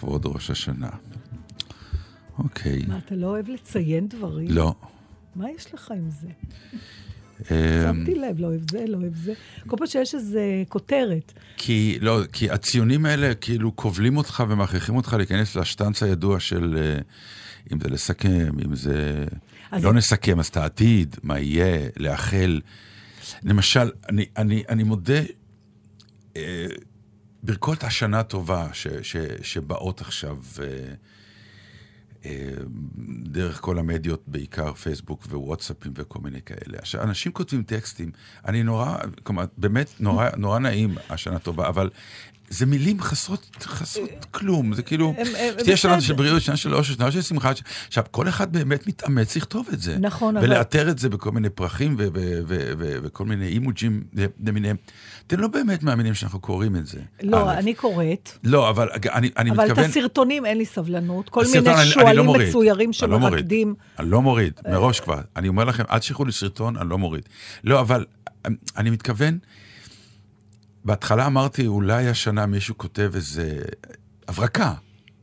לכבוד ראש השנה. אוקיי. מה, אתה לא אוהב לציין דברים? לא. מה יש לך עם זה? אמ, שמתי לב, לא אוהב זה, לא אוהב זה. כל פעם שיש איזה כותרת. כי, לא, כי הציונים האלה כאילו כובלים אותך ומכריחים אותך להיכנס לשטנץ הידוע של אה, אם זה לסכם, אם זה... לא נסכם, אז את העתיד, מה יהיה, לאחל. למשל, אני, אני, אני מודה, אה, ברכות השנה טובה ש, ש, שבאות עכשיו אה, אה, דרך כל המדיות, בעיקר פייסבוק ווואטסאפים וכל מיני כאלה. עכשיו, אנשים כותבים טקסטים, אני נורא, כלומר, באמת נורא, נורא נעים השנה טובה, אבל זה מילים חסרות, חסרות כלום, זה כאילו, שתהיה שנה. של בריאות, שנה של אושר, שנה של שמחה. עכשיו, כל אחד באמת מתאמץ לכתוב את זה. נכון, אבל- ולאתר את זה בכל מיני פרחים וכל מיני אימוג'ים למיניהם. אתם לא באמת מאמינים שאנחנו קוראים את זה. לא. אני קוראת, לא, אבל אני, אני אבל את מתכוון... הסרטונים אין לי סבלנות. כל מיני לא שועלים. מצוירים לא. שמרקדים. אני לא מוריד, מראש כבר. אני אומר לכם, אל תשלחו לי סרטון, אני לא מוריד. לא, אבל אני מתכוון, בהתחלה אמרתי, אולי השנה מישהו כותב איזה הברקה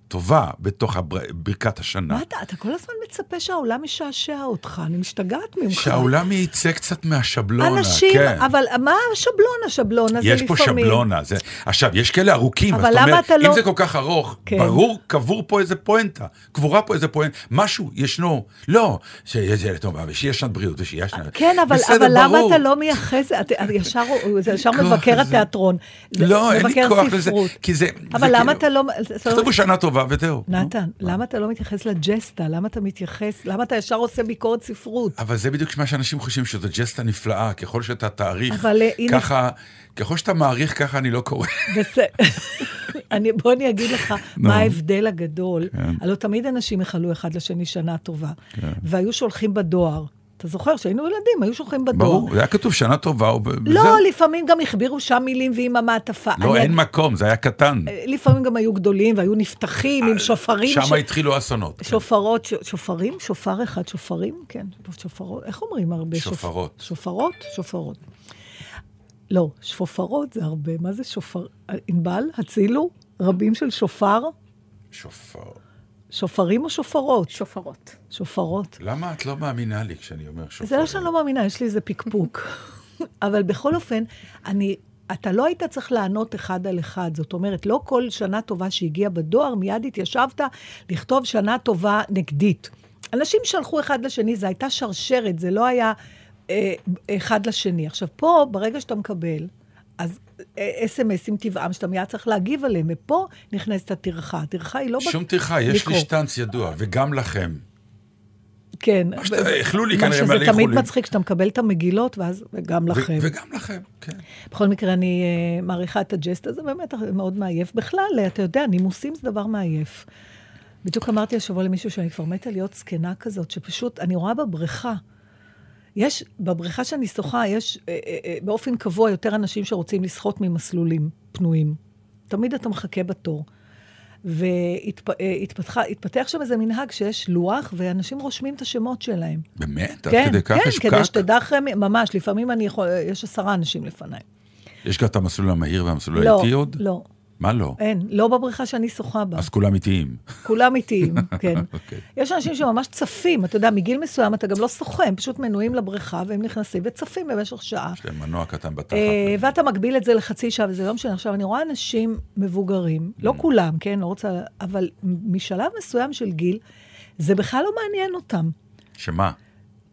טובה בתוך הבר- ברכת השנה. מה אתה, אתה כל הזמן מצפה שהעולם ישעשע אותך, אני משתגעת ממך. שהעולם יצא קצת מהשבלונה, אנשים, כן. אבל מה השבלון? השבלון הזה יש לפעמים... פה שבלונה. זה... עכשיו, יש כאלה ארוכים, אבל למה אומר, אתה לא- אם זה כל כך ארוך, כן. ברור, קבור פה איזה פואנטה, קבורה פה איזה פואנטה, משהו ישנו. לא, שיהיה ילד טוב, ושיהיה שנת בריאות, ושיהיה שנת... כן, אבל, בסדר, אבל למה. אתה לא מייחס, את, את ישר, זה ישר מבקר. התיאטרון. לא, אין לי כוח לזה. כי זה... אבל למה כאילו- אתה לא... אתה לא- תכתבו שנה טובה וזהו. נתן, למה אתה לא מתייחס לג'סטה? למה אתה מתייחס, למה אתה ישר עושה ביקורת ספרות? אבל זה בדיוק מה שאנשים חושבים, שזו ג'סטה נפלאה, ככל שאתה תאריך, אבל, אה, ככה, ככל שאתה מעריך, ככה אני לא קורא. בסדר. אני, בוא אני אגיד לך. מה ההבדל הגדול. כן. הלוא תמיד אנשים יחלו אחד לשני שנה טובה. והיו שולחים בדואר. אתה זוכר שהיינו ילדים, היו שולחים בדואר. ברור, זה היה כתוב שנה טובה, ו- לא, וזהו. לפעמים גם החבירו שם מילים ועם המעטפה. לא, אני- אין מקום, זה היה קטן. לפעמים גם היו גדולים והיו נפתחים עם שופרים. שם ש- התחילו אסונות. שופרות, ש- שופרים? שופר אחד, שופרים? כן, שופרות. איך אומרים הרבה? שופ- שופרות. שופרות? שופרות. לא, שופרות זה הרבה. מה זה שופר? ענבל, הצילו? רבים של שופר? שופר. שופרים או שופרות? שופרות. שופרות. למה את לא מאמינה לי כשאני אומר שופר? זה לא שאני לא מאמינה, יש לי איזה פקפוק. אבל בכל אופן, אני, אתה לא היית צריך לענות אחד על אחד. זאת אומרת, לא כל שנה טובה שהגיעה בדואר, מיד התיישבת לכתוב שנה טובה נגדית. אנשים שלחו אחד לשני, זו הייתה שרשרת, זה לא היה אה, אחד לשני. עכשיו, פה, ברגע שאתה מקבל, אז אה, אס.אם.אסים טבעם, שאתה מיד צריך להגיב עליהם, ופה נכנסת הטרחה. הטרחה היא לא... שום טרחה, יש לי. שטנץ ידוע, וגם לכם. כן. מה שאתה- איחלו לי כנראה מלא שזה תמיד איחולים. מצחיק שאתה מקבל את המגילות, ואז וגם לכם. וגם לכם, כן. בכל מקרה, אני uh, מעריכה את הג'סט הזה, באמת מאוד מעייף. בכלל, אתה יודע, נימוסים זה דבר מעייף. בדיוק אמרתי השבוע למישהו שאני כבר מתה להיות זקנה כזאת, שפשוט, אני רואה בבריכה, יש, בבריכה שאני שוחה, יש אה, אה, אה, באופן קבוע יותר אנשים שרוצים לשחות ממסלולים פנויים. תמיד אתה מחכה בתור. והתפתח שם איזה מנהג שיש לוח, ואנשים רושמים את השמות שלהם. באמת? עד כן, כדי כך כן, יש כדי פקק? שתדע אחרי, ממש, לפעמים אני יכול, יש עשרה אנשים לפניי. יש גם את המסלול המהיר והמסלול לא, האיטי עוד? לא, מה לא? אין, לא בבריכה שאני שוחה בה. אז כולם איטיים. כולם איטיים, כן. אוקיי. יש אנשים שממש צפים, אתה יודע, מגיל מסוים אתה גם לא שוחה, הם פשוט מנויים לבריכה והם נכנסים וצפים במשך שעה. יש להם מנוע קטן בתחת. אה, ואתה מגביל את זה לחצי שעה, וזה לא משנה. עכשיו, אני רואה אנשים מבוגרים, לא Mm. כולם, כן, לא רוצה, אבל משלב מסוים של גיל, זה בכלל לא מעניין אותם. שמה?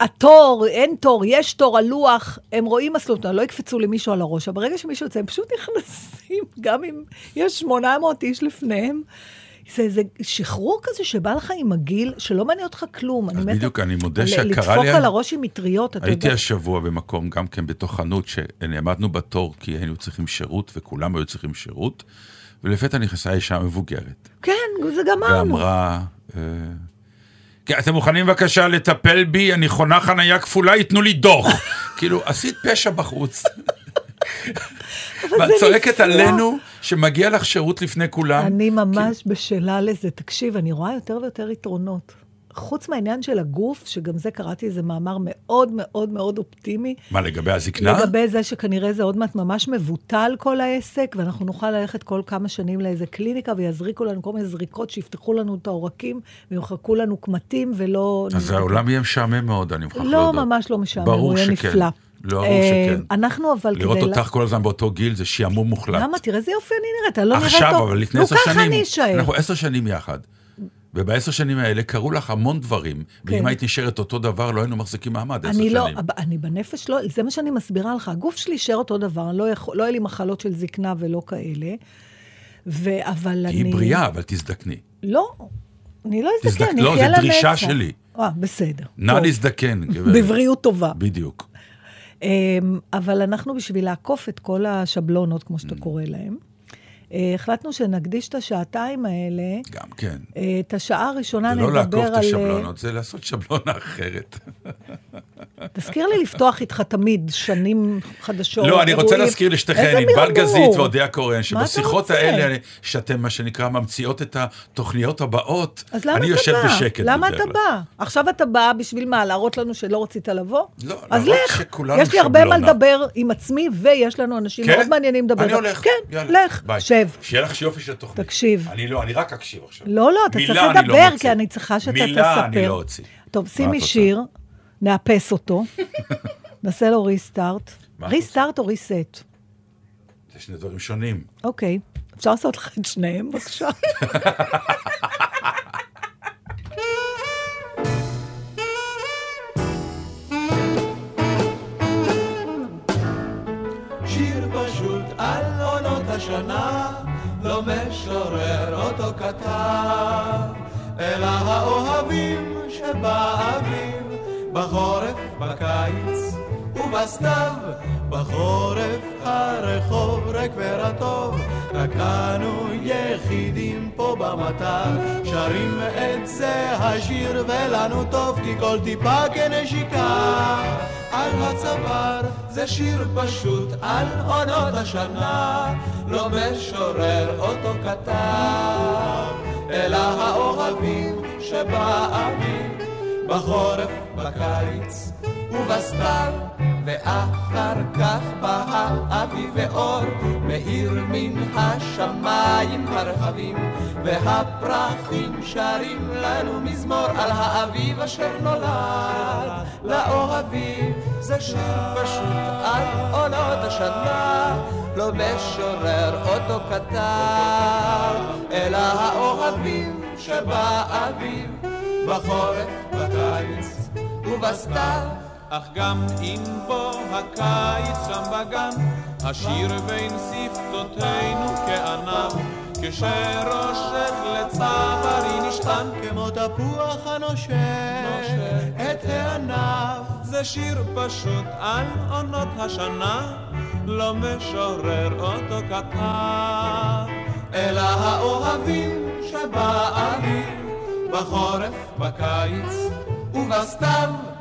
התור, אין תור, יש תור על לוח, הם רואים מסלול, לא יקפצו למישהו על הראש, אבל ברגע שמישהו יוצא, הם פשוט נכנסים, גם אם יש 800 איש לפניהם. זה איזה שחרור כזה שבא לך עם הגיל, שלא מעניין אותך כלום. אז בדיוק, אני מודה שקרה לדפוק לי... על הראש עם מטריות, אתה הייתי יודע. השבוע במקום, גם כן בתוך חנות, שנעמדנו בתור כי היינו צריכים שירות, וכולם היו צריכים שירות, ולפתע נכנסה אישה מבוגרת, כן, זה גמרנו. ואמרה, אה, אתם מוכנים בבקשה לטפל בי? אני חונה חנייה כפולה, ייתנו לי דוח. כאילו, עשית פשע בחוץ. ואת צועקת. עלינו שמגיע לך שירות לפני כולם. אני ממש בשלה לזה. תקשיב, אני רואה יותר ויותר יתרונות. חוץ מהעניין של הגוף, שגם זה קראתי איזה מאמר מאוד מאוד מאוד אופטימי, מה, לגבי הזקנה? לגבי זה שכנראה זה עוד מעט ממש מבוטל כל העסק, ואנחנו נוכל ללכת כל כמה שנים לאיזה קליניקה ויזריקו לנו כל מיני זריקות שיפתחו לנו את העורקים וימחקו לנו קמטים ולא... אז העולם יהיה משעמם מאוד, אני מוכרח לא, להודות. ממש לא משעמם, הוא יהיה שכן. נפלא. לא, ברור אה, שכן. אנחנו אבל לראות כדי... אותך כל הזמן באותו גיל זה שעמום מוחלט. למה? תראה איזה יופי אני נראית, אני לא נראית טוב. עכשיו, אבל לפני נו, עשר ככה שנים, אני אשאר. אנחנו עשר שנים יחד. ובעשר שנים האלה קרו לך המון דברים, ואם היית נשארת אותו דבר, לא היינו מחזיקים מעמד עשר כן. אני לא, שנים. אני בנפש לא, זה מה שאני מסבירה לך. הגוף שלי יישאר אותו דבר, לא, יכול, לא יהיה לי מחלות של זקנה ולא כאלה. ו, אבל אני... תהיי בריאה, אבל תזדקני. לא, אני לא אזדקן, תזדק- אני לא, זו. דרישה שלי. אה, בסדר. נא. להזדקן, גברת. בבריאות טובה. בדיוק. אמ, אבל אנחנו, בשביל לעקוף את כל השבלונות, כמו Mm. שאתה קורא להם, החלטנו שנקדיש את השעתיים האלה, גם כן. אה, את השעה הראשונה זה לא נדבר לעקוף על... את השבלונות, זה לעשות שבלונה אחרת. תזכיר לי לפתוח איתך תמיד שנים חדשות. לא, אני רוצה. להזכיר לשתיכן, איזה ענבל מרמור. גזית ואודיה קורן, שבשיחות? האלה, שאתם, מה שנקרא, ממציאות את התוכניות הבאות, אני יושב? בשקט. למה אתה. בא? עכשיו אתה בא בשביל מה? להראות לנו שלא רצית לבוא? לא, אז להראות לך. שכולנו יש לי הרבה מה שבלונה. לדבר עם עצמי, ויש לנו אנשים כן? מאוד מעניינים לדבר. אני הולך. כן, יאללה, לך, ביי. שב. שיהיה לך יופי של תוכנית. תקשיב. אני לא, אני רק אקשיב עכשיו. לא, לא, אתה מילה צריך לא לדבר, מוציא. כי אני צריכה שאתה תספר. מילה אני לא אוציא. טוב, שימי? שיר, נאפס אותו, נעשה לו ריסטארט. ריסטארט או ריסט? זה שני דברים שונים. אוקיי. אפשר לעשות לך את שניהם, בבקשה? ובסתיו, בחורף הרחוב ריק ורטוב, רק אנו יחידים פה במטר, שרים את זה השיר ולנו טוב, כי כל טיפה כנשיקה. על הצוואר, זה שיר פשוט על עונות השנה, לא משורר אותו כתב, אלא האוהבים שבאביב, בחורף, בקיץ ובסתיו, ואחר כך בא האביב ואור, מאיר מן השמיים הרחבים, והפרחים שרים לנו מזמור על האביב אשר נולד לאוהבים. זה שיר פשוט על עונות השנה, לא משורר אותו כתב, אלא האוהבים שבאביב, בחורף, בקיץ ובסתיו. אך גם אם בוא הקיץ שם בגן, השיר בין שפתותינו כענב, כשראשך לצווארי נשען, כמו תפוח הנושך את הענף. זה שיר פשוט על עונות השנה, לא משורר אותו כתב. אלא האוהבים שבאביב, בחורף, בקיץ ובסתיו.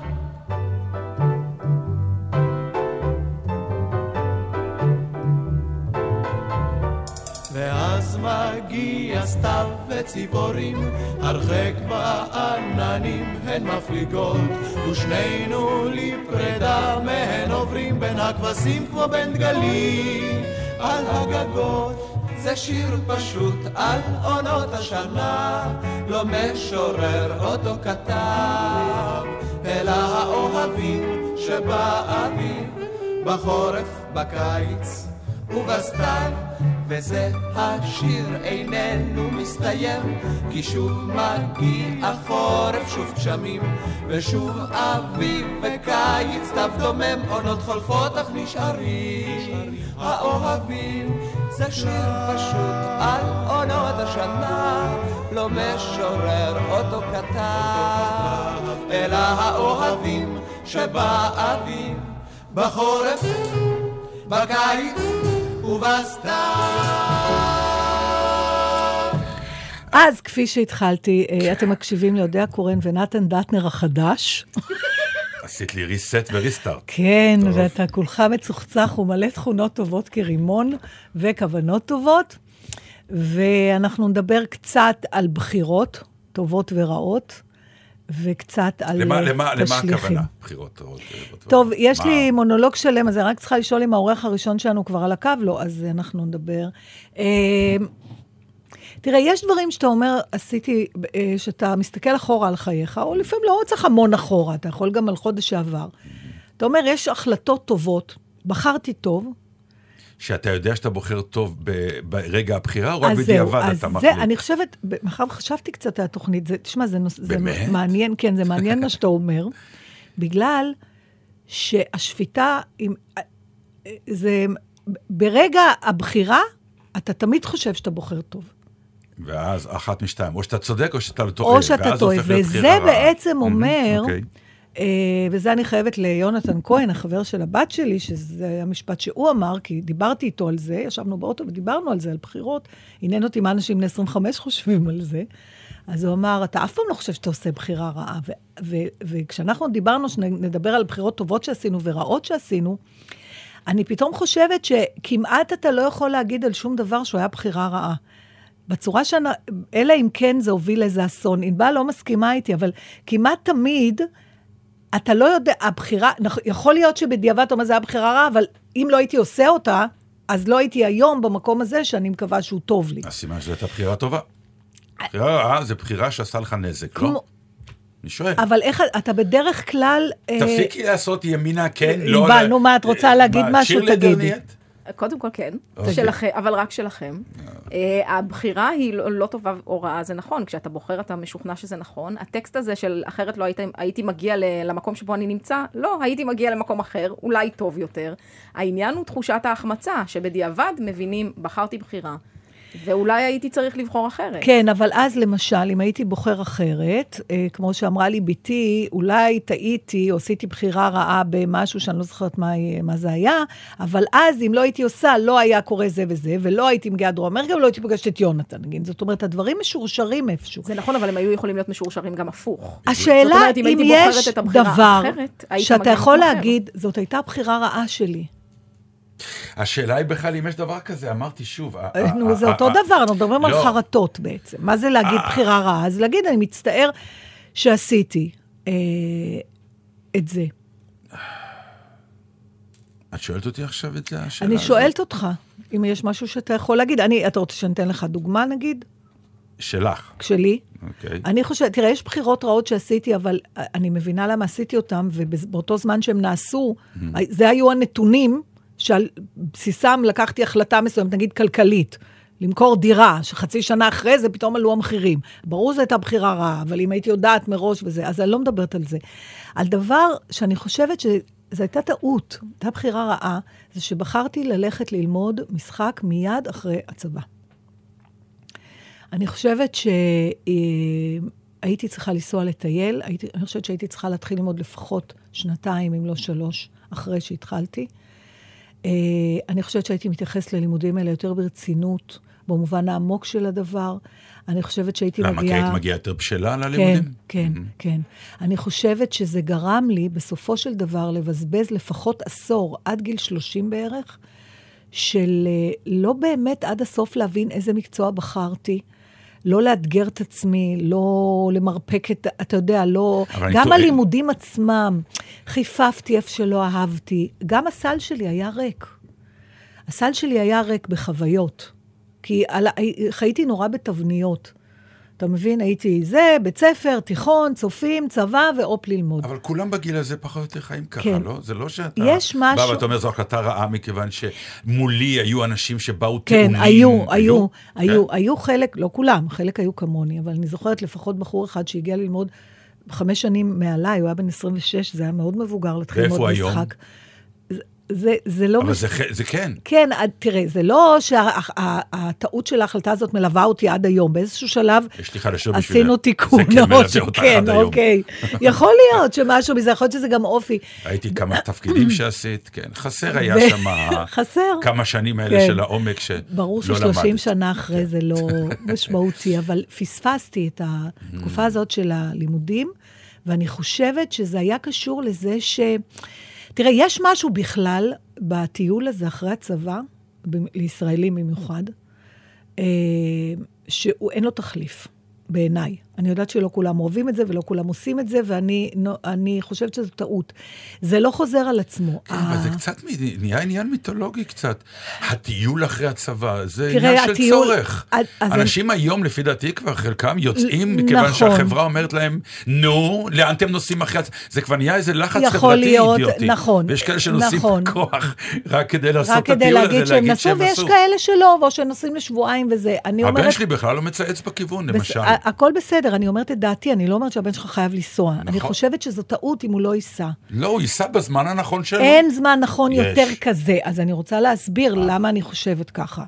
מגיע סתיו וציפורים, הרחק בעננים הן מפליגות, ושנינו לפרידה מהן עוברים בין הכבשים כמו בין דגלים על הגגות. זה שיר פשוט על עונות השנה, לא משורר אותו כתב, אלא האוהבים שבאביב, בחורף, בקיץ ובסתיו, בזה השיר איננו מסתיים, כי שוב מגיע חורף, שוב גשמים, ושוב אביב וקיץ, סתיו דומם, עונות חולפות אך נשארים האוהבים. זה שיר פשוט על עונות השנה, לא משורר אותו כתב, אלא האוהבים שבאביב, בחורף, בקיץ ובסתיו. אז, כפי שהתחלתי, אה, אתם מקשיבים ליודע קורן ונתן דטנר החדש. עשית לי ריסט וריסטארט. כן, טוב. ואתה כולך מצוחצח ומלא תכונות טובות כרימון וכוונות טובות. ואנחנו נדבר קצת על בחירות טובות ורעות, וקצת על למה, אה, למה, למה תשליכים. הכוונה? בחירות טובות. טוב, יש מה? לי מונולוג שלם, אז אני רק צריכה לשאול אם העורך הראשון שלנו כבר על הקו, לא, אז אנחנו נדבר. אה, תראה, יש דברים שאתה אומר, עשיתי, אה, שאתה מסתכל אחורה על חייך, או לפעמים לא צריך המון אחורה, אתה יכול גם על חודש שעבר. אתה אומר, יש החלטות טובות, בחרתי טוב, שאתה יודע שאתה בוחר טוב ב- ברגע הבחירה, או רק אז זהו, בדיעבד אז אתה זה, מחליט? אני חושבת, מאחר וחשבתי קצת על התוכנית, זה, תשמע, זה, נוס, זה? מעניין, כן, זה מעניין מה שאתה אומר, בגלל שהשפיטה, עם, זה, ברגע הבחירה, אתה תמיד חושב שאתה בוחר טוב. ואז אחת משתיים, או שאתה צודק או שאתה לא טועה. או שאתה ואז טועה, הופך להיות וזה. בעצם אומר, אוקיי. אה, וזה אני חייבת ליונתן כהן, החבר של הבת שלי, שזה המשפט שהוא אמר, כי דיברתי איתו על זה, ישבנו באוטו ודיברנו על זה, על בחירות. עניין אותי מה אנשים בני 25 חושבים על זה. אז הוא אמר, אתה אף פעם לא חושב שאתה עושה בחירה רעה. וכשאנחנו דיברנו, שנדבר על בחירות טובות שעשינו ורעות שעשינו, אני פתאום חושבת שכמעט אתה לא יכול להגיד על שום דבר שהוא היה בחירה רעה. בצורה שאני, אלא אם כן זה הוביל לאיזה אסון. ענבל לא מסכימה איתי, אבל כמעט תמיד אתה לא יודע, הבחירה, יכול להיות שבדיעבד אתה אומר, זה היה בחירה רעה, אבל אם לא הייתי עושה אותה, אז לא הייתי היום במקום הזה שאני מקווה שהוא טוב לי. אז סימן שזו הייתה בחירה טובה. בחירה רעה זה בחירה שעשה לך נזק, לא? אני שואל. אבל איך, אתה בדרך כלל... אה, תפסיקי לעשות ימינה כן, לא... נו, מה, את רוצה להגיד מה, משהו? תגידי. קודם כל כן, אוקיי. שלכם, אבל רק שלכם. אה, הבחירה היא לא, לא טובה או רעה, זה נכון. כשאתה בוחר אתה משוכנע שזה נכון. הטקסט הזה של אחרת לא היית, הייתי מגיע למקום שבו אני נמצא, לא, הייתי מגיע למקום אחר, אולי טוב יותר. העניין הוא תחושת ההחמצה, שבדיעבד מבינים, בחרתי בחירה, ואולי הייתי צריך לבחור אחרת. כן, אבל אז למשל, אם הייתי בוחר אחרת, אה, כמו שאמרה לי בתי, אולי טעיתי או עשיתי בחירה רעה במשהו שאני לא זוכרת מה, מה זה היה, אבל אז אם לא הייתי עושה, לא היה קורה זה וזה, ולא הייתי מגיעה דרום אמריקה, ולא הייתי פוגשת את יונתן, נגיד. זאת אומרת, הדברים משורשרים איפשהו. זה נכון, אבל הם היו יכולים להיות משורשרים גם הפוך. השאלה, זאת אומרת, אם אם יש דבר היית שאתה יכול אחר. להגיד, זאת הייתה בחירה רעה שלי. השאלה היא בכלל אם יש דבר כזה, אמרתי שוב. אה, נו, זה אותו דבר, אנחנו מדברים על לא. חרטות בעצם. מה זה להגיד בחירה רעה? אז להגיד, אני מצטער שעשיתי אה, את זה. את שואלת אותי עכשיו את זה, השאלה אני הזאת? שואלת אותך, אם יש משהו שאתה יכול להגיד. אני, אתה רוצה שאני אתן לך דוגמה, נגיד? שלך, שלי? אוקיי. אני חושבת, תראה, יש בחירות רעות שעשיתי, אבל אני מבינה למה עשיתי אותן, ובאותו זמן שהם נעשו, זה היו הנתונים שעל בסיסם לקחתי החלטה מסוימת, נגיד כלכלית. למכור דירה, שחצי שנה אחרי זה פתאום עלו המחירים. ברור זו הייתה בחירה רעה, אבל אם הייתי יודעת מראש וזה, אז אני לא מדברת על זה. על דבר שאני חושבת שזו הייתה טעות, הייתה בחירה רעה, זה שבחרתי ללכת ללמוד משחק מיד אחרי הצבא. אני חושבת שהייתי צריכה לנסוע לטייל, הייתי, אני חושבת שהייתי צריכה להתחיל ללמוד לפחות שנתיים, אם לא שלוש, אחרי שהתחלתי. אה, אני חושבת שהייתי מתייחסת ללימודים האלה יותר ברצינות, במובן העמוק של הדבר. אני חושבת שהייתי למה? כי מגיעה... היית מגיעה יותר בשלה כן, ללימודים? כן, כן. אני חושבת שזה גרם לי, בסופו של דבר, לבזבז לפחות עשור, עד גיל 30 בערך, של אה, לא באמת עד הסוף להבין איזה מקצוע בחרתי. לא לאתגר את עצמי, לא למרפק את, אתה יודע, לא... גם טועה. הלימודים עצמם, חיפפתי איפה שלא אהבתי. גם הסל שלי היה ריק. הסל שלי היה ריק בחוויות. כי על, חייתי נורא בתבניות. אתה מבין? הייתי זה, בית ספר, תיכון, צופים, צבא ואופ ללמוד. אבל כולם בגיל הזה פחות או יותר חיים ככה, כן. לא? זה לא שאתה... יש בא משהו- ואתה אומר, זו החלטה רעה מכיוון שמולי היו אנשים שבאו כן, טעונים. היו, היו, היו, כן? היו חלק, לא כולם, חלק היו כמוני, אבל אני זוכרת לפחות בחור אחד שהגיע ללמוד חמש שנים מעליי, הוא היה בן 26, זה היה מאוד מבוגר להתחיל ואיפה ללמוד הוא היום? זה- זה, לא... אבל מש- זה, זה כן. כן, תראה, זה לא שהטעות של ההחלטה הזאת מלווה אותי עד היום. באיזשהו שלב יש לי חדשות בשבילך. עשינו תיקון. זה כן מלווה ש- אותך כן, עד היום. אוקיי. יכול להיות שמשהו מזה, יכול להיות שזה גם אופי. הייתי כמה תפקידים שעשית, כן. חסר היה שם חסר. כמה שנים האלה כן. של העומק שלא ברור למדת. ש-30 שנה אחרי זה לא משמעותי, אבל פספסתי את התקופה הזאת של הלימודים, ואני חושבת שזה היה קשור לזה ש... תראה, יש משהו בכלל בטיול הזה אחרי הצבא, לישראלים במיוחד, אה, שאין לו תחליף, בעיניי. אני יודעת שלא כולם אוהבים את זה ולא כולם עושים את זה, ואני חושבת שזו טעות. זה לא חוזר על עצמו. כן, אבל זה קצת נהיה עניין מיתולוגי קצת. הטיול אחרי הצבא, זה עניין של צורך. אז אנשים היום, לפי דעתי, כבר חלקם יוצאים, מכיוון נכון. שהחברה אומרת להם, נו, לאן אתם נוסעים אחרי הצבא? זה כבר נהיה איזה לחץ חברתי אידיוטי. נכון, ויש כאלה שנוסעים נכון. בכוח רק כדי לעשות את הטיול הזה, להגיד שהם נסעו, ויש. כאלה שלא, או שנוסעים לשבועיים וזה. הבן שלי בכלל לא מצייץ בכיוון, למשל. הכל בסדר, אני אומרת את דעתי, אני לא אומרת שהבן שלך חייב לנסוע. אני נכון. חושבת שזו טעות אם הוא לא ייסע. לא, הוא ייסע בזמן הנכון שלו. אין זמן נכון יש. יותר כזה. אז אני רוצה להסביר למה אני חושבת ככה.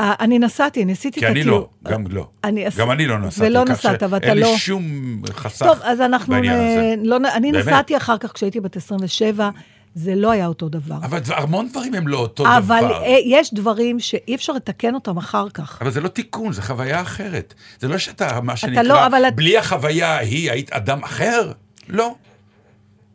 אה, אני נסעתי, אני עשיתי כי את אני הטיול. לא, גם לא. אני עש- גם אני לא נסעתי. ולא נסעת, ואתה אין לא... לי שום חסך טוב, אז אנחנו... בעניין הזה. לא, אני באמת. נסעתי אחר כך כשהייתי בת 27, זה לא היה אותו דבר. אבל המון דברים הם לא אותו אבל דבר. אה, יש דברים שאי אפשר לתקן אותם אחר כך. אבל זה לא תיקון, זה חוויה אחרת. זה לא שאתה, מה לא, שנקרא, אבל את- בלי החוויה ההיא היית אדם אחר? לא.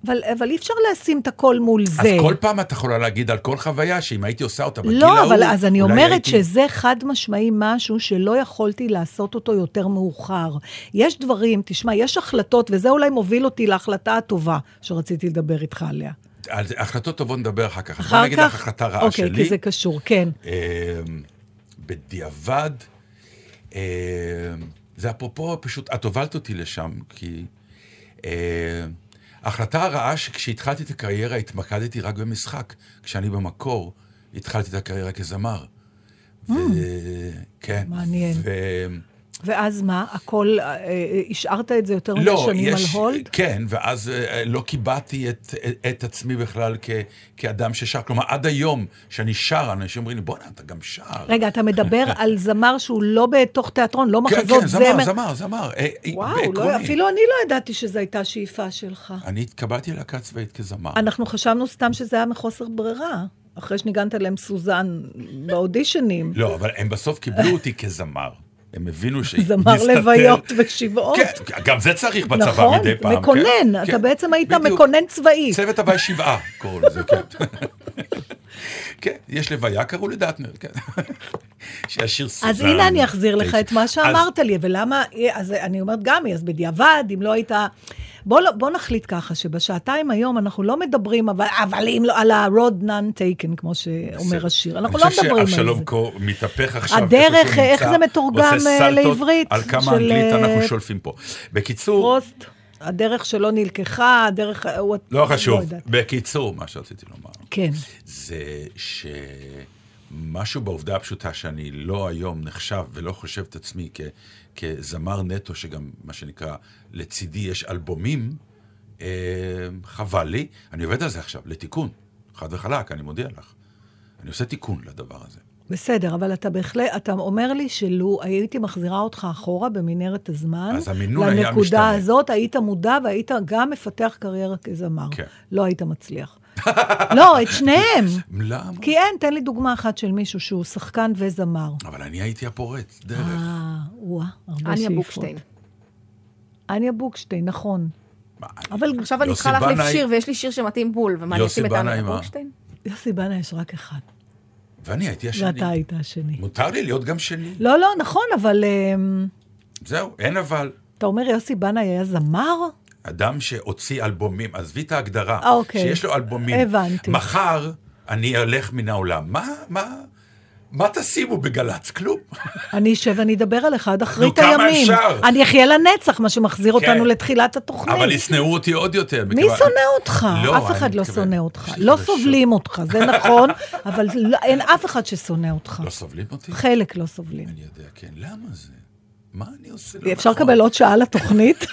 אבל, אבל אי אפשר לשים את הכל מול אז זה. כל פעם את יכולה להגיד על כל חוויה, שאם הייתי עושה אותה בגיל לא, ההוא, אבל אז אני אומרת הייתי... שזה חד משמעי משהו שלא יכולתי לעשות אותו יותר מאוחר. יש דברים, תשמע, יש החלטות, וזה אולי מוביל אותי להחלטה הטובה שרציתי לדבר איתך עליה. על החלטות טובות נדבר אחר כך. אז בוא אחר נגיד לך כך? החלטה רעה אוקיי, שלי. כי זה קשור, כן. אה, בדיעבד, אה, זה אפרופו, פשוט, את הובלת אותי לשם, כי אה, ההחלטה הרעה שכשהתחלתי את הקריירה התמקדתי רק במשחק, כשאני במקור התחלתי את הקריירה כזמר. ו... כן. Mm. מעניין. ו... ואז מה, הכל, אה, אה, השארת את זה יותר מדי לא, שנים יש, על הולד? כן, ואז אה, לא קיבעתי את, את עצמי בכלל כ, כאדם ששר. כלומר, עד היום, שאני שר, אנשים אומרים לי, בוא'נה, אתה גם שר. רגע, אתה מדבר על זמר שהוא לא בתוך תיאטרון, לא כן, מחזות כן, זמר, זמר. זמר, זמר. וואו, לא. אפילו אני לא ידעתי שזו הייתה שאיפה שלך. אני התקבלתי ללהקה צבאית כזמר. אנחנו חשבנו סתם שזה היה מחוסר ברירה, אחרי שניגנת להם סוזן באודישנים. לא, אבל הם בסוף קיבלו אותי כזמר. הם הבינו ש... זמר לוויות ושבעות. כן, גם זה צריך בצבא נכון, מדי פעם. מקונן, כן, אתה כן, בעצם היית בדיוק. מקונן צבאי. צוות הוואי שבעה, קראו לזה, כן. כן, יש לוויה, קראו לדטנר, כן. שהשיר סוזן. אז הנה אני אחזיר לך. את מה שאמרת לי, ולמה, אז אני אומרת גם, אז בדיעבד, אם לא היית... בוא, לא- בוא נחליט ככה, שבשעתיים היום אנחנו לא מדברים, אבל, אבל אם לא, על ה-road none taken, כמו שאומר השיר. אנחנו לא מדברים אני על חושב זה. שאבשלום קור מתהפך עכשיו. הדרך, איך זה מתורגם, אה, לעברית על כמה של, אנגלית אה, אנחנו שולפים פה. בקיצור, פרוסט, הדרך שלא נלקחה, הדרך... הוא- לא חשוב. יודעת. בקיצור, מה שרציתי לומר, כן. זה שמשהו בעובדה הפשוטה שאני לא היום נחשב ולא חושב את עצמי כ, כזמר נטו, שגם, מה שנקרא, לצידי יש אלבומים, אה, חבל לי. אני עובד על זה עכשיו, לתיקון. חד וחלק, אני מודיע לך. אני עושה תיקון לדבר הזה. בסדר, אבל אתה בהחלט, אתה אומר לי שלו הייתי מחזירה אותך אחורה במנהרת הזמן, אז המינון היה לנקודה משתנה. הזאת, היית מודע והיית גם מפתח קריירה כזמר. כן. לא היית מצליח. לא, את שניהם. למה? כי אין, תן לי דוגמה אחת של מישהו שהוא שחקן וזמר. אבל אני הייתי הפורץ דרך. אה, וואה, הרבה אניה שאיפות. בוקשטיין. אניה בוקשטיין, נכון. אבל עכשיו אני צריכה להחליף שיר, ויש לי שיר שמתאים בול, ומה אני אשים את אניה? בוקשטיין? יוסי בנה יש רק אחד, ואני הייתי השני. ואתה היית השני. מותר לי להיות גם שני. לא, לא, נכון, אבל אמ, זהו, אין אבל. אתה אומר יוסי בנאי היה זמר? אדם שהוציא אלבומים, עזבי את ההגדרה, אוקיי. שיש לו אלבומים. הבנתי. מחר אני אלך מן העולם. מה, מה, מה תשימו בגל"צ? כלום. אני אשב ואני אדבר עליך עד אחרית כמה הימים. אפשר? אני אחיה לנצח, מה שמחזיר אותנו כן. לתחילת התוכנית. אבל ישנאו אותי עוד יותר. מי שונא אותך? לא, אף אחד לא שונא אותך. לי לא חדשות. סובלים אותך, זה נכון, אבל לא- אין אף אחד ששונא אותך. לא סובלים אותי? חלק לא סובלים. אני יודע, כן. למה זה? מה אני עושה לא אפשר נכון? לקבל עוד שעה לתוכנית?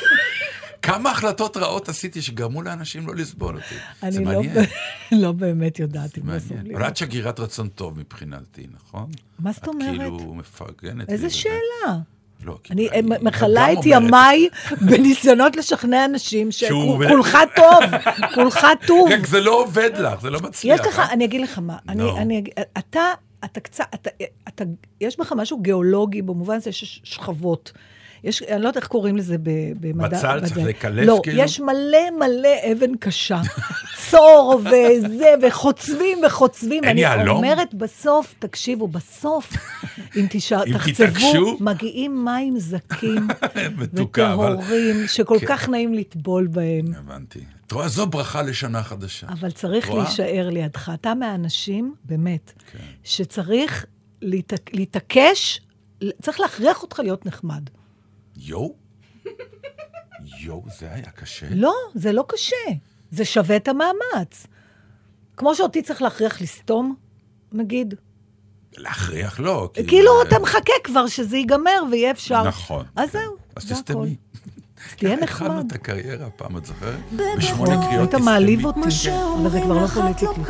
כמה החלטות רעות עשיתי שגרמו לאנשים לא לסבול אותי. זה אני לא- מעניין. לא באמת יודעת אם מעניין. סובלים. אבל את שגרירת רצון טוב מבחינתי, נכון? מה זאת אומרת? את כאילו מפרגנת. לי איזה. שאלה. לא, אני אני מכלה את ימיי בניסיונות לשכנע אנשים שכולך טוב, כולך טוב. רק זה לא עובד לך, זה לא מצליח. יש לך, אה? אני אגיד לך מה, אני. אני, אתה, אתה קצת, אתה, אתה, יש בך משהו גיאולוגי במובן הזה שיש שכבות. יש, אני לא יודעת איך קוראים לזה במדע. בצל צריך. לקלף, לא, כאילו? יש מלא מלא אבן קשה. צור וזה, וחוצבים וחוצבים. אין אני יהלום? אומרת בסוף, תקשיבו, בסוף, אם אם תחצבו, תתעקשו? מגיעים מים זכים מתוקה, אבל... וטהורים, שכל כן. כך נעים לטבול בהם. הבנתי. את רואה, זו ברכה לשנה חדשה. אבל צריך רואה? להישאר לידך. אתה מהאנשים, באמת, כן. שצריך להתעק- להתעקש, צריך להכריח אותך להיות נחמד. יואו? יואו, זה היה קשה. לא, זה לא קשה. זה שווה את המאמץ. כמו שאותי צריך להכריח לסתום, נגיד. להכריח לא. כי- כאילו, אתה מחכה כבר שזה ייגמר ויהיה אפשר. נכון. אז כן. זהו, אז זה הכל. תסתמי. תהיה ככה התחלנו נחמד. את הקריירה פעם, את זוכרת? בשמונה קריאות היית תסתמי. מעליב אותי, אבל זה כבר לא לך את פוליטיקלי.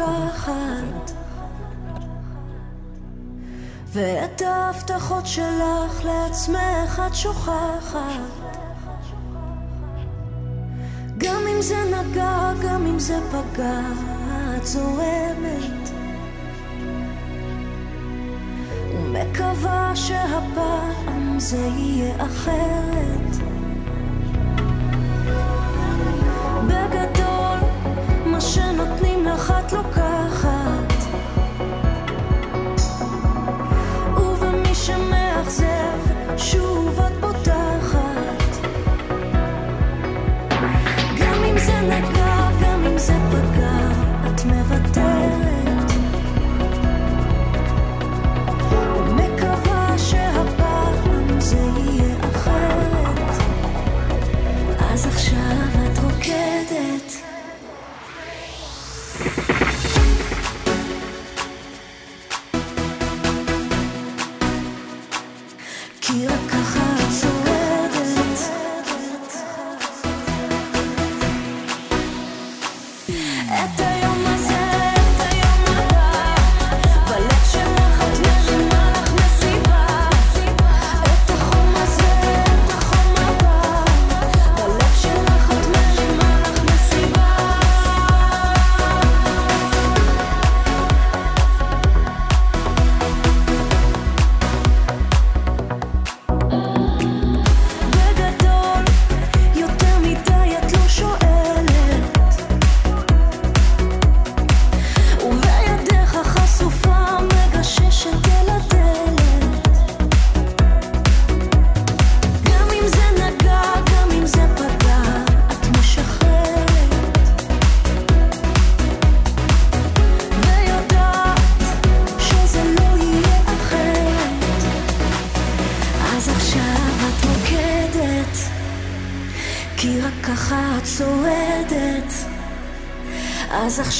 ואת ההבטחות שלך לעצמך את שוכחת. גם אם זה נגע, גם אם זה פגע, את זורמת. ומקווה שהפעם זה יהיה אחרת. בגדול, מה שנותנים לך את לוקחת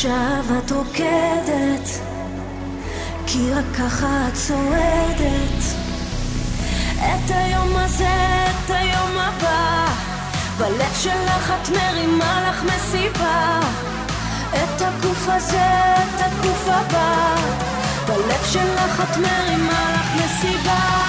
עכשיו את רוקדת כי רק ככה את שורדת את היום הזה, את היום הבא בלב שלך את מרימה לך מסיבה. את הגוף הזה, את הגוף הבא בלב שלך את מרימה לך מסיבה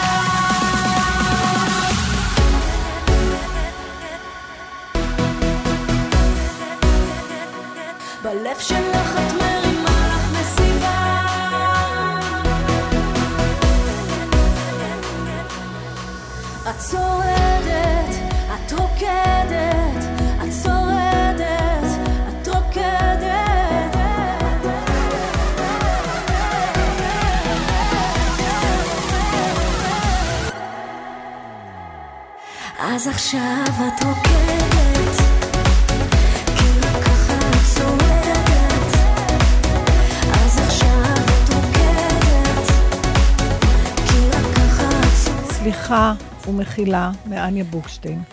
אז עכשיו את רוקדת, כי רק ככה את שורדת. אז עכשיו את רוקדת, סליחה ומחילה מאניה בוקשטיין.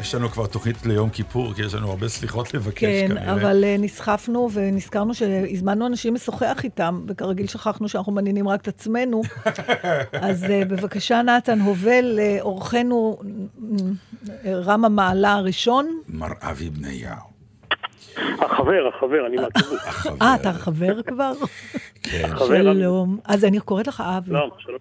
יש לנו כבר תוכנית ליום כיפור, כי יש לנו הרבה סליחות לבקש כן, כנראה. אבל uh, נסחפנו ונזכרנו שהזמנו אנשים לשוחח איתם, וכרגיל שכחנו שאנחנו מעניינים רק את עצמנו. אז uh, בבקשה, נתן הובל, uh, אורחנו רם המעלה הראשון. מר אבי בניהו. החבר, החבר, אני מהקיבוץ. אה, אתה חבר כבר? כן. שלום. אז אני קוראת לך אבי. שלום, שלום.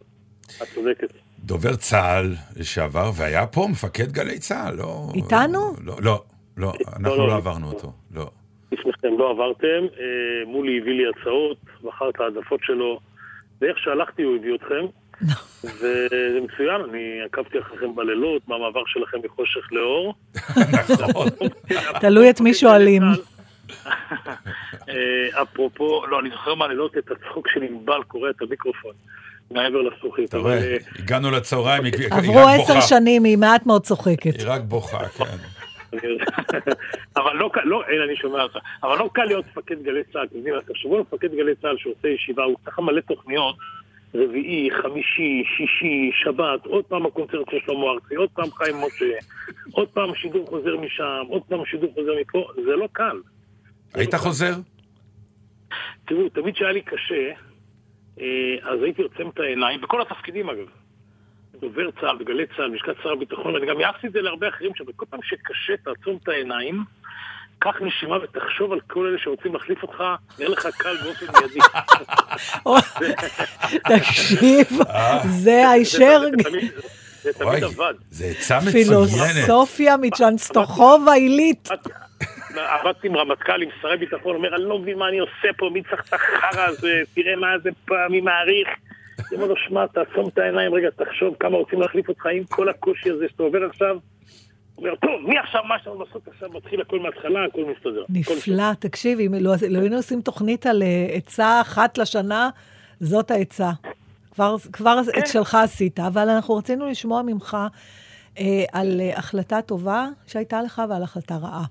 את צודקת. דובר צה"ל לשעבר, והיה פה מפקד גלי צה"ל, לא... איתנו? לא, לא, לא, אנחנו לא, לא לא. עברנו אותו, לא. לפניכם לא עברתם, אה, מולי הביא לי הצעות, בחר את העדפות שלו, ואיך שהלכתי הוא הביא אתכם. וזה מצוין, אני עקבתי אחריכם בלילות, במעבר שלכם מחושך לאור. נכון. תלוי את מי שואלים. אה, אפרופו, לא, אני זוכר מהלילות את הצחוק של ענבל קורע את המיקרופון מעבר לזכוכית. אתה רואה, אה, הגענו לצהריים, היא רק עברו עשר בוכה. שנים, היא מעט מאוד צוחקת. היא רק בוכה, כן. אבל לא קל, לא, הנה אני שומע אותך, אבל לא קל להיות מפקד גלי צה"ל, אתם יודעים, אז תחשבו על מפקד גלי צה"ל שעושה ישיבה, הוא צריך מלא תוכניות, רביעי, חמישי, שישי, שבת, עוד פעם הקונצרט של שלמה ארצי, עוד פעם חיים משה, עוד פעם שידור חוזר משם, עוד פעם שידור חוזר מפה, זה לא קל. היית חוזר? תראו, תמיד כשהיה לי קשה, אה, אז הייתי עוצם את העיניים, בכל התפקידים אגב. דובר צה"ל, בגלי צה"ל, לשכת שר הביטחון, ואני גם יעצתי את זה להרבה אחרים, שבכל פעם שקשה תעצום את העיניים, קח נשימה ותחשוב על כל אלה שרוצים להחליף אותך, נראה לך קל באופן מיידי. תקשיב, זה הישר זה תמיד- עבד. זה עצה מצוינת. פילוסופיה מצ'נסטוחובה עילית. עבדתי עם רמטכ"ל, עם שרי ביטחון, אומר, אני לא מבין מה אני עושה פה, מי צריך את החרא הזה, תראה מה זה פעם, מי מעריך. אני אומר לו, שמע, תעצום את העיניים, רגע, תחשוב כמה רוצים להחליף אותך עם כל הקושי הזה שאתה עובר עכשיו. אומר, טוב, מי עכשיו, מה שאנחנו לעשות עכשיו, מתחיל הכל מההתחלה, הכל מסתדר. נפלא, תקשיב, אם לא לא היינו עושים תוכנית על אה, עצה אחת לשנה, זאת העצה. כבר, כבר את שלך עשית, אבל אנחנו רצינו לשמוע ממך אה, על אה, החלטה טובה שהייתה לך ועל החלטה רעה.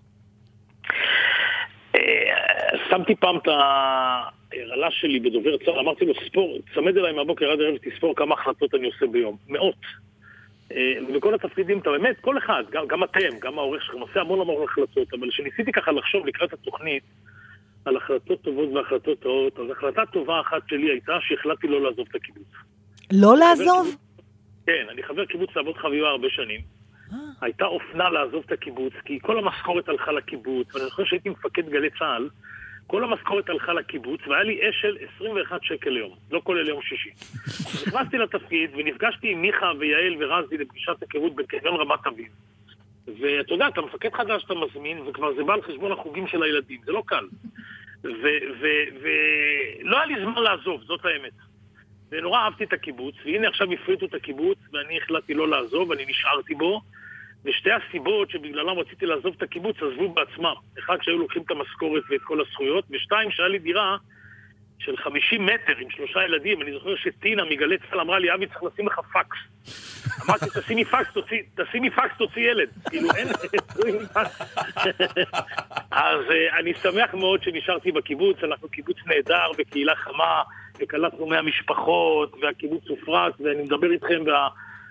אה, שמתי פעם את ההרעלה שלי בדובר צה"ל, אמרתי לו, ספור, צמד אליי מהבוקר עד הערב, תספור כמה החלטות אני עושה ביום. מאות. אה, ובכל התפקידים, אתה באמת, כל אחד, גם, גם אתם, גם העורך שלכם, עושה המון המון החלטות, אבל כשניסיתי ככה לחשוב לקראת התוכנית על החלטות טובות והחלטות רעות, אז החלטה טובה אחת שלי הייתה שהחלטתי לא לעזוב את הקיבוץ. לא לעזוב? כן, אני חבר קיבוץ לעבוד חביבה הרבה שנים. הייתה אופנה לעזוב את הקיבוץ, כי כל המשכורת הלכה לקיבוץ, ואני זוכר שהייתי מפקד גלי צה"ל, כל המשכורת הלכה לקיבוץ, והיה לי אשל 21 שקל ליום, לא כולל יום שישי. נכנסתי לתפקיד ונפגשתי עם מיכה ויעל ורזי לפגישת היכרות בקניון רמת אביב. ואתה יודע, אתה מפקד חדש שאתה מזמין, וכבר זה בא על חשבון החוגים של הילדים, זה לא קל. ולא היה לי זמן לעזוב, זאת האמת. ונורא אהבתי את הקיבוץ, והנה עכשיו הפריטו את הקיבוץ, ואני החלטתי לא לעזוב, אני נשארתי בו, ושתי הסיבות שבגללם רציתי לעזוב את הקיבוץ עזבו בעצמם. אחד, שהיו לוקחים את המשכורת ואת כל הזכויות, ושתיים, שהיה לי דירה של 50 מטר עם שלושה ילדים. אני זוכר שטינה מגלי צה"ל אמרה לי, אבי, צריך לשים לך פקס. אמרתי, תשימי פקס, תוציא, תשימי פקס, תוציא ילד. כאילו, אין. אז אה, אני שמח מאוד שנשארתי בקיבוץ, אנחנו קיבוץ נהדר וקהילה חמה, וקלטנו 100 משפחות, והקיבוץ הופרט, ואני מדבר איתכם,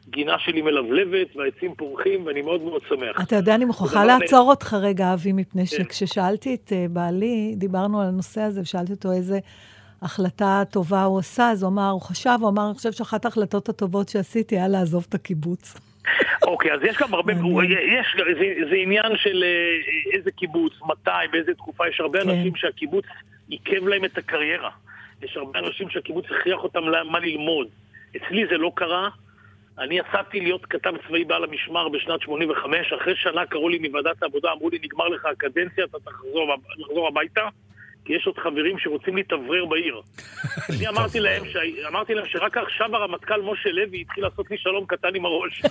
והגינה שלי מלבלבת, והעצים פורחים, ואני מאוד מאוד שמח. אתה יודע, אני מוכרחה דבר לעצור אותך רגע, אבי, מפני כן. שכששאלתי את אה, בעלי, דיברנו על הנושא הזה, ושאלתי אותו איזה החלטה טובה הוא עשה, אז הוא אמר, הוא חשב, הוא אמר, אני חושב שאחת ההחלטות הטובות שעשיתי היה לעזוב את הקיבוץ. אוקיי, אז יש גם הרבה. יש, זה, זה עניין של אה, איזה קיבוץ, מתי, באיזה תקופה, יש הרבה כן. אנשים שהקיבוץ עיכב להם את הקריירה. יש הרבה אנשים שהקיבוץ הכריח אותם מה ללמוד. אצלי זה לא קרה. אני יצאתי להיות כתב צבאי בעל המשמר בשנת 85, אחרי שנה קראו לי מוועדת העבודה, אמרו לי, נגמר לך הקדנציה, אתה תחזור, תחזור הביתה, כי יש עוד חברים שרוצים להתאוורר בעיר. אני אמרתי להם, ש... אמרתי להם שרק עכשיו הרמטכ"ל משה לוי התחיל לעשות לי שלום קטן עם הראש.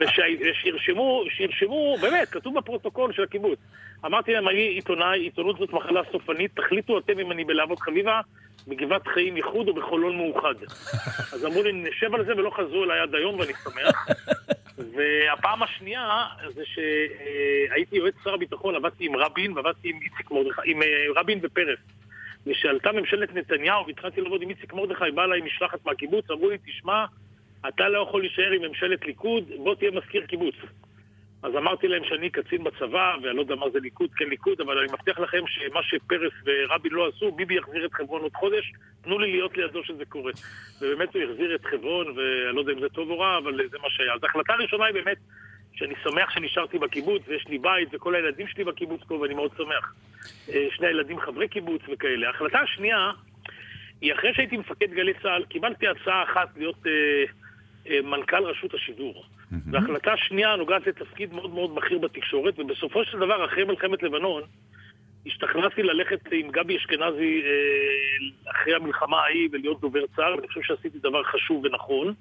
ושירשמו, שירשמו, באמת, כתוב בפרוטוקול של הקיבוץ. אמרתי להם, אני עיתונאי, עיתונות זאת מחלה סופנית, תחליטו אתם אם אני בלהבות חביבה, בגבעת חיים איחוד או בחולון מאוחד. אז אמרו לי, נשב על זה ולא חזרו אליי עד היום ואני שמח. והפעם השנייה זה שהייתי יועץ שר הביטחון, עבדתי עם רבין ועבדתי עם איציק מרדכי, עם אה, רבין ופרס. וכשעלתה ממשלת נתניהו והתחלתי לעבוד עם איציק מרדכי, בא אליי משלחת מהקיבוץ, אמרו לי, תשמע, אתה לא יכול להישאר עם ממשלת ליכוד, בוא תהיה מזכיר קיבוץ. אז אמרתי להם שאני קצין בצבא, ואני לא יודע מה זה ליכוד, כן ליכוד, אבל אני מבטיח לכם שמה שפרס ורבין לא עשו, ביבי יחזיר את חברון עוד חודש, תנו לי להיות לידו שזה קורה. ובאמת הוא החזיר את חברון, ואני לא יודע אם זה טוב או רע, אבל זה מה שהיה. אז ההחלטה הראשונה היא באמת שאני שמח שנשארתי בקיבוץ, ויש לי בית, וכל הילדים שלי בקיבוץ פה, ואני מאוד שמח. אה, שני הילדים חברי קיבוץ וכאלה. ההחלטה השנייה, היא אחרי שהייתי מפקד גלי צה"ל, קיבלתי הצעה אחת להיות אה, אה, מנכ"ל רשות השידור. והחלטה שנייה נוגעת לתפקיד מאוד מאוד בכיר בתקשורת, ובסופו של דבר, אחרי מלחמת לבנון, השתכנעתי ללכת עם גבי אשכנזי אה, אחרי המלחמה ההיא ולהיות דובר צה"ל, ואני חושב שעשיתי דבר חשוב ונכון.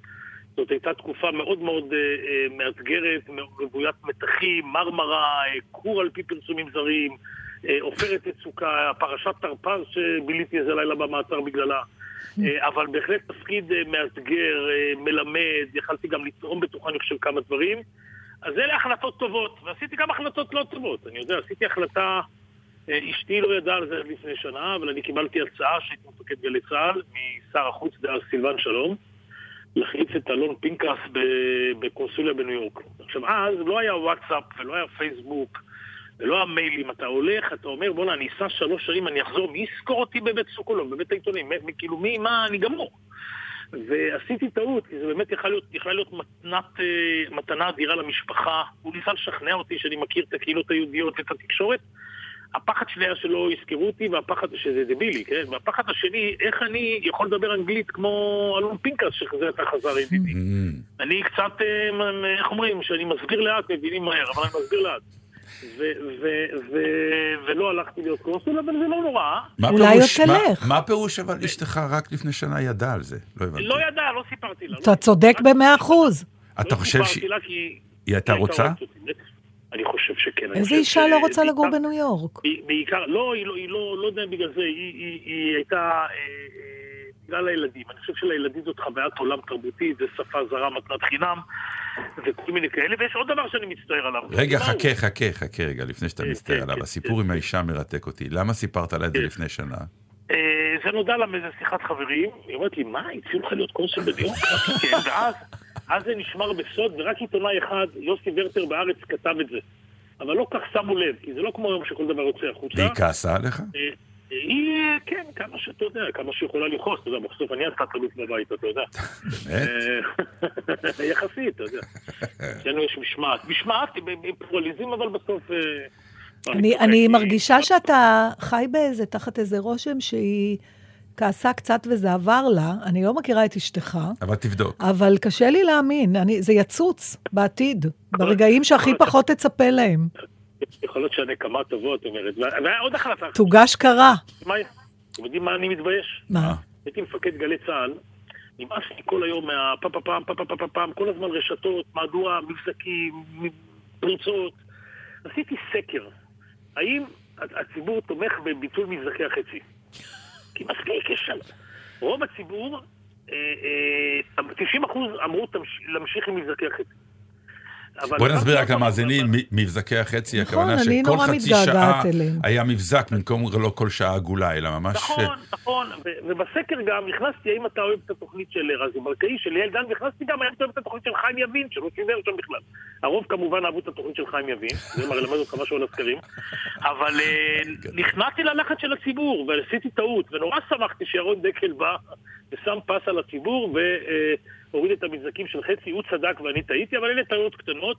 זאת הייתה תקופה מאוד מאוד אה, אה, מאתגרת, רוויית מתחים, מרמרה, אה, כור על פי פרסומים זרים, עופרת יצוקה, פרשת תרפ"ז שביליתי איזה לילה במעצר בגללה. אה, אבל בהחלט תפקיד אה, מאתגר, אה, מלמד, יכלתי גם לתרום בתוכה, אני חושב, כמה דברים. אז אלה החלטות טובות, ועשיתי גם החלטות לא טובות. אני יודע, עשיתי החלטה, אשתי לא ידעה על זה לפני שנה, אבל אני קיבלתי הצעה שהייתי מפקד גלי צה"ל משר החוץ דאז סילבן שלום, להחליף את אלון פינקס בקונסוליה בניו יורק. עכשיו, אז לא היה וואטסאפ ולא היה פייסבוק ולא המיילים. אתה הולך, אתה אומר, בואנה, אני אסע שלוש שנים, אני אחזור, מי יזכור אותי בבית סוקולוב, בבית העיתונים? כאילו, מי, מה, אני גמור. ועשיתי טעות, כי זה באמת יכלה להיות, יכלה להיות מתנת, אה, מתנה אדירה למשפחה. הוא ניסה לשכנע אותי שאני מכיר את הקהילות היהודיות ואת התקשורת. הפחד שלי היה שלא יזכרו אותי, והפחד, שזה דבילי, כן? והפחד השני, איך אני יכול לדבר אנגלית כמו אלון פנקס, שכזה אתה חזר ידידי. אני קצת, אה, איך אומרים, שאני מסביר לאט, מבינים מהר, אבל אני מסביר לאט. ולא הלכתי להיות קונסול, אבל זה לא נורא. מה אולי עוד תלך. מה פירוש אבל אשתך רק לפני שנה ידעה על זה? לא הבנתי. לא ידע, לא סיפרתי לה. לא אתה צודק במאה אחוז. אתה לא חושב סיפרתי שהיא לה כי... הייתה רוצה? אני חושב שכן. איזה אישה לא רוצה לגור בניו יורק? בעיקר, לא, היא לא, לא, לא יודע בגלל זה, היא הייתה, אה, אה, בגלל הילדים. אני חושב שלילדים זאת חוויית עולם תרבותית, זה שפה זרה, מתנת חינם, וכל מיני כאלה, ויש עוד דבר שאני מצטער עליו. רגע? חכה, חכה, חכה רגע, לפני שאתה כן, מסתער כן, עליו. כן, הסיפור. עם האישה מרתק אותי. למה סיפרת לה את זה. לפני שנה? אה, זה נודע לה מאיזה שיחת חברים, היא אומרת לי, מה, הציעו לך להיות קונסול? אמרתי, כן, ואז אז זה נשמר בסוד, ורק עיתונאי אחד, יוסי ורטר בארץ, כתב את זה. אבל לא כך שמו לב, כי זה לא כמו היום שכל דבר יוצא החוצה. והיא כעסה עליך? היא, כן, כמה שאתה יודע, כמה שיכולה לכעוס, אתה יודע, בסוף אני עשתה תלוץ בבית, אתה יודע. באמת? אה, יחסית, אתה יודע. אצלנו יש משמעת. משמעת בפלורליזם, אבל בסוף... אה, אני, מרגישה שאתה חי באיזה, תחת איזה רושם שהיא כעסה קצת וזה עבר לה. אני לא מכירה את אשתך, אבל תבדוק. אבל קשה לי להאמין. אני, זה יצוץ בעתיד, ברגעים שהכי פחות תצפה להם. יכול להיות שהנקמה תבוא, את אומרת. וה- והיה עוד החלטה. תוגש קרה. אתם יודעים מה אני מתבייש? מה? הייתי מפקד גלי צה"ל, נמאס לי כל היום מהפה פה פעם, פה פה פעם, כל הזמן רשתות, מהדורה, מבזקים, פריצות. עשיתי סקר, האם הציבור תומך בביטול מבזקי החצי? כי מספיק, יש שם... רוב הציבור, אה, אה, 90 אחוז אמרו "תמש- להמשיך עם מבזקי החצי. אבל- בוא נסביר רק למאזינים, מ- מבזקי החצי, נכון, הכוונה שכל חצי שעה אליהם. היה מבזק במקום לא כל שעה עגולה, אלא ממש... נכון, נכון, ו- ובסקר גם הכנסתי האם אתה אוהב את התוכנית של רזי ברקאי, של ליאל דן, והכנסתי גם האם אתה אוהב את התוכנית של חיים יבין, שלא שידר שם בכלל. הרוב כמובן אהבו את התוכנית של חיים יבין, זה מלמד אותך משהו על הסקרים, אבל אה, נכנסתי ללחץ של הציבור, ועשיתי טעות, ונורא שמחתי שירון דקל בא ושם פס על הציבור, והוריד את המבזקים של חצי, הוא צדק ואני טעיתי, אבל אלה טעויות קטנות.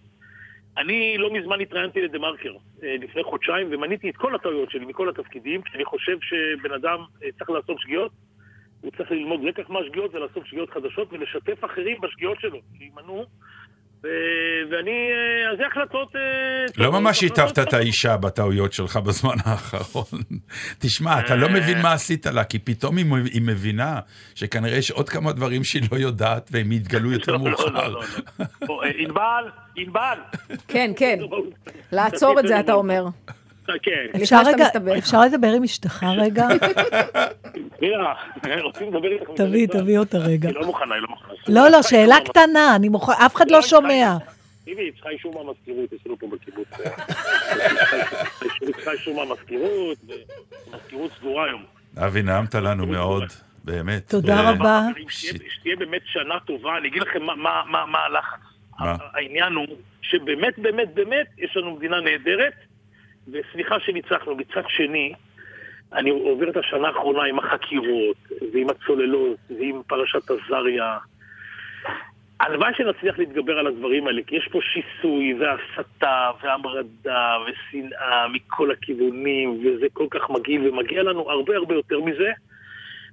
אני לא מזמן התראיינתי לדה מרקר, אה, לפני חודשיים, ומניתי את כל הטעויות שלי מכל התפקידים, כי אני חושב שבן אדם אה, צריך לעשות שגיאות, הוא צריך ללמוד לקח מהשגיאות ולעשות שגיאות חדשות ולשתף אחרים בשגיאות שלו, שיימנעו. ואני, אה, אז זה החלטות... אה, לא ממש היטבת את. האישה בטעויות שלך בזמן האחרון. תשמע, אתה לא אה. מבין מה עשית לה, כי פתאום היא מבינה שכנראה יש עוד כמה דברים שהיא לא יודעת, והם יתגלו יותר לא, לא, מאוחר. לא, אה, ענבל, ענבל. כן, כן. לעצור את זה, אתה אומר. כן. אפשר לדבר עם אשתך רגע? מירה, רוצים לדבר איתך? תביא, תביא אותה רגע. היא לא מוכנה, היא לא מוכנה. לא, לא, שאלה קטנה, אני מוכן, אף אחד לא שומע. תראי, היא צריכה אישור מהמזכירות, יש לנו פה בקיבוץ. היא צריכה אישור מהמזכירות, והמזכירות סגורה היום. אבי, נעמת לנו מאוד, באמת. תודה ו- רבה. שתהיה- באמת שנה טובה, אני אגיד לכם מה- מה- מה מה הלחץ. מה? העניין הוא שבאמת, באמת, באמת, יש לנו מדינה נהדרת, וסליחה שניצחנו. מצד שני, אני עובר את השנה האחרונה עם החקירות, ועם הצוללות, ועם פרשת עזריה. הלוואי שנצליח להתגבר על הדברים האלה, כי יש פה שיסוי והסתה והמרדה ושנאה מכל הכיוונים, וזה כל כך מגעיל, ומגיע לנו הרבה הרבה יותר מזה.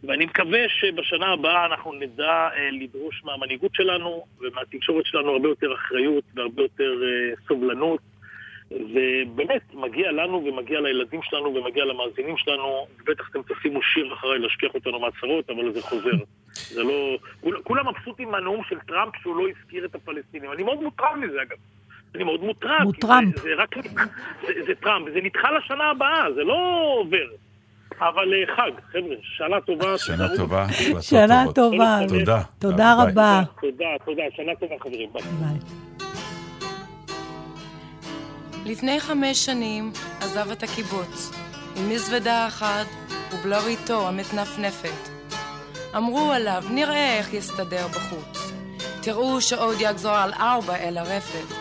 ואני מקווה שבשנה הבאה אנחנו נדע אה, לדרוש מהמנהיגות שלנו ומהתקשורת שלנו הרבה יותר אחריות והרבה יותר אה, סובלנות. ובאמת, מגיע לנו ומגיע לילדים שלנו ומגיע למאזינים שלנו, ובטח אתם תשימו שיר אחריי להשכיח אותנו מהצרות, אבל זה חוזר. זה לא... כול- כולם מבסוטים מהנאום של טראמפ שהוא לא הזכיר את הפלסטינים. אני מאוד מוטרד מזה, אגב. אני מאוד מוטרד. מוטראמפ. זה, זה רק... זה, זה טראמפ, זה נדחה לשנה הבאה, זה לא עובר. אבל אה, חג, חבר'ה, שנה טובה. שנה. טובה, שנה. טובה. תודה. תודה. רבה. תודה, תודה, שנה טובה חברים. ביי. לפני חמש שנים עזב את הקיבוץ, עם מזוודה אחת ובלוריתו המתנפנפת. אמרו עליו, נראה איך יסתדר בחוץ. תראו שעוד יגזור על ארבע אל הרפת.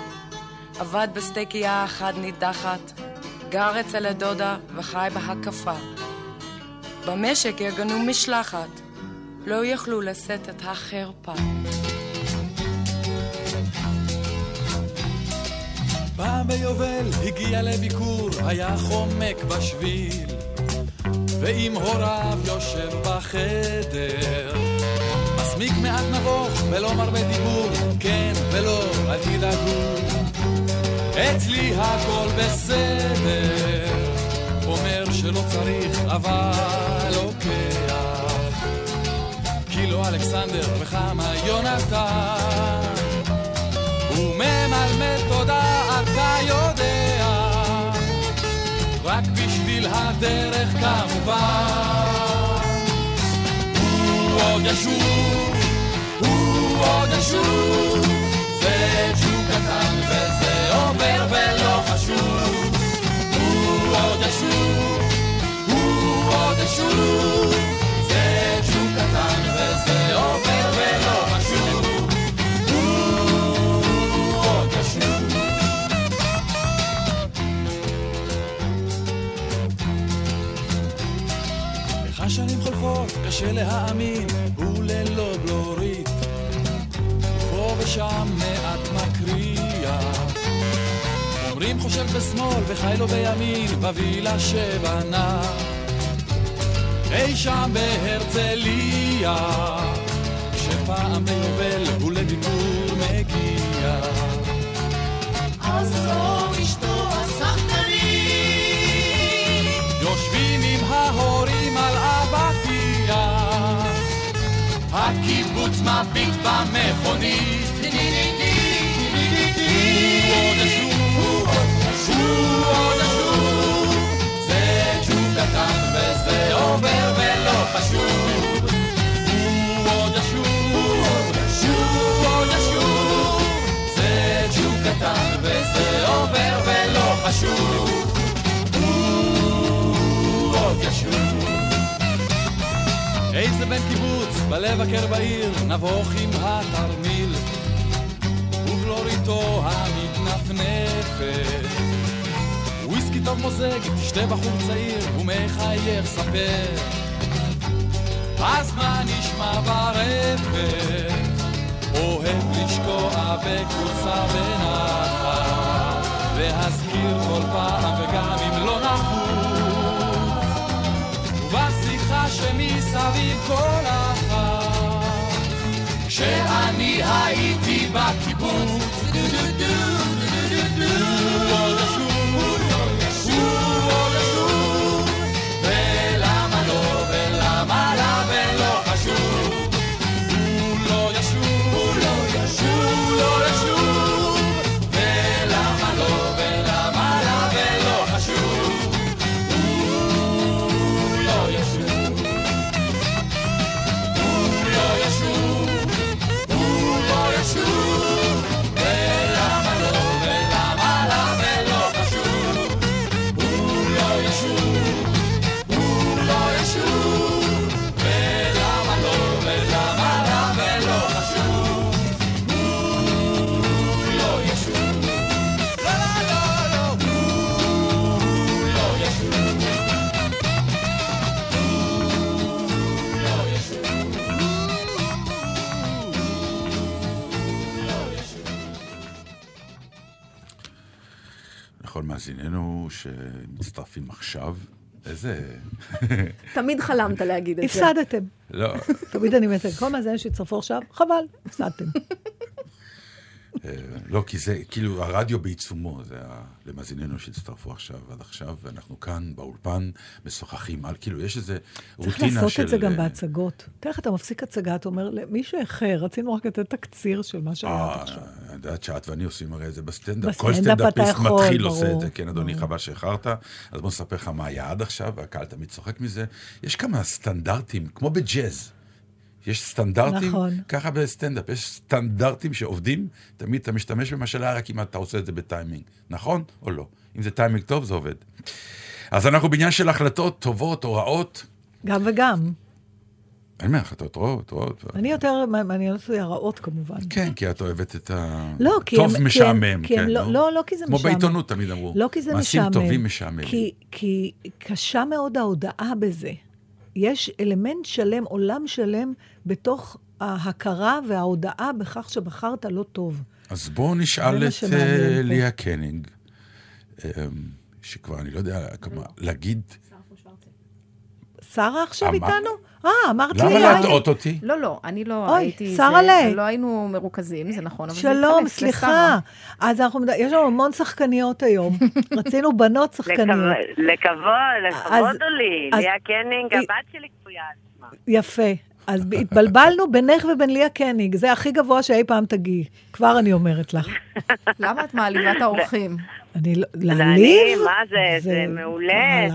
עבד בסטייקייה אחת נידחת, גר אצל הדודה וחי בהקפה. במשק יגנו משלחת, לא יכלו לשאת את החרפה. פעם ביובל הגיע לביקור, היה חומק בשביל, ועם הוריו יושב בחדר. מסמיק מעט נבוך ולא מרבה דיבור, כן ולא, אל תדאגו. אצלי הכל בסדר, אומר שלא צריך, אבל לוקח. כי לא אלכסנדר וכמה יונתן. וממלמל תודה הדרך כמובן. הוא עוד ישוב, הוא עוד ישוב, זה ג'וק קטן וזה עובר ולא חשוב. הוא עוד ישוב, הוא עוד ישוב, קשה להאמין, הוא ללא בלורית. פה ושם מעט מקריאה. אומרים חושב בשמאל וחי לו בימין, בווילה שבנה. אי שם בהרצליה, שפעם ביובל הוא לביקור מגיע. זו אשתו הסחטנית, יושבים עם ההורים על אבטיח, הקיבוץ מביט במכונית. הוא עוד ישוב, הוא עוד ישוב, זה ג'וק קטן וזה עובר ולא חשוב. הוא עוד ישוב, הוא עוד ישוב, זה ג'וק קטן וזה עובר ולא חשוב. הוא עוד ישוב. איזה בן קיבוץ, בלב הקר בעיר, נבוך עם התרמיל, ובלוריתו המתנפנפת. וויסקי טוב מוזג, תשתה בחור צעיר, ומחייך ספר. אז מה נשמע ברפת? אוהב לשקוע בכורסה בנחת, להזכיר כל פעם וגם אם לא נחוץ. שמסביב כל אחת, כשאני הייתי בקיבוץ, דו דו דו שמצטרפים עכשיו. איזה... תמיד חלמת להגיד את זה. הפסדתם. לא, תמיד אני מתה, כל מה זה שהצטרפו עכשיו, חבל, הפסדתם. אה, לא, כי זה, כאילו, הרדיו בעיצומו, זה ה- למאזיננו שהצטרפו עכשיו עד עכשיו, ואנחנו כאן באולפן משוחחים על, כאילו, יש איזה רוטינה של... צריך לעשות את זה גם אה, בהצגות. תראה איך אתה מפסיק הצגה, אתה אומר, למישהו אחר, רצינו רק לתת תקציר של מה שהיה עד אה, עכשיו. את יודעת שאת ואני עושים הרי את זה בסטנדאפ. כל סטנדאפיסט מתחיל עושה את זה, כן, אדוני. חבל שאיחרת. אז בוא נספר לך מה היה עד עכשיו, והקהל תמיד צוחק מזה. יש כמה סטנדרטים, כמו בג'אז. יש סטנדרטים, נכון. ככה בסטנדאפ, יש סטנדרטים שעובדים, תמיד אתה משתמש במה שלה, רק אם אתה עושה את זה בטיימינג. נכון או לא? אם זה טיימינג טוב, זה עובד. אז אנחנו בעניין של החלטות טובות או רעות. גם וגם. אין מה, החלטות רעות, רעות. אני יותר, מעניינות אותי הרעות כמובן. כן, כי את אוהבת את ה... לא, כי טוב הם- הם- משעמם, כי הם כן, לא- נו. לא, לא כי זה כמו משעמם. בעיתונות תמיד אמרו. לא כי זה מעשים משעמם. טובים משעממים. כי, כי קשה מאוד ההודעה בזה. יש אלמנט שלם, עולם שלם, בתוך ההכרה וההודעה בכך שבחרת לא טוב. אז בואו נשאל את אה. ליה קנינג, אה, שכבר, אני לא יודע כמה, להגיד, שרה עכשיו אמר- איתנו? אה, אמרת לי... למה. להטעות אותי? לא, לא, אני לא אוי, הייתי... שרה זה- לי. לא היינו מרוכזים, זה נכון, אבל זה שלום, סליחה. אז אנחנו, יש לנו המון שחקניות היום. רצינו בנות שחקניות. לכבוד, לכבוד, לי. ליה קנינג, היא- הבת שלי קפויה על שמה. יפה. אז התבלבלנו בינך ובין ליה קניג, זה הכי גבוה שאי פעם תגיעי. כבר אני אומרת לך. למה את מעליבה את האורחים? אני לא... להעליב? מה זה, זה מעולה,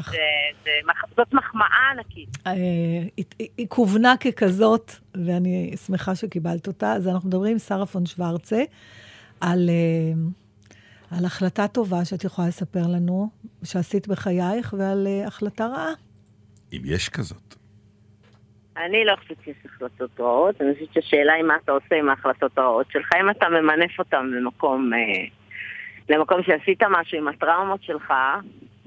זאת מחמאה ענקית. אה, היא- כוונה ככזאת, ואני שמחה שקיבלת אותה. אז אנחנו מדברים עם שרה פון שוורצה על, אה, על החלטה טובה שאת יכולה לספר לנו, שעשית בחייך, ועל אה, החלטה רעה. אם יש כזאת. אני לא חושבת שיש החלטות רעות, אני חושבת שהשאלה היא מה אתה עושה עם ההחלטות הרעות שלך. אם אתה ממנף אותן למקום, אה, למקום שעשית משהו עם הטראומות שלך,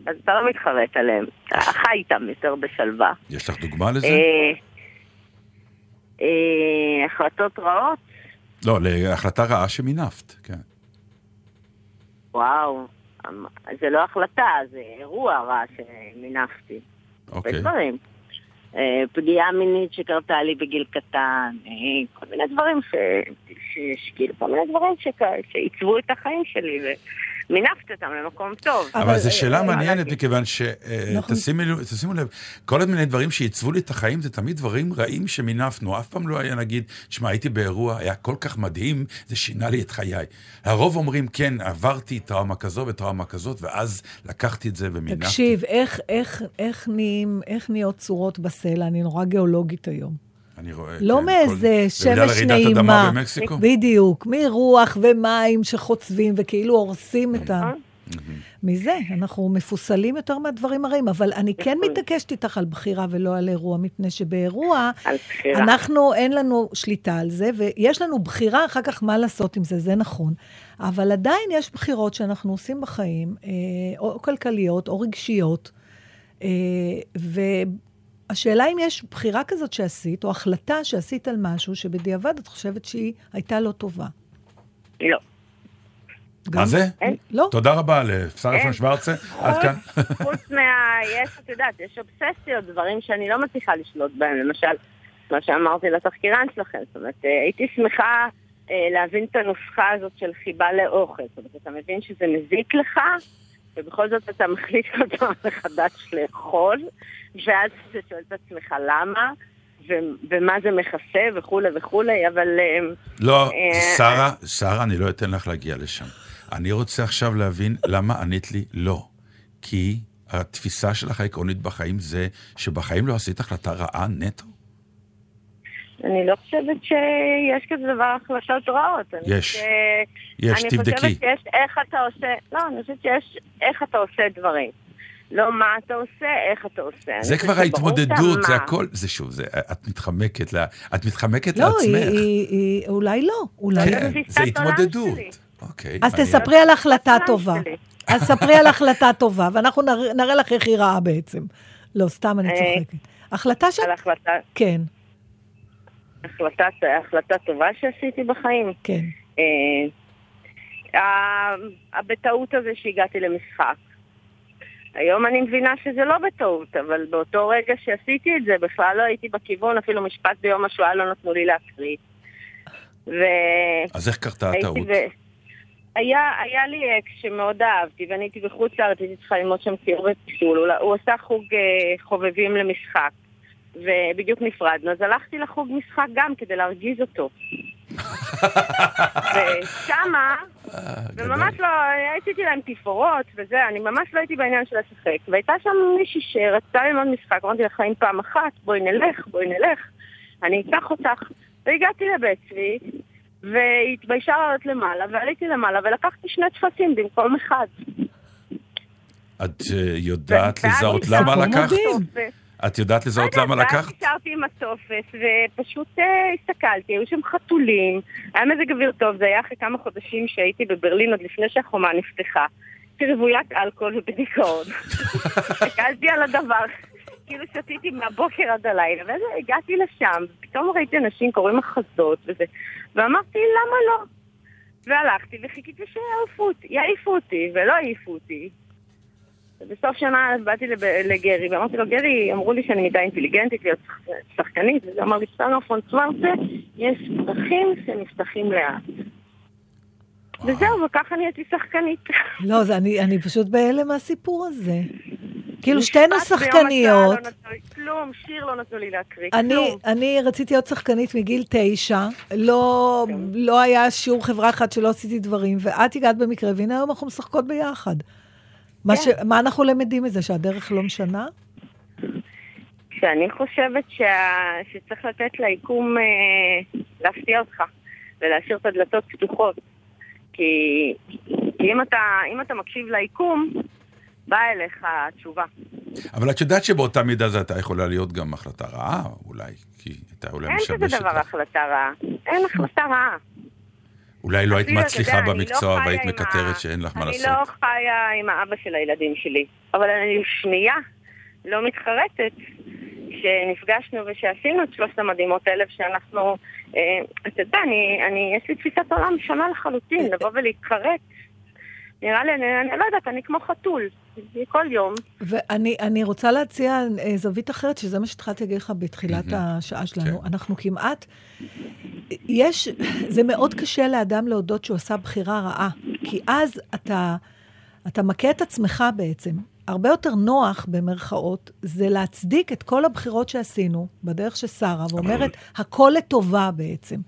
אז אתה לא מתחרט עליהן. אתה חי איתן יותר בשלווה. יש לך דוגמה לזה? אה, אה, החלטות רעות? לא, להחלטה רעה שמינפת, כן. וואו, אמ, זה לא החלטה, זה אירוע רע שמינפתי. אוקיי. אה, פגיעה מינית שקרתה לי בגיל קטן, אה, כל מיני דברים ש... ש... כאילו, כל מיני דברים שעיצבו את החיים שלי, ומינפתי אותם למקום טוב. אבל זו שאלה אה, מעניינת. מכיוון נכון. שתשימו לב, כל מיני דברים שעיצבו לי את החיים זה תמיד דברים רעים שמינפנו. אף פעם לא היה נגיד, שמע, הייתי באירוע, היה כל כך מדהים, זה שינה לי את חיי. הרוב אומרים, כן, עברתי טראומה כזו וטראומה כזאת, ואז לקחתי את זה ומינפתי. תקשיב, איך, איך, איך, נהיים, איך נהיות צורות בסלע? אני נורא גיאולוגית היום. אני רואה, לא כן, מאיזה כל- שמש רעידת נעימה. אדמה במקסיקו? בדיוק, מרוח ומים שחוצבים וכאילו הורסים את ה... נכון. מזה, אנחנו מפוסלים יותר מהדברים הרעים, אבל אני כן מתעקשת איתך על בחירה ולא על אירוע, מפני שבאירוע. אנחנו, אין לנו שליטה על זה, ויש לנו בחירה אחר כך מה לעשות עם זה, זה נכון. אבל עדיין יש בחירות שאנחנו עושים בחיים, אה, או כלכליות או רגשיות, אה, והשאלה אם יש בחירה כזאת שעשית, או החלטה שעשית על משהו, שבדיעבד את חושבת שהיא הייתה לא טובה. לא. מה זה? אין. לא. תודה רבה לשרה. פון שוורצה, עד כאן. חוץ מה... יש, את יודעת, יש אובססיות, דברים שאני לא מצליחה לשלוט בהם. למשל, מה שאמרתי לתחקירן שלכם. זאת אומרת, אה, הייתי שמחה אה, להבין את הנוסחה הזאת של חיבה לאוכל. זאת אומרת, אתה מבין שזה מזיק לך, ובכל זאת אתה מחליט כל פעם מחדש לאכול, ואז אתה שואל את עצמך למה, ו- ומה זה מכסה וכולי וכולי, אבל... אה, לא, אה, שרה, שרה, אני לא אתן לך להגיע לשם. אני רוצה עכשיו להבין למה ענית לי לא. כי התפיסה שלך העקרונית בחיים זה שבחיים לא עשית החלטה רעה נטו? אני לא חושבת שיש כזה דבר החלטות רעות. אני יש. חושבת- יש, אני תבדקי. חושבת שיש איך אתה עושה, לא, אני חושבת שיש איך אתה עושה דברים. לא מה אתה עושה, איך אתה עושה. אני זה כבר ההתמודדות, זה. הכל, זה שוב, זה, את מתחמקת, לה, את מתחמקת לא, היא, לעצמך. היא, היא, אולי לא, אולי לא. כן, תפיסת זה התמודדות. אוקיי. אז מעניין. תספרי על החלטה טובה. אז ספרי על החלטה טובה, ואנחנו נראה, נראה לך איך היא רעה בעצם. לא, סתם אני אה, צוחקת. החלטה ש... על החלטה, כן, החלטה, החלטה טובה שעשיתי בחיים. כן. אה, הבטעות הזה שהגעתי למשחק. היום אני מבינה שזה לא בטעות, אבל באותו רגע שעשיתי את זה בכלל לא הייתי בכיוון, אפילו משפט ביום השואה לא נתנו לי להקריא. ו... אז איך קרתה הטעות? ב... היה, היה לי אקס שמאוד אהבתי, ואני הייתי בחוץ לארץ, הייתי צריכה ללמוד שם ציור ופיסול. הוא, הוא עשה חוג אה, חובבים למשחק, ובדיוק נפרדנו, אז הלכתי לחוג משחק גם כדי להרגיז אותו. ושמה, וממש לא, עשיתי להם תפאורות וזה, אני ממש לא הייתי בעניין של לשחק. והייתה שם מישהי שרצתה ללמוד משחק, אמרתי לה, חיים פעם אחת, בואי נלך, בואי נלך, אני אקח אותך. והגעתי לבית צבי, והיא התביישה לעלות למעלה, ועליתי למעלה, ולקחתי שני טפסים במקום אחד. את אה, יודעת לזהות למה לקחת? את יודעת לזהות למה ואז לקחת? נשארתי עם הטופס, ופשוט אה, הסתכלתי, היו שם חתולים, היה מזג אוויר טוב, זה היה אחרי כמה חודשים שהייתי בברלין, עוד לפני שהחומה נפתחה. רוויית אלכוהול ובדיכאון. הסתכלתי על הדבר, כאילו שתיתי מהבוקר עד הלילה, ואז הגעתי לשם, ופתאום ראיתי אנשים קוראים מחזות וזה, ואמרתי, למה לא? והלכתי וחיכיתי שיעיפו אותי, יעיפו אותי, ולא העיפו אותי. ובסוף שנה באתי לב- לגרי, ואמרתי לו, גרי, אמרו לי שאני מדי אינטליגנטית להיות שח- שחקנית, וזה אמר לי, סטנו פונצוורצה, יש פרחים שנפתחים לאט. וזהו, וככה נהייתי שחקנית. לא, זה, אני, אני פשוט בהלם מהסיפור הזה. כאילו, שתינו ביום שחקניות. לא נתנו לי כלום, שיר לא נתנו לי להקריא, אני, כלום. אני רציתי להיות שחקנית מגיל תשע, לא, לא היה שיעור חברה אחד שלא עשיתי דברים, ואת הגעת במקרה, והנה היום אנחנו משחקות ביחד. מה, ש, מה אנחנו למדים מזה, שהדרך לא משנה? שאני חושבת שה... שצריך לתת ליקום אה, להפתיע אותך, ולהשאיר את הדלתות פתוחות. כי, כי אם, אתה, אם אתה מקשיב ליקום, באה אליך התשובה. אבל את יודעת שבאותה מידה זו הייתה יכולה להיות גם החלטה רעה, אולי, כי הייתה אולי אין כזה משבשת דבר. החלטה רעה. אין החלטה רעה. אולי לא היית מצליחה אני לא במקצוע והיית מקטרת שאין לך מה אני לעשות. לא חיה עם האבא של הילדים שלי, אבל אני שנייה לא מתחרטת שנפגשנו ושעשינו את שלושת המדהימות האלה, שאנחנו, אה, אתה יודע, אני, אני, יש לי תפיסת עולם שונה לחלוטין, לבוא ולהתחרט. נראה לי, אני, אני לא יודעת, אני כמו חתול, כל יום. ואני אני רוצה להציע אה, זווית אחרת, שזה מה שהתחלתי להגיד לך בתחילת. השעה שלנו. כן. אנחנו כמעט... יש... זה מאוד קשה לאדם להודות שהוא עשה בחירה רעה, כי אז אתה, אתה מכה את עצמך בעצם. הרבה יותר נוח, במרכאות, זה להצדיק את כל הבחירות שעשינו בדרך של שרה, ואומרת, הכל לטובה בעצם.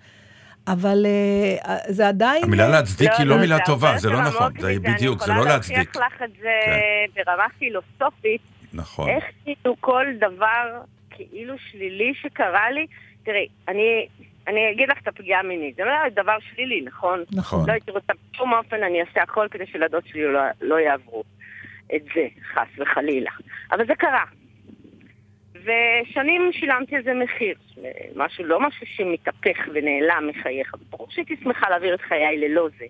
אבל אה, זה עדיין... המילה להצדיק היא לא מילה טובה, זה לא נכון, זה בדיוק, זה אני לא יכולה להצדיק. להוכיח לך את זה כן. ברמה פילוסופית, נכון. איך כאילו כל דבר כאילו שלילי שקרה לי, תראי, אני, אני אגיד לך את הפגיעה המינית, זה לא דבר שלילי, נכון? נכון. לא הייתי רוצה בשום אופן, אני אעשה הכל כדי שילדות שלי לא, לא יעברו את זה, חס וחלילה. אבל זה קרה. ושנים שילמתי על זה מחיר. משהו, לא משהו שמתהפך ונעלם מחייך. ברור שהייתי שמחה להעביר את חיי ללא זה.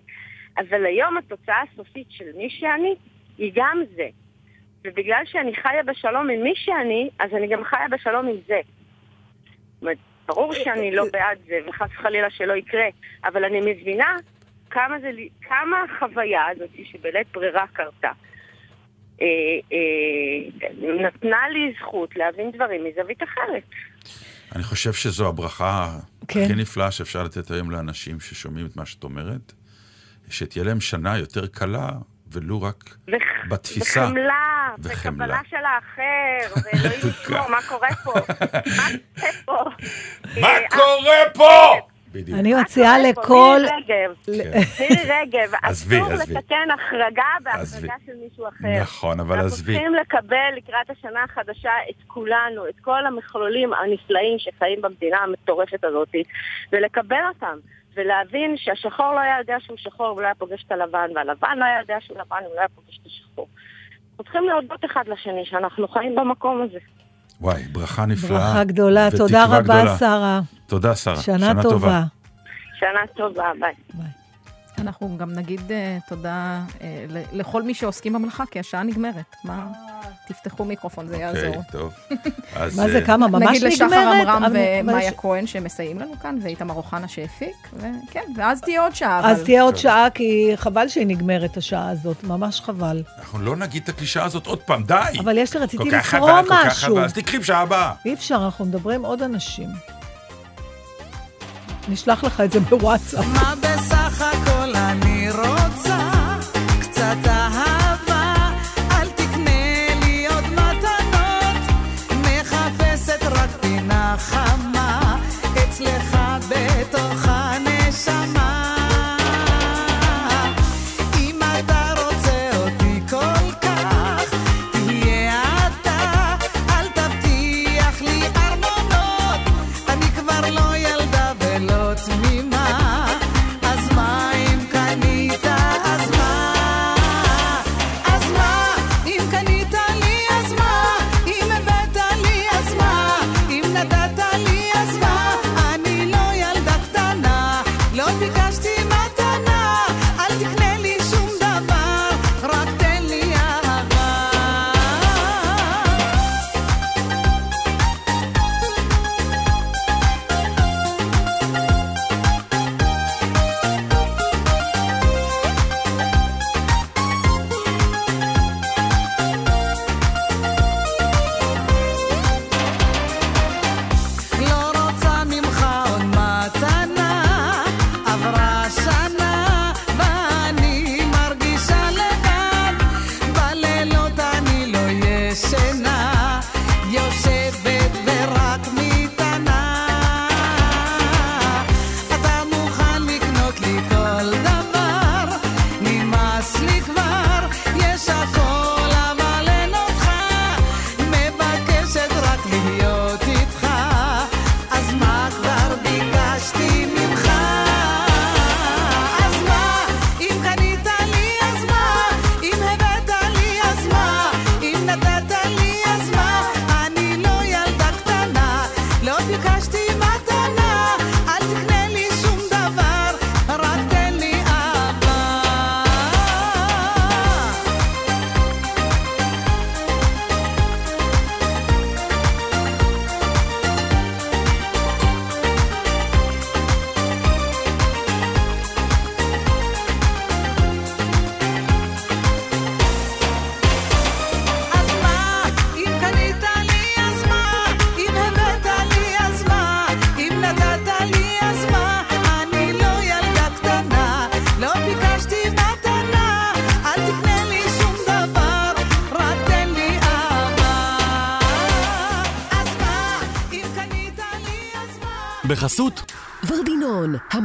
אבל היום התוצאה הסופית של מי שאני, היא גם זה. ובגלל שאני חיה בשלום עם מי שאני, אז אני גם חיה בשלום עם זה. ברור שאני לא בעד זה, וחס וחלילה שלא יקרה, אבל אני מבינה כמה, זה, כמה החוויה הזאת שבלית ברירה קרתה. אה, אה, נתנה לי זכות להבין דברים מזווית אחרת. אני חושב שזו הברכה כן. הכי נפלאה שאפשר לתת היום לאנשים ששומעים את מה שאת אומרת, שתהיה להם שנה יותר קלה, ולו רק וח- בתפיסה. וחמלה, וחמלה. וקבלה של האחר, ואלוהים ישמור, מה קורה פה? מה קורה פה? מה אה, קורה פה? בדיוק. אני מה מציעה פה? לכל... מירי רגב, כן. מירי רגב, עזבי, אסור. לתקן החרגה. בהחרגה של מישהו אחר. נכון, אבל אנחנו עזבי. צריכים לקבל לקראת השנה החדשה את כולנו, את כל המכלולים הנפלאים שחיים במדינה המטורפת הזאת, ולקבל אותם, ולהבין שהשחור לא היה יודע שהוא שחור ולא היה פוגש את הלבן, והלבן לא היה יודע שהוא לבן ולא היה פוגש את השחור. אנחנו צריכים להודות אחד לשני שאנחנו חיים במקום הזה. וואי, ברכה נפלאה. ברכה גדולה. תודה רבה, גדולה. שרה. תודה, שרה. שנה טובה. שנה טובה, ביי. אנחנו גם נגיד אה, תודה אה, לכל מי שעוסקים במלאכה, כי השעה נגמרת. מה? תפתחו מיקרופון, זה אוקיי, יעזור. טוב. אז, מה זה, אה, כמה? ממש נגיד לשחר נגמרת? עמרם ומאיה כהן שמסייעים לנו כאן, ואיתמר אוחנה שהפיק, וכן, ואז תהיה עוד שעה. אז תהיה עוד שעה, כי חבל שהיא נגמרת, השעה הזאת, ממש חבל. אנחנו לא נגיד את הקלישה הזאת עוד פעם, די. אבל יש לי, רציתי כל כך לקרוא חבל, כל כך משהו. חבל, אז תקחי בשעה הבאה. אי אפשר, אנחנו מדברים עוד אנשים. נשלח לך את זה בוואטסאפ. מה בסך הכל אני רוצה? קצת אהבה, אל תקנה לי עוד מתנות. מחפשת רק פינה חמה, אצלך הנשמה.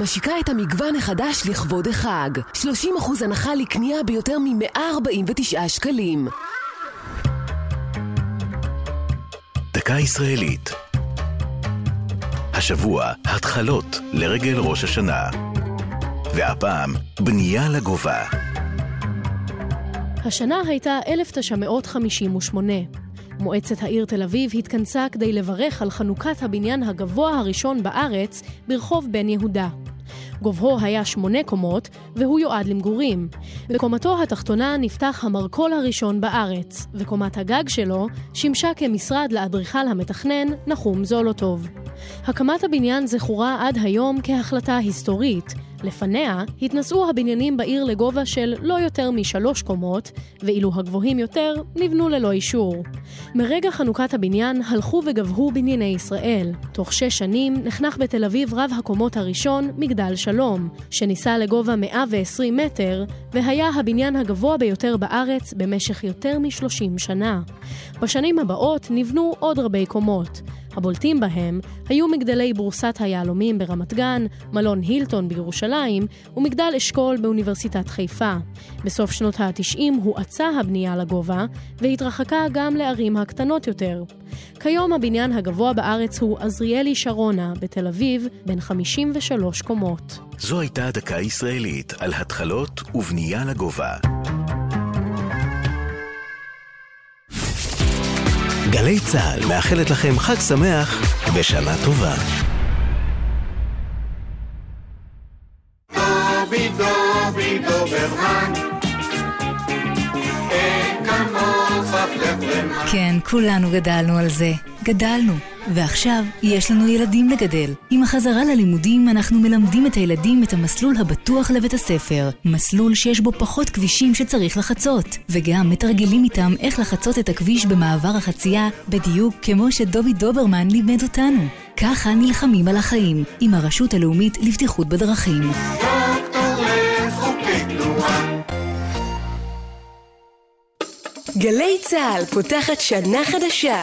המשיקה את המגוון החדש לכבוד החג. 30% הנחה לקנייה ביותר מ-149 שקלים. דקה ישראלית. השבוע, התחלות לרגל ראש השנה. והפעם, בנייה לגובה. השנה הייתה 1958. מועצת העיר תל אביב התכנסה כדי לברך על חנוכת הבניין הגבוה הראשון בארץ ברחוב בן יהודה. גובהו היה שמונה קומות, והוא יועד למגורים. בקומתו התחתונה נפתח המרכול הראשון בארץ, וקומת הגג שלו שימשה כמשרד לאדריכל המתכנן נחום זולוטוב. הקמת הבניין זכורה עד היום כהחלטה היסטורית. לפניה התנסו הבניינים בעיר לגובה של לא יותר משלוש קומות, ואילו הגבוהים יותר נבנו ללא אישור. מרגע חנוכת הבניין הלכו וגבהו בנייני ישראל. תוך שש שנים נחנך בתל אביב רב הקומות הראשון, מגדל שלום, שנישא לגובה 120 מטר, והיה הבניין הגבוה ביותר בארץ במשך יותר מ-30 שנה. בשנים הבאות נבנו עוד רבי קומות. הבולטים בהם היו מגדלי בורסת היהלומים ברמת גן, מלון הילטון בירושלים ומגדל אשכול באוניברסיטת חיפה. בסוף שנות ה-90 הואצה הבנייה לגובה והתרחקה גם לערים הקטנות יותר. כיום הבניין הגבוה בארץ הוא עזריאלי שרונה בתל אביב, בן 53 קומות. זו הייתה דקה ישראלית על התחלות ובנייה לגובה. גלי צה"ל מאחלת לכם חג שמח ושנה טובה. דובי דובי דוברמן כן, כולנו גדלנו על זה. גדלנו. ועכשיו יש לנו ילדים לגדל. עם החזרה ללימודים אנחנו מלמדים את הילדים את המסלול הבטוח לבית הספר. מסלול שיש בו פחות כבישים שצריך לחצות. וגם מתרגלים איתם איך לחצות את הכביש במעבר החצייה, בדיוק כמו שדובי דוברמן לימד אותנו. ככה נלחמים על החיים, עם הרשות הלאומית לבטיחות בדרכים. גלי צה"ל פותחת שנה חדשה.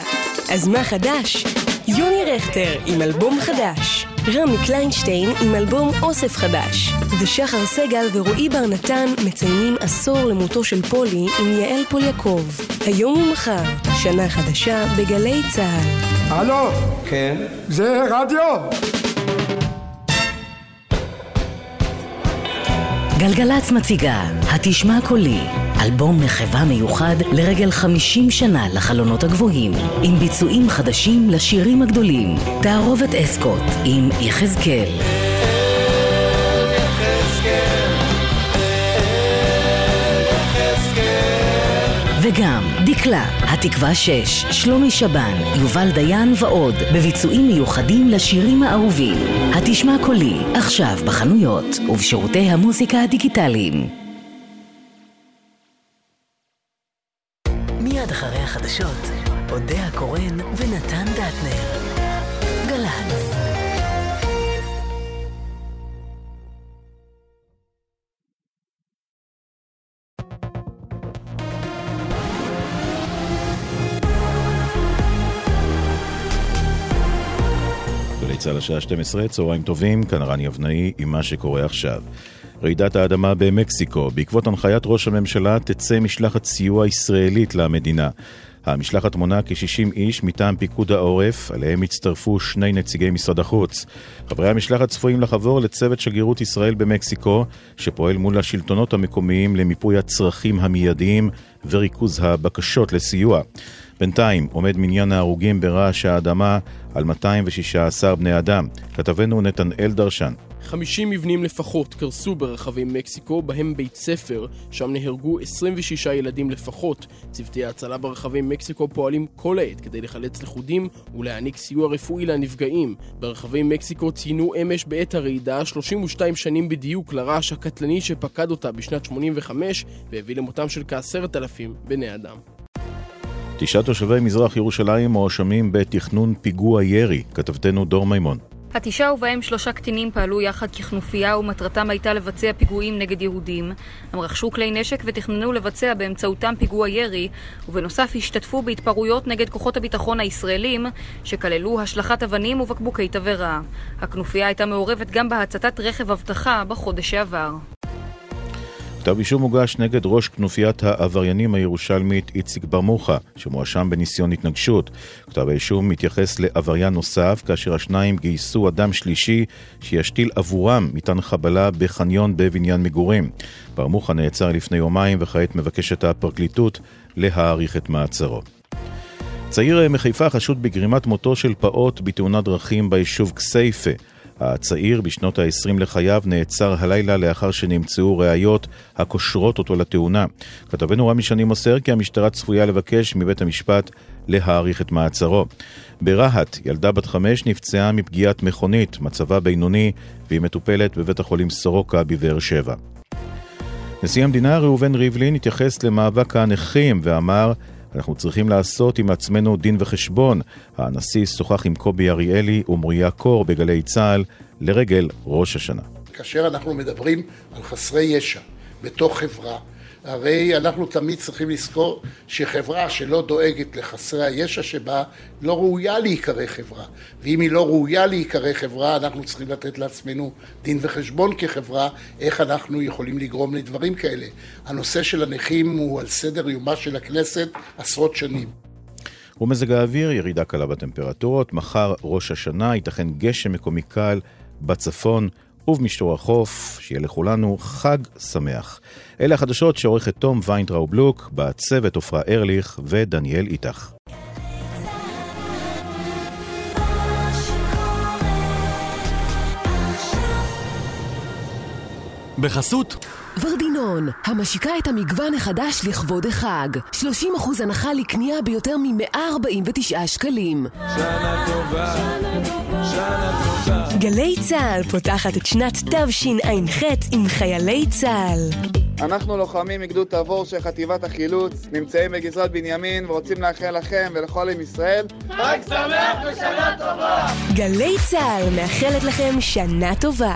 אז מה חדש? יוני רכטר עם אלבום חדש. רמי קליינשטיין עם אלבום אוסף חדש. ושחר סגל ורועי בר נתן מציינים עשור למותו של פולי עם יעל פול יעקב. היום ומחר, שנה חדשה בגלי צה"ל. הלו? כן? זה רדיו? גלגלצ מציגה התשמע קולי, אלבום מחווה מיוחד לרגל 50 שנה לחלונות הגבוהים, עם ביצועים חדשים לשירים הגדולים. תערובת אסקוט עם יחזקאל. וגם דקלה, התקווה 6, שלומי שבן, יובל דיין ועוד, בביצועים מיוחדים לשירים האהובים. התשמע קולי, עכשיו בחנויות ובשירותי המוזיקה הדיגיטליים. השעה 12, צהריים טובים, כאן רני אבנאי עם מה שקורה עכשיו. רעידת האדמה במקסיקו, בעקבות הנחיית ראש הממשלה תצא משלחת סיוע ישראלית למדינה. המשלחת מונה כ-60 איש מטעם פיקוד העורף, עליהם הצטרפו שני נציגי משרד החוץ. חברי המשלחת צפויים לחבור לצוות שגרירות ישראל במקסיקו, שפועל מול השלטונות המקומיים למיפוי הצרכים המיידיים וריכוז הבקשות לסיוע. בינתיים עומד מניין ההרוגים ברעש האדמה על 216 בני אדם. כתבנו נתנאל דרשן. 50 מבנים לפחות קרסו ברחבי מקסיקו, בהם בית ספר, שם נהרגו 26 ילדים לפחות. צוותי ההצלה ברחבי מקסיקו פועלים כל העת כדי לחלץ לכודים ולהעניק סיוע רפואי לנפגעים. ברחבי מקסיקו ציינו אמש בעת הרעידה 32 שנים בדיוק לרעש הקטלני שפקד אותה בשנת 85 והביא למותם של כעשרת אלפים בני אדם. תשעה תושבי מזרח ירושלים מואשמים בתכנון פיגוע ירי, כתבתנו דור מימון. התשעה ובהם שלושה קטינים פעלו יחד ככנופיה ומטרתם הייתה לבצע פיגועים נגד יהודים. הם רכשו כלי נשק ותכננו לבצע באמצעותם פיגוע ירי, ובנוסף השתתפו בהתפרעויות נגד כוחות הביטחון הישראלים, שכללו השלכת אבנים ובקבוקי תבערה. הכנופיה הייתה מעורבת גם בהצתת רכב אבטחה בחודש שעבר. כתב אישום הוגש נגד ראש כנופיית העבריינים הירושלמית איציק ברמוחה, שמואשם בניסיון התנגשות. כתב האישום מתייחס לעבריין נוסף, כאשר השניים גייסו אדם שלישי שישתיל עבורם מטען חבלה בחניון בבניין מגורים. ברמוחה נעצר לפני יומיים וכעת מבקשת הפרקליטות להאריך את מעצרו. צעיר מחיפה חשוד בגרימת מותו של פעוט בתאונת דרכים ביישוב כסייפה. הצעיר בשנות ה-20 לחייו נעצר הלילה לאחר שנמצאו ראיות הקושרות אותו לתאונה. כתבנו רמי שני מוסר כי המשטרה צפויה לבקש מבית המשפט להאריך את מעצרו. ברהט, ילדה בת חמש נפצעה מפגיעת מכונית, מצבה בינוני, והיא מטופלת בבית החולים סורוקה בבאר שבע. נשיא המדינה ראובן ריבלין התייחס למאבק הנכים ואמר אנחנו צריכים לעשות עם עצמנו דין וחשבון. הנשיא שוחח עם קובי אריאלי ומוריה קור בגלי צה"ל לרגל ראש השנה. כאשר אנחנו מדברים על חסרי ישע בתוך חברה, הרי אנחנו תמיד צריכים לזכור שחברה שלא דואגת לחסרי הישע שבה לא ראויה להיקרא חברה. ואם היא לא ראויה להיקרא חברה, אנחנו צריכים לתת לעצמנו דין וחשבון כחברה, איך אנחנו יכולים לגרום לדברים כאלה. הנושא של הנכים הוא על סדר יומה של הכנסת עשרות שנים. ומזג האוויר, ירידה קלה בטמפרטורות, מחר ראש השנה, ייתכן גשם מקומי קל בצפון ובמשטור החוף, שיהיה לכולנו חג שמח. אלה החדשות שעורכת תום ויינטראו בלוק, בצוות עפרה ארליך ודניאל איתך. בחסות ורדינון, המשיקה את המגוון החדש לכבוד החג. 30% הנחה לקנייה ביותר מ-149 שקלים. שנה טובה, שנה טובה. גלי צה"ל פותחת את שנת תשע"ח עם חיילי צה"ל. אנחנו לוחמים מגדוד תבור של חטיבת החילוץ, נמצאים בגזרת בנימין ורוצים לאחל לכם ולכל עם ישראל חג שמח ושנה טובה! גלי צה"ל מאחלת לכם שנה טובה.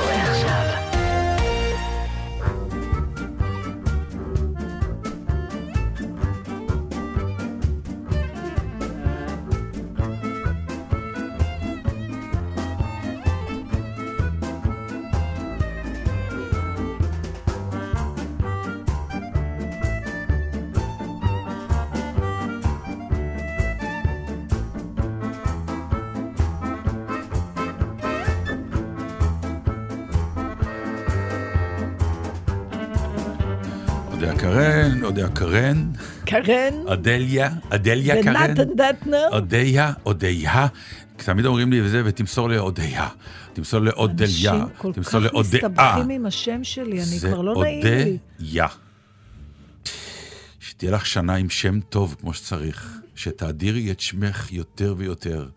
אודיה קרן, קרן. אדליה, אדליה קרן, ונתן דטנר. אודיה, אודיה. תמיד אומרים לי וזה, ותמסור לאודיה, תמסור לאודליה, אנשים כל תמסור כך לאודאה. מסתבכים עם השם שלי, אני זה כבר לא נעים לי. אודיה. שתהיה לך שנה עם שם טוב כמו שצריך, שתאדירי את שמך יותר ויותר.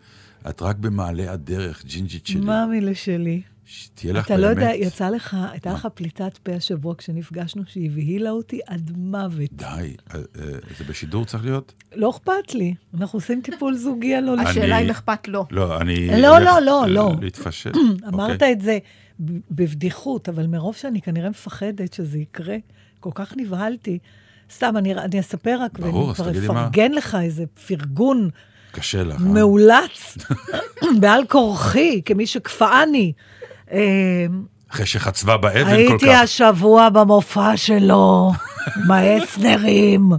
את רק במעלה הדרך, ג'ינג'ית שלי. מאמילה שלי. שתהיה לך אתה באמת... לא יודע, יצא לך, הייתה לך פליטת פה השבוע כשנפגשנו, שהיא הבהילה אותי עד מוות. די, אה, אה, זה בשידור צריך להיות? לא אכפת לי, אנחנו עושים טיפול זוגי, לא... השאלה אם אכפת לו. לא, אני... לא, לא, לא, לא. להתפשט. אמרת אוקיי. את זה בבדיחות, אבל מרוב שאני כנראה מפחדת שזה יקרה, כל כך נבהלתי. סתם, אני, אני אספר רק, ברור, ואני כבר מה. אפרגן לך איזה פרגון קשה לך. אה? מאולץ, בעל כורחי, כמי שכפאני. אה, אחרי שחצבה באבן כל כך. הייתי השבוע במופע שלו, מאסנרים.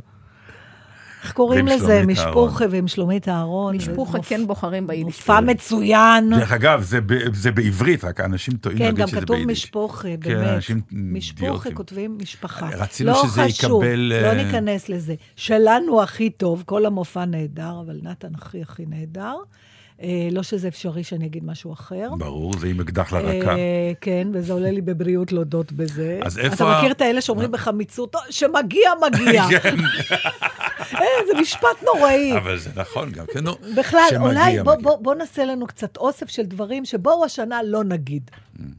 איך קוראים לזה? משפוחה ועם שלומית אהרון. משפוחה כן בוחרים ביידיש. מופע מצוין. דרך אגב, זה, ב, זה בעברית, רק אנשים טועים כן, להגיד גם שזה כתוב ביידיש. משפוחה, כן, באמת. אנשים משפוחה אידיוטים. כותבים משפחה. רצינו לא שזה חשוב, יקבל, לא אה, ניכנס לזה. שלנו הכי טוב, כל המופע נהדר, אבל נתן הכי הכי נהדר. אה, לא שזה אפשרי שאני אגיד משהו אחר. ברור, זה עם אקדח לרקה. אה, כן, וזה עולה לי בבריאות להודות בזה. אז איפה אתה מכיר את האלה שאומרים בחמיצות, "טוב, שמגיע, מגיע. כן, אה, זה משפט נוראי. אבל זה נכון גם, כן, נו. בכלל, אולי בוא, נעשה לנו קצת אוסף של דברים שבואו השנה לא נגיד.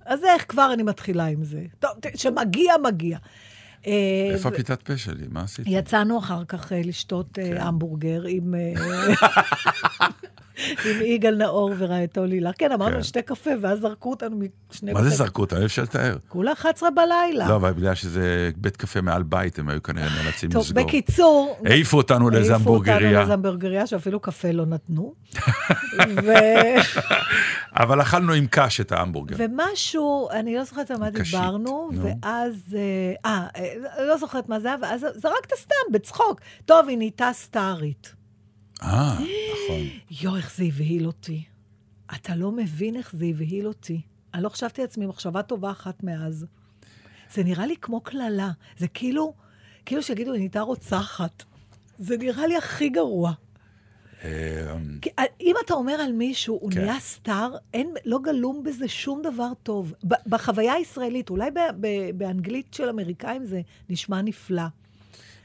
אז איך כבר אני מתחילה עם זה? טוב, שמגיע, מגיע. אה, איפה הפליטת פה שלי? מה עשית? יצאנו אחר כך אה, לשתות כן. אה, המבורגר עם... עם יגאל נאור ורעייתו לילה. כן, אמרנו כן. שתי קפה, ואז זרקו אותנו משני מה זה זרקו אותה? אי אפשר לתאר. כולה 11 בלילה. לא, אבל בגלל שזה בית קפה מעל בית, הם היו כנראה נאלצים טוב, לסגור. בקיצור... העיפו אותנו לאיזה העיפו אותנו המבורגריה. לאיזה המבורגריה, שאפילו קפה לא נתנו. אבל אכלנו עם קש את ההמבורגר. ומשהו, אני לא זוכרת על מה דיברנו, נו. ואז, אה, לא זוכרת מה זה היה, ואז זרקת סתם, בצחוק. טוב, היא נהייתה סטארית. אה, נכון. יואו, איך זה הבהיל אותי. אתה לא מבין איך זה הבהיל אותי. אני לא חשבתי לעצמי מחשבה טובה אחת מאז. זה נראה לי כמו קללה. זה כאילו, כאילו שיגידו, היא נהייתה רוצחת. זה נראה לי הכי גרוע. אה, כי, אם אתה אומר על מישהו, הוא כן. נהיה סטאר, אין, לא גלום בזה שום דבר טוב. בחוויה הישראלית, אולי באנגלית של אמריקאים זה נשמע נפלא.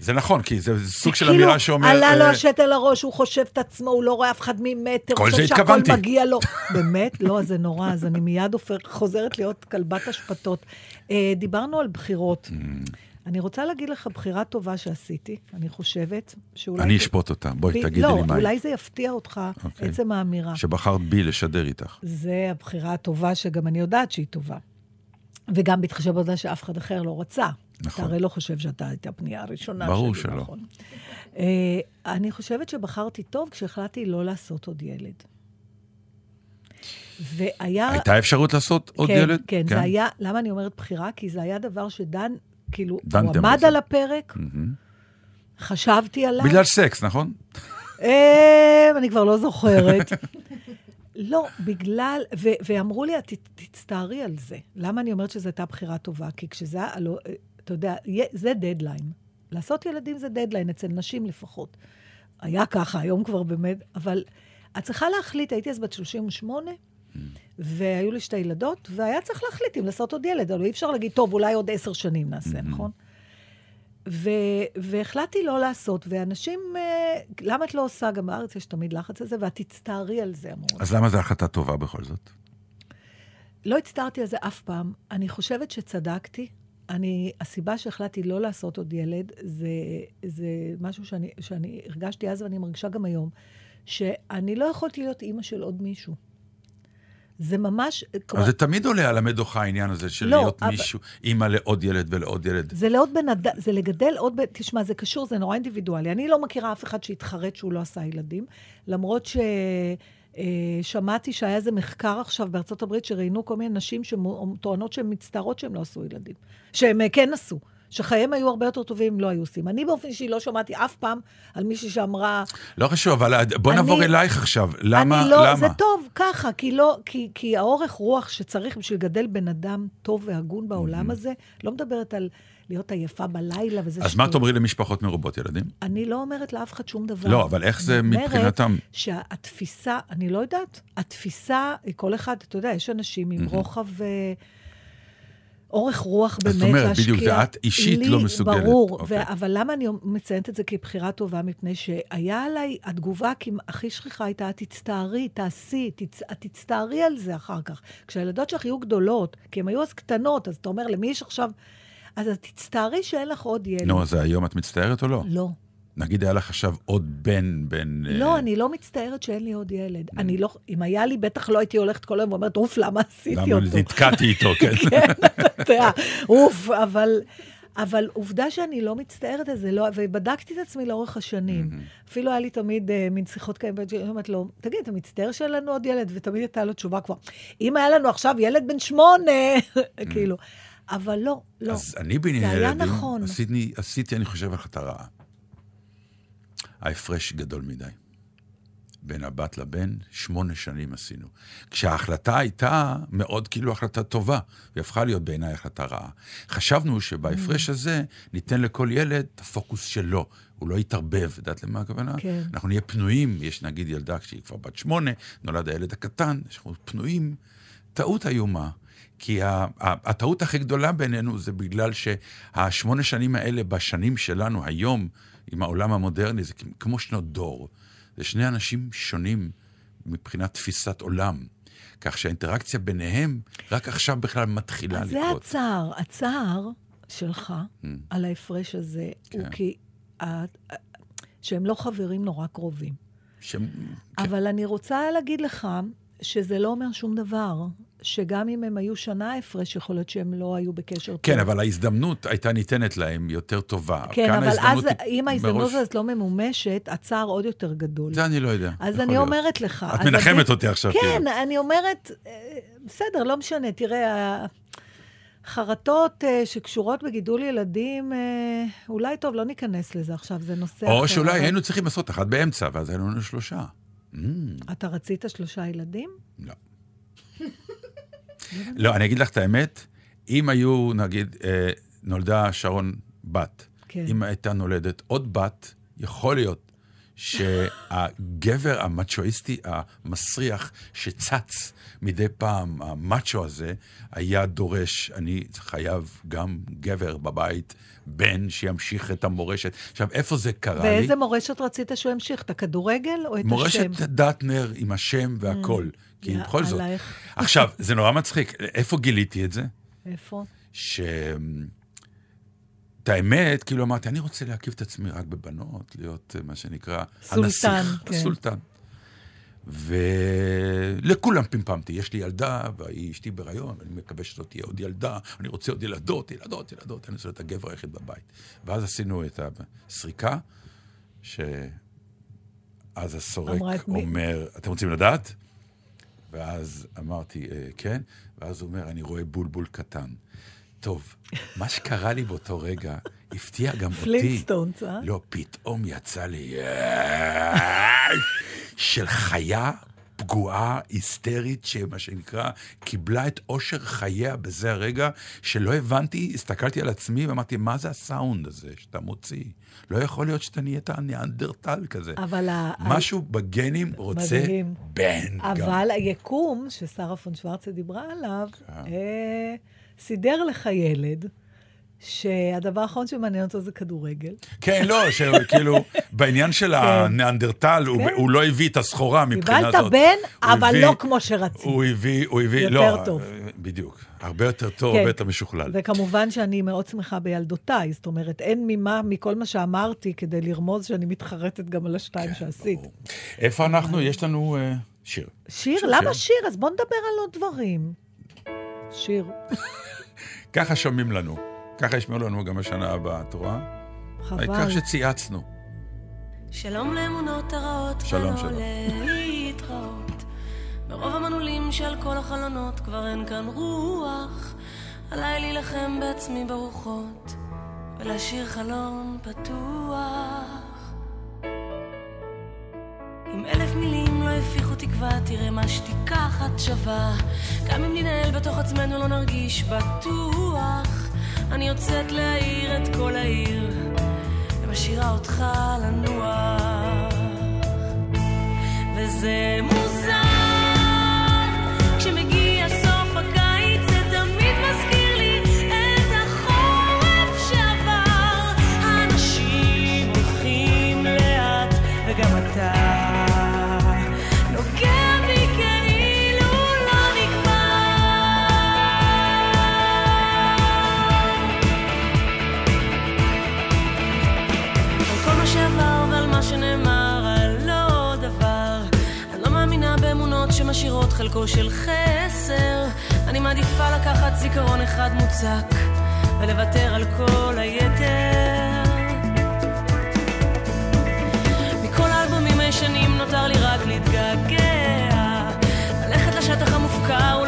זה נכון, כי זה סוג של כאילו, אמירה שאומר... עלה לו אה, השתל לראש, הוא חושב את עצמו, הוא לא רואה אף אחד ממטר, כל זה חושב שהכל התכוונתי. מגיע לו. באמת? לא, זה נורא, אז אני מיד חוזרת להיות כלבת אשפתות. אה, דיברנו על בחירות. אני רוצה להגיד לך בחירה טובה שעשיתי, אני חושבת, שאולי... אני זה- אשפוט אותה. בואי, ב- תגידי לא, לי מה היא. אולי זה יפתיע אותך, אוקיי. עצם האמירה. שבחרת בי לשדר איתך. זה הבחירה הטובה, שגם אני יודעת שהיא טובה. וגם בהתחשב בעובדה שאף אחד אחר לא רצה. נכון. אתה הרי לא חושב שאתה היית הפנייה הראשונה ברור שלי, שלא. נכון? אה, אני חושבת שבחרתי טוב כשהחלטתי לא לעשות עוד ילד. והיה... הייתה אפשרות לעשות עוד כן, ילד? כן, זה היה... למה אני אומרת בחירה? כי זה היה דבר שדן, כאילו, הוא עמד. על הפרק. חשבתי עליו. בגלל סקס, נכון? אה, אני כבר לא זוכרת. לא, בגלל, ו- ואמרו לי, "את ת- תצטערי על זה. למה אני אומרת שזו הייתה בחירה טובה? כי כשזה היה, הלא, אה, אתה יודע, זה דדליין. לעשות ילדים זה דדליין, אצל נשים לפחות. היה ככה, היום כבר באמת, אבל את צריכה להחליט, הייתי אז בת 38, והיו לי שתי ילדות, והיה צריך להחליט אם לעשות עוד ילד, אבל אי אפשר להגיד, טוב, אולי עוד עשר שנים נעשה, נכון? ו- והחלטתי לא לעשות, ואנשים, אה, למה את לא עושה? גם בארץ יש תמיד לחץ על זה, ואת תצטערי על זה, אמרו. אז למה זו החלטה טובה בכל זאת? לא הצטערתי על זה אף פעם. אני חושבת שצדקתי. אני, הסיבה שהחלטתי לא לעשות עוד ילד, זה, זה משהו שאני, שאני הרגשתי אז ואני מרגישה גם היום, שאני לא יכולתי להיות אימא של עוד מישהו. זה ממש... אבל זה תמיד עולה על המדוכה העניין הזה של לא, להיות אבל- מישהו, אימא לעוד ילד ולעוד ילד. זה לעוד בן אדם, זה לגדל עוד. תשמע, זה קשור, זה נורא אינדיבידואלי. אני לא מכירה אף אחד שהתחרט שהוא לא עשה ילדים, למרות ש... אה, שמעתי שהיה איזה מחקר עכשיו בארצות הברית שראיינו כל מיני נשים שטוענות שהן מצטערות שהן לא עשו ילדים. שהן אה, כן עשו. שחייהם היו הרבה יותר טובים אם לא היו עושים. אני באופן אישי לא שמעתי אף פעם על מישהי שאמרה... לא חשוב, אבל בוא אני- נעבור אלייך עכשיו. למה? לא, למה? זה טוב, ככה, כי, לא, כי, כי האורך רוח שצריך בשביל לגדל בן אדם טוב והגון בעולם הזה, לא מדברת על להיות עייפה בלילה וזה אז מה שטות. תאמרי למשפחות מרובות ילדים? אני לא אומרת לאף אחד שום דבר. לא, אבל איך זה אני אומרת מבחינתם? שהתפיסה, אני לא יודעת, התפיסה, כל אחד, אתה יודע, יש אנשים עם רוחב... אורך רוח באמת את אומרת, להשקיע. בדיוק, זה את אישית לי, לא מסוגלת. ברור, אוקיי. ו- אבל למה אני מציינת את זה כבחירה טובה? מפני שהיה עליי, התגובה הכי שכיחה הייתה, את תצטערי, תעשי, תצ... את תצטערי על זה אחר כך. כשהילדות שלך יהיו גדולות, כי הן היו אז קטנות, אז אתה אומר, למי יש עכשיו... אז את תצטערי שאין לך עוד ילד. נו, אז היום את מצטערת או לא? לא. נגיד היה לך עכשיו עוד בן, בן... אה, לא, אני לא מצטערת שאין לי עוד ילד. אני לא, אם היה לי, בטח לא הייתי הולכת כל היום ואומרת, אוף, למה עשיתי למה אותו? נתקעתי איתו, כן. כן, אתה יודע, אוף, אבל, אבל עובדה שאני לא מצטערת על זה, לא, ובדקתי את עצמי לאורך השנים. אפילו היה לי תמיד uh, מין שיחות כאלה, ואני אומרת לו, תגיד, אתה מצטער שאין לנו עוד ילד? ותמיד הייתה לו תשובה כבר, אם היה לנו עכשיו ילד בן שמונה, כאילו. אבל לא, לא. אז אני בעניין היה ילדים, נכון. עשיתי, עשיתי, אני חושב, החלטה רעה. ההפרש גדול מדי. בין הבת לבן, שמונה שנים עשינו. כשההחלטה הייתה מאוד כאילו החלטה טובה, והיא הפכה להיות בעיניי החלטה רעה. חשבנו שבהפרש Mm. הזה ניתן לכל ילד את הפוקוס שלו. הוא לא יתערבב, יודעת למה הכוונה? כן. אנחנו נהיה פנויים, יש נגיד ילדה כשהיא כבר בת שמונה, נולד הילד הקטן, אנחנו פנויים. טעות איומה. כי ה- ה- הטעות הכי גדולה בינינו זה בגלל שהשמונה שנים האלה, בשנים שלנו היום, עם העולם המודרני, זה כמו שנות דור. זה שני אנשים שונים מבחינת תפיסת עולם. כך שהאינטראקציה ביניהם רק עכשיו בכלל מתחילה אז זה לקרות. הצער. הצער שלך Mm. על ההפרש הזה, הוא כן. כי... ה- שהם לא חברים נורא קרובים. שהם- אבל אני רוצה להגיד לך שזה לא אומר שום דבר, שגם אם הם היו שנה הפרש, יכול להיות שהם לא היו בקשר טוב. כן, אבל ההזדמנות הייתה ניתנת להם יותר טובה. כן, אבל אז, אם ההזדמנות מראש- הזאת לא ממומשת, הצער עוד יותר גדול. זה אני לא יודע. אז אני להיות. אומרת לך... את מנחמת אותי עכשיו, כן, כאילו. אני אומרת, אה, בסדר, לא משנה. תראה, חרטות אה, שקשורות בגידול ילדים, אה, אולי טוב, לא ניכנס לזה עכשיו, זה נושא אחר. או שאולי אבל- היינו צריכים לעשות אחת באמצע, ואז היינו לנו שלושה. Mm, אתה רצית שלושה ילדים? לא. לא, אני אגיד לך את האמת, אם היו, נגיד, אה, נולדה שרון בת, כן. אם הייתה נולדת עוד בת, יכול להיות שהגבר המצ'ואיסטי המסריח שצץ מדי פעם, המאצ'ו הזה, היה דורש, אני חייב גם גבר בבית, בן שימשיך את המורשת. עכשיו, איפה זה קרה לי? ואיזה מורשת רצית שהוא ימשיך? את הכדורגל או את מורשת השם? דטנר עם השם והכל. כי יא בכל זאת. עלייך. עכשיו, זה נורא מצחיק. איפה גיליתי את זה? איפה? ש... את האמת, כאילו אמרתי, אני רוצה להקיף את עצמי רק בבנות, להיות אה, מה שנקרא סולטן, הנסיך, כן. הסולטן. ולכולם פמפמתי, יש לי ילדה, והיא אשתי בהיריון, אני מקווה שזאת תהיה עוד ילדה, אני רוצה עוד ילדות, ילדות, ילדות, אני רוצה להיות הגבר היחיד בבית. ואז עשינו את הסריקה, שאז הסורק את מי? אומר, אתם רוצים לדעת? ואז אמרתי, "אה, כן, ואז הוא אומר, אני רואה בולבול קטן. טוב, מה שקרה לי באותו רגע הפתיע גם אותי. פלינסטונס, אה? לא, פתאום יצא לי של חיה פגועה, היסטרית, שמה שנקרא, קיבלה את אושר חייה בזה הרגע, שלא הבנתי, הסתכלתי על עצמי ואמרתי, מה זה הסאונד הזה שאתה מוציא? לא יכול להיות שאתה נהיית ניאנדרטל כזה. אבל ה- משהו בגנים רוצה מדהים. בן. גם. אבל היקום, ששרה פון שוורצה דיברה עליו, כן. אה, סידר לך ילד, שהדבר האחרון שמעניין אותו זה כדורגל. כן, לא, שכאילו, בעניין של הניאנדרטל, הוא- כן. הוא לא הביא את הסחורה מבחינה קיבלת זאת. בן, הוא אבל הביא- לא כמו שרצית. הוא הביא, הוא הביא, יותר לא, טוב. בדיוק. הרבה יותר טוב, כן. הרבה יותר משוכלל. וכמובן שאני מאוד שמחה בילדותיי, זאת אומרת, אין ממה, מכל מה שאמרתי, כדי לרמוז שאני מתחרטת גם על השתיים כן, שעשית. איפה אנחנו? יש לנו אה, שיר. שיר? שיר, למה שיר? אז בוא נדבר על עוד דברים. שיר. ככה שומעים לנו. ככה ישמעו לנו גם בשנה הבאה, את רואה? חבל. העיקר שצייצנו. שלום לאמונות הרעות, שלום, ולא שלום. להתראות. מרוב המנעולים שעל כל החלונות כבר אין כאן רוח. עליי להילחם בעצמי ברוחות, ולהשאיר חלון פתוח. אם אלף מילים לא הפיחו תקווה, תראה מה שתיקה אחת שווה. גם אם ננהל בתוך עצמנו לא נרגיש בטוח. אני יוצאת להאיר את כל העיר, ומשאירה אותך לנוח. וזה מוזר, שמשאירות חלקו של חסר. אני מעדיפה לקחת זיכרון אחד מוצק ולוותר על כל היתר. מכל האלבומים הישנים נותר לי רק להתגעגע. ללכת לשטח המופקר,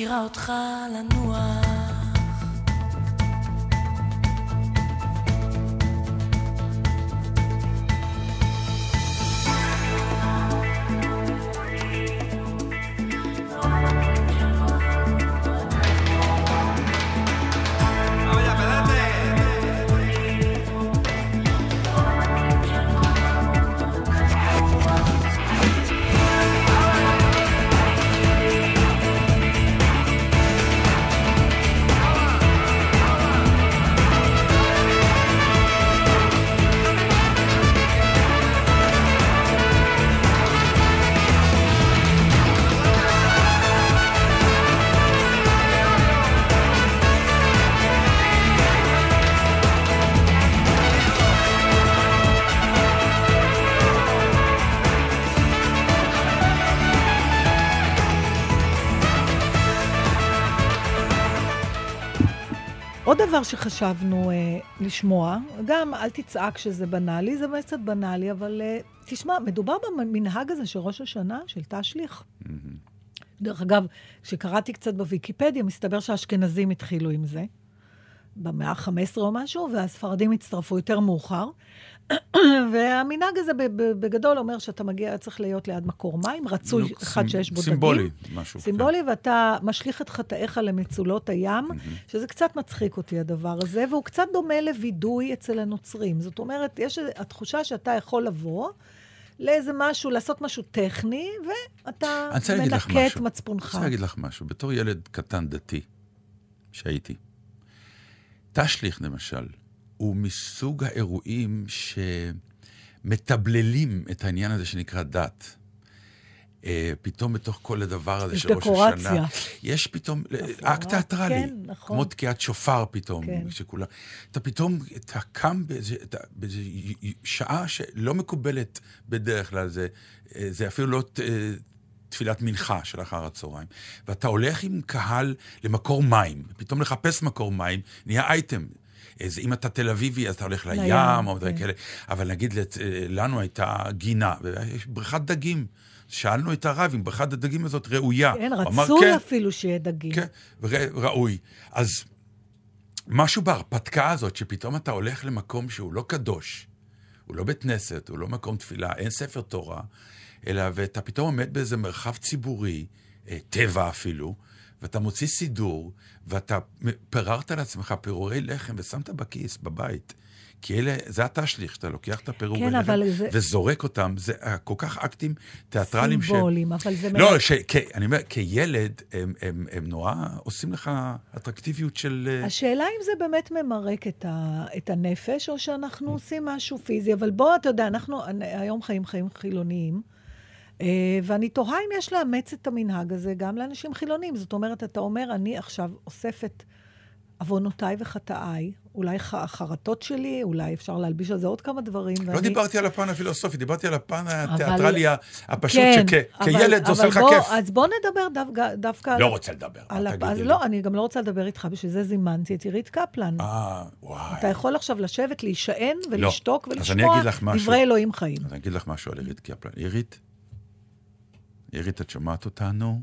ומשאירה אותך דבר שחשבנו אה, לשמוע, גם אל תצעק שזה בנאלי, זה באמת קצת בנאלי, אבל אה, תשמע, מדובר במנהג הזה של ראש השנה, של תשליך. דרך אגב, כשקראתי קצת בוויקיפדיה, מסתבר שהאשכנזים התחילו עם זה. במאה ה-15 או משהו, והספרדים הצטרפו יותר מאוחר. והמנהג הזה בגדול אומר שאתה מגיע, צריך להיות ליד מקור מים, רצוי אחד סימ- שיש בו דגים. סימבולי, משהו, סימבולי, ואתה משליך את חטאיך למצולות הים, שזה קצת מצחיק אותי הדבר הזה, והוא קצת דומה לווידוי אצל הנוצרים. זאת אומרת, יש התחושה שאתה יכול לבוא לאיזה משהו, לעשות משהו טכני, ואתה מנקה את משהו. אני מצפונך. רוצה להגיד לך משהו. בתור ילד קטן דתי, שהייתי, תשליך למשל, הוא מסוג האירועים שמתבללים את העניין הזה שנקרא דת. אה, פתאום בתוך כל הדבר הזה יש של ראש דקורציה. השנה, יש פתאום אקט תיאטרלי, כן, נכון. כמו תקיעת שופר פתאום, כן. שכולם, אתה פתאום, אתה קם באיזה, שעה שלא מקובלת בדרך כלל, זה, אה, זה אפילו לא אה, תפילת מנחה של אחר הצהריים, ואתה הולך עם קהל למקור מים, פתאום לחפש מקור מים, נהיה אייטם. איזה, אם אתה תל אביבי, אז אתה הולך לים, לים, או דברים כן. כאלה. אבל נגיד, לת- לנו הייתה גינה, בריכת דגים. שאלנו את הרב אם בריכת הדגים הזאת ראויה. כן, רצוי "כן." אפילו שיהיה דגים. כן, ראוי. אז משהו בהרפתקה הזאת, שפתאום אתה הולך למקום שהוא לא קדוש, הוא לא בית כנסת, הוא לא מקום תפילה, אין ספר תורה, אלא ואתה פתאום עומד באיזה מרחב ציבורי, אה, טבע אפילו, ואתה מוציא סידור, ואתה פיררת לעצמך פירורי לחם ושמת בכיס, בבית. כי אלה, זה התשליך, שאתה לוקח את הפירורי כן, לחם זה- וזורק אותם, זה אה, כל כך אקטים תיאטרליים ש... סימבולים, אבל זה... לא, מלא- ש... כ... אני אומר, כילד, הם, הם, הם נורא עושים לך אטרקטיביות של... אה, השאלה אם זה באמת ממרק את, ה, את הנפש, או שאנחנו עושים משהו פיזי. אבל בוא, אתה יודע, אנחנו היום חיים חיים חילוניים, ואני תוהה אם יש לאמץ את המנהג הזה גם לאנשים חילונים. זאת אומרת, אתה אומר, אני עכשיו אוספת עוונותיי וחטאיי, אולי החרטות שלי, אולי אפשר להלביש על זה עוד כמה דברים. לא ואני- דיברתי על הפן הפילוסופי, דיברתי על הפן אבל- התיאטרלי הפשוט, כן, שכילד אבל- זה עושה אבל לך כיף. אז בוא נדבר דו- דווקא... לא על- רוצה לדבר, על מה הפ- תגידי אז לי? לא, אני גם לא רוצה לדבר איתך, בשביל זה זימנתי את עירית קפלן. אה, וואי. אתה יכול עכשיו לשבת, להישען לא. ולשתוק אני ולשמוע. דברי אלוהים חיים. אז אני אגיד לך משהו על עירית קפלן. עירית? עירית, את שומעת אותנו?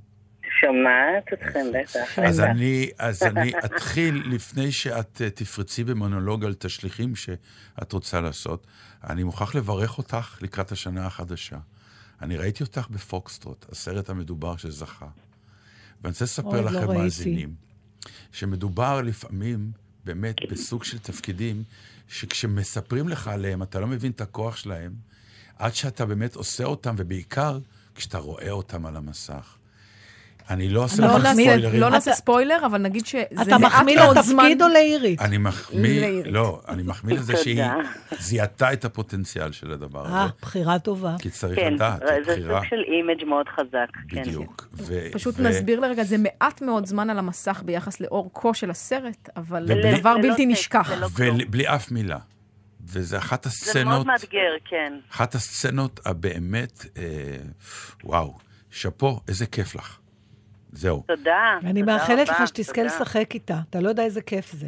שומעת אתכם בטח. אז. אני, אז אני אתחיל, לפני שאת אה, תפרצי במונולוג על תשליכים שאת רוצה לעשות, אני מוכרח לברך אותך לקראת השנה החדשה. אני ראיתי אותך בפוקסטרוט, הסרט המדובר שזכה. ואני רוצה לספר לא לכם, ראיתי. מאזינים, שמדובר לפעמים באמת בסוג של תפקידים, שכשמספרים לך עליהם, אתה לא מבין את הכוח שלהם, עד שאתה באמת עושה אותם, ובעיקר כשאתה רואה אותם על המסך. אני לא עושה לא נעשה- ספוילרים. לא נעשה ספוילר, אבל נגיד שזה אתה מחמיא לתפקיד זמן- או לעירית? אני מחמיא. לא, אני מחמיא לזה. שהיא זיהתה את הפוטנציאל של הדבר אה, הזה. בחירה טובה. כי צריך כן, לדעת, זה סוג בחירה. של אימג' מאוד חזק. כן. בדיוק. ו- פשוט נסביר לרגע, זה מעט מאוד זמן על המסך ביחס לאורכו של הסרט, אבל ובלי- דבר ללא בלתי נשכח. כלום. ובלי אף מילה. וזה אחת זה הסצנות, מאוד מאתגר, כן. אחת הסצנות הבאמת, אה, וואו, שאפו, איזה כיף לך. זהו. תודה. אני תודה מאחלת רבה, לך שתזכה. לשחק איתה. אתה לא יודע איזה כיף זה.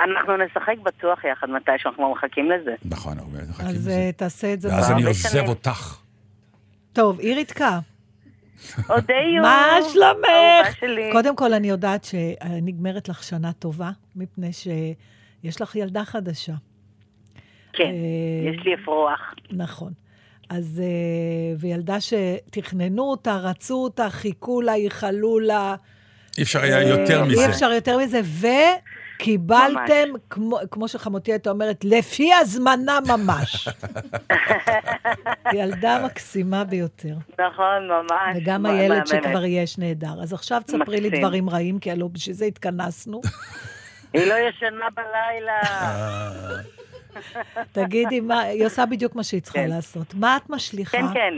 אנחנו נשחק בטוח יחד מתי שאנחנו מחכים לזה. נכון, אנחנו מחכים אז לזה. אה, תעשה את זה. ואז. אני עוזב שנים. אותך. טוב, אירית קה, אודיו! מה שלומך? קודם כל, אני יודעת שנגמרת לך שנה טובה, מפני שיש לך ילדה חדשה. כן, אה, יש לי אפרוח. נכון. אז, אה, וילדה שתכננו אותה, רצו אותה, חיכו לה, ייחלו לה. אי אפשר היה יותר אה, מזה. אי אפשר יותר מזה, וקיבלתם, כמו, כמו שחמותי הייתה אומרת, לפי הזמנה ממש. ילדה מקסימה ביותר. נכון, ממש. וגם הילד. שכבר יש נהדר. אז עכשיו תספרי לי. דברים רעים, כי הלוא בשביל זה התכנסנו. היא לא ישנה בלילה. תגידי, מה, היא עושה בדיוק מה שהיא צריכה כן. לעשות. מה את משליכה? כן, כן.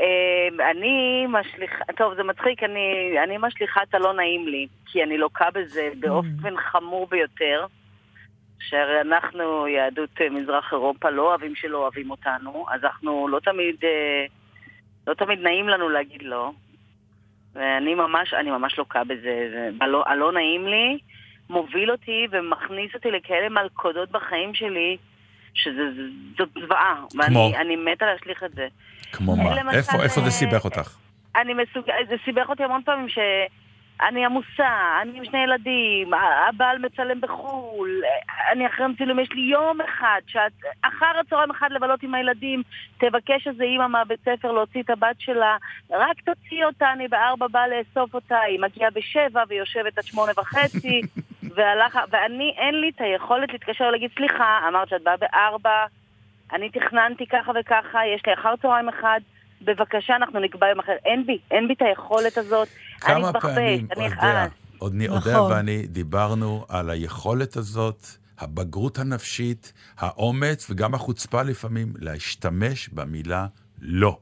אה, אני משליכה, טוב, זה מצחיק, אני, אני משליכה את הלא נעים לי, כי אני לוקה בזה באופן חמור ביותר, שהרי אנחנו, יהדות אה, מזרח אירופה, לא אוהבים שלא אוהבים אותנו, אז אנחנו לא תמיד, אה, לא תמיד נעים לנו להגיד לא. ואני ממש, אני ממש לוקה בזה, זה, הלא, הלא נעים לי, מוביל אותי ומכניס אותי לכאלה מלכודות בחיים שלי, שזאת זוועה, כמו? ואני אני מתה להשליך את זה. כמו מה? למשל, איפה איפה זה אה, סיבך אותך? אני מסוג... זה סיבך אותי המון פעמים ש... אני עמוסה, אני עם שני ילדים, הבעל מצלם בחו"ל, אני אחרי יום צילום, יש לי יום אחד, שאת, אחר הצהריים אחד לבלות עם הילדים, תבקש איזה אימא מהבית ספר להוציא את הבת שלה, רק תוציא אותה, אני בארבע באה לאסוף אותה, היא מגיעה בשבע והיא יושבת עד שמונה וחצי, והלך, ואני, אין לי את היכולת להתקשר ולהגיד, סליחה, אמרת שאת באה בארבע, אני תכננתי ככה וככה, יש לי אחר צהריים אחד, בבקשה, אנחנו נקבע יום אחר. אין בי, אין בי את היכולת הזאת. אני אתבחבש, פעמים אני אכעס. אודני- נכון. אודיה ואני דיברנו על היכולת הזאת, הבגרות הנפשית, האומץ וגם החוצפה לפעמים להשתמש במילה לא.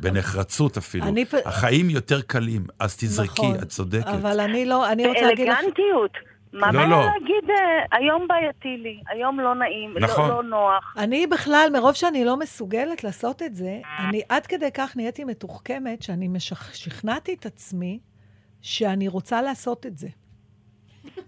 בנחרצות אפילו. אני החיים יותר קלים, אז תזרקי, נכון, את צודקת. אבל אני לא, אני רוצה להגיד לך... באלגנטיות. מה לא, לא. להגיד, אה, היום בעייתי לי, היום לא נעים, נכון. לא, לא נוח. אני בכלל, מרוב שאני לא מסוגלת לעשות את זה, אני עד כדי כך נהייתי מתוחכמת, שאני משכ- שכנעתי את עצמי שאני רוצה לעשות את זה.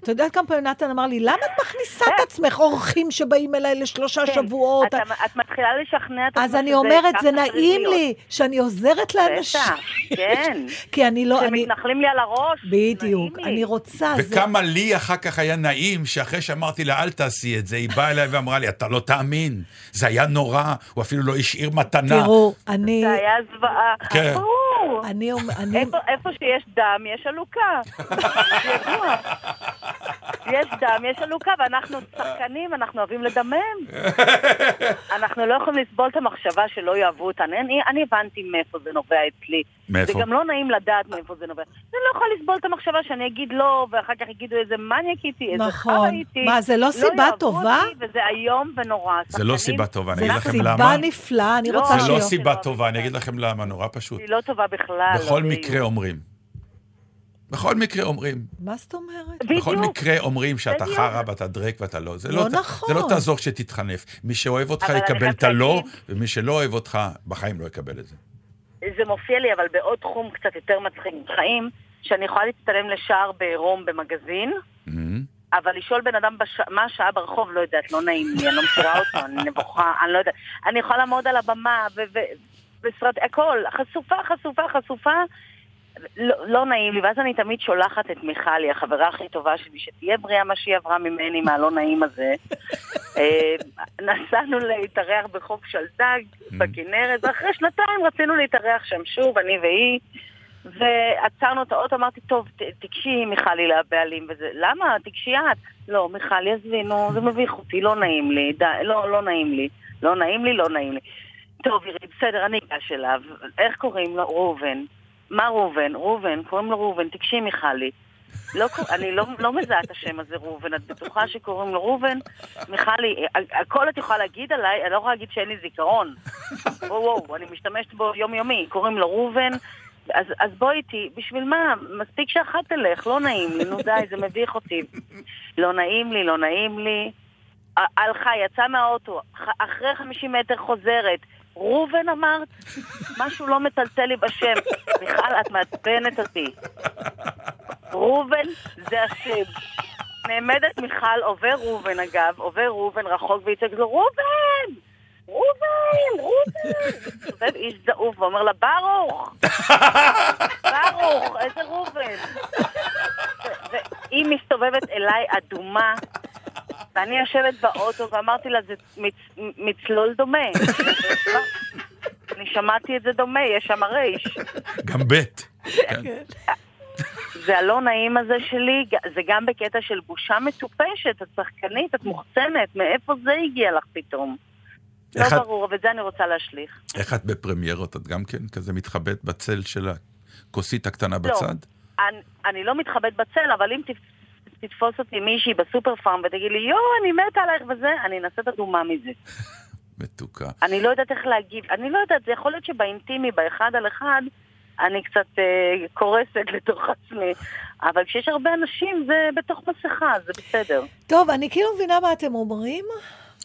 אתה יודע כמה פעמים נתן אמר לי, למה את מכניסה את עצמך אורחים שבאים אליי לשלושה שבועות? כן. אתה, את מתחילה לשכנע את אז עצמך אני שזה אומרת, זה נעים. לי שאני עוזרת לאנשים. בטח, כן. כי אני לא, אני... שמתנחלים לי על הראש. בדיוק. אני רוצה. וכמה לי אחר כך היה נעים, שאחרי שאמרתי לה, אל תעשי את זה, היא באה אליי ואמרה לי, אתה לא תאמין, זה היה נורא, הוא אפילו לא השאיר מתנה. תראו, אני... זה היה זוועה. כן. ברור. אני... אני... איפה שיש דם, יש עלוקה. יש דם, יש עלוקה, ואנחנו שחקנים, אנחנו אוהבים לדמם. אנחנו לא יכולים לסבול את המחשבה שלא יאהבו אותנו. אני, אני הבנתי מאיפה זה נובע אצלי. מאיפה? זה גם לא נעים לדעת מאיפה זה נובע. אני לא יכולה לסבול את המחשבה שאני אגיד לא, ואחר כך יגידו איזה מניאק איתי, איזה נכון. חרא איתי. מה, זה לא סיבה יאהבו טובה? אותי, וזה איום ונורא. זה לא שחקנים- סיבה טובה, אני זה אגיד לכם סיבה למה. נפלאה, אני לא, רוצה זה לא שיהיה. סיבה טובה, אני אגיד לכם למה, נורא פשוט. היא לא טובה בכלל. בכל לא, מקרה אומרים. בכל מקרה אומרים. מה זאת אומרת? בכל מקרה אומרים שאתה בדיוק. חרא ואתה דרק ואתה לא. זה לא ת- נכון. זה לא תעזור שתתחנף. מי שאוהב אותך יקבל את הלא, ומי שלא אוהב אותך, בחיים לא יקבל את זה. זה מופיע לי, אבל בעוד תחום קצת יותר מצחיק חיים, שאני יכולה להצטלם לשער בעירום במגזין, אבל לשאול בן אדם בש... מה השעה ברחוב, לא יודעת, לא נעים לי, אני לא מכירה אותו, אני נבוכה, אני לא יודעת. אני יכולה לעמוד על הבמה ו... ו... בסרט, הכל, חשופה, חשופה, חשופה, לא, לא נעים לי, ואז אני תמיד שולחת את מיכלי, החברה הכי טובה שלי, שתהיה בריאה מה שהיא עברה ממני, מהלא נעים הזה. אה, נסענו להתארח בחוף שלדג, בכנרת, ואחרי שנתיים רצינו להתארח שם שוב, אני והיא, ועצרנו את האוטו, אמרתי, טוב, תיגשי מיכלי לבעלים וזה, למה? תיגשי את. לא, מיכלי, עזבי, נו, זה מביך אותי, לא נעים לי, די, לא, לא נעים לי. לא נעים לי, לא נעים לי. טוב, בסדר, אני אגש אליו. איך קוראים לו? ראובן. מה ראובן? ראובן, קוראים לו ראובן, תיגשי מיכלי. לא, אני לא, לא מזהה את השם הזה ראובן, את בטוחה שקוראים לו ראובן? מיכלי, הכל את יכולה להגיד עליי, אני לא יכולה להגיד שאין לי זיכרון. וואו, וואו, אני משתמשת בו יומיומי, קוראים לו ראובן. אז, אז בואי איתי, בשביל מה? מספיק שאחת תלך, לא נעים לי, נו די, זה מביך אותי. לא נעים לי, לא נעים לי. הלכה, יצאה מהאוטו, אחרי 50 מטר חוזרת. ראובן אמרת? משהו לא מצלצל לי בשם. מיכל, את מעצבנת אותי. ראובן זה השם. נעמדת מיכל, עובר ראובן אגב, עובר ראובן רחוק ויצעק לו, ראובן! ראובן! ראובן! איש זעוף ואומר לה, ברוך! ברוך! איזה ראובן! והיא מסתובבת אליי אדומה, ואני יושבת באוטו ואמרתי לה, זה מצ- מצלול דומה. אני שמעתי את זה דומה, יש שם רייש. גם בית. זה הלא נעים הזה שלי, זה גם בקטע של בושה מטופשת, את שחקנית, את מוחצנת, מאיפה זה הגיע לך פתאום? לא את- ברור, אבל זה אני רוצה להשליך. איך את בפרמיירות? את גם כן כזה מתחבאת בצל של הכוסית הקטנה בצד? לא, אני, אני לא מתחבאת בצל, אבל אם תתפוס אותי מישהי בסופר פארם ותגיד לי, יואו, אני מתה עלייך וזה, אני נעשית אדומה מזה. מתוקה. אני לא יודעת איך להגיב. אני לא יודעת, זה יכול להיות שבאינטימי, באחד על אחד, אני קצת אה, קורסת לתוך עצמי. אבל כשיש הרבה אנשים, זה בתוך מסכה, זה בסדר. טוב, אני כאילו מבינה מה אתם אומרים.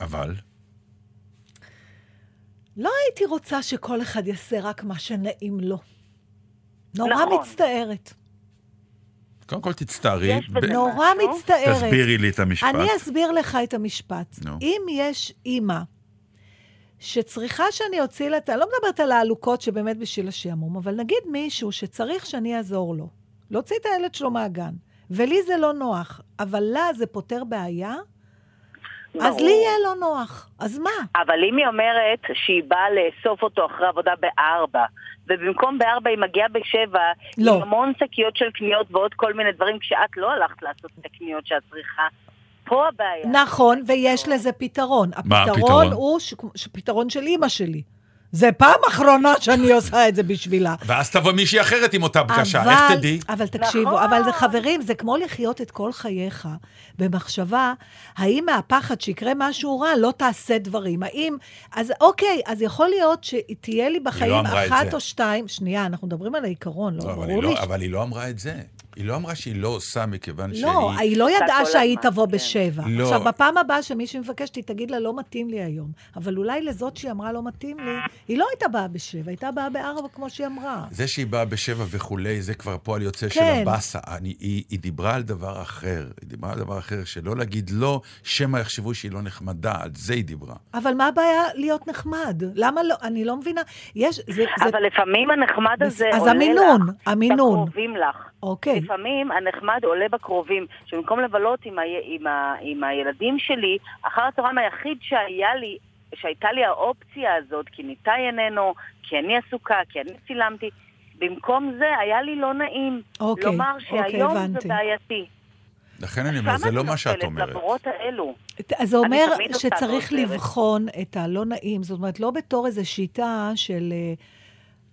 אבל? לא הייתי רוצה שכל אחד יעשה רק מה שנעים לו. נורא נכון. מצטערת. קודם כל תצטערי. ב- נורא מצטערת. תסבירי לי את המשפט. אני אסביר לך את המשפט. אם יש אימא שצריכה שאני אוציא לה, את ה- אני לא מדברת על העלוקות שבאמת בשביל השעמום, אבל נגיד מישהו שצריך שאני אעזור לו. להוציא את הילד שלו מהגן. ולי זה לא נוח, אבל לה זה פותר בעיה, אז ברור. לי יהיה לא נוח. אז מה? אבל אם היא אומרת שהיא באה לאסוף אותו אחרי עבודה בארבע, ובמקום בארבע היא מגיעה בשבע, לא. עם המון שקיות של קניות ועוד כל מיני דברים, כשאת לא הלכת לעשות את הקניות שאת צריכה, פה הבעיה. נכון, ויש לזה פתרון. מה הפתרון הפתרון? הוא. ש- פתרון של אימא שלי. זה פעם אחרונה שאני עושה את זה בשבילה. ואז תבוא מישהי אחרת עם אותה בקשה, אבל- איך תדעי? אבל תקשיבו, נכון. אבל זה חברים, זה כמו לחיות את כל חייך במחשבה, האם מהפחד שיקרה משהו רע לא תעשה דברים? האם... אז אוקיי, אז יכול להיות שתהיה לי בחיים אמרה את אחת. או שתיים, שנייה, אנחנו מדברים על העיקרון, לא, לא, אבל, ברור היא לי. לא, אבל היא לא אמרה את זה. היא לא אמרה שהיא לא עושה מכיוון שהיא... לא, היא לא ידעה שהיא תבוא כן. בשבע. לא. עכשיו, בפעם הבאה שמישהי מבקשת, היא תגיד לה, לא מתאים לי היום. אבל אולי לזאת שהיא אמרה לא מתאים לי, היא לא הייתה באה בשבע, הייתה באה בארבע, כמו שהיא אמרה. זה שהיא באה בשבע וכולי, זה כבר פועל יוצא של כן. הבאסה. אני, היא, היא דיברה על דבר אחר. היא דיברה על דבר אחר, שלא להגיד לא, שמא יחשבו שהיא לא נחמדה, על זה היא דיברה. אבל מה הבעיה להיות נחמד? למה לא? אני לא מבינה. יש, זה... זה... אבל לפעמים הנחמד הזה אז עולה המינון, לך המינון. בקרובים לך. אוקיי. לפעמים הנחמד עולה בקרובים, שבמקום לבלות עם, ה... עם, ה... עם הילדים שלי, אחר הצהריים היחיד שהיה לי, שהייתה לי האופציה הזאת, כי ניתאי איננו, כי אני עסוקה, כי אני צילמתי, במקום זה היה לי לא נעים. אוקיי, לומר אוקיי, שהיום הבנתי. זה בעייתי. לכן אני אומר, זה לא מה שאת אומרת. למרות האלו. אז זה אומר שצריך. לבחון את הלא נעים. זאת אומרת, לא בתור איזו שיטה של... אה,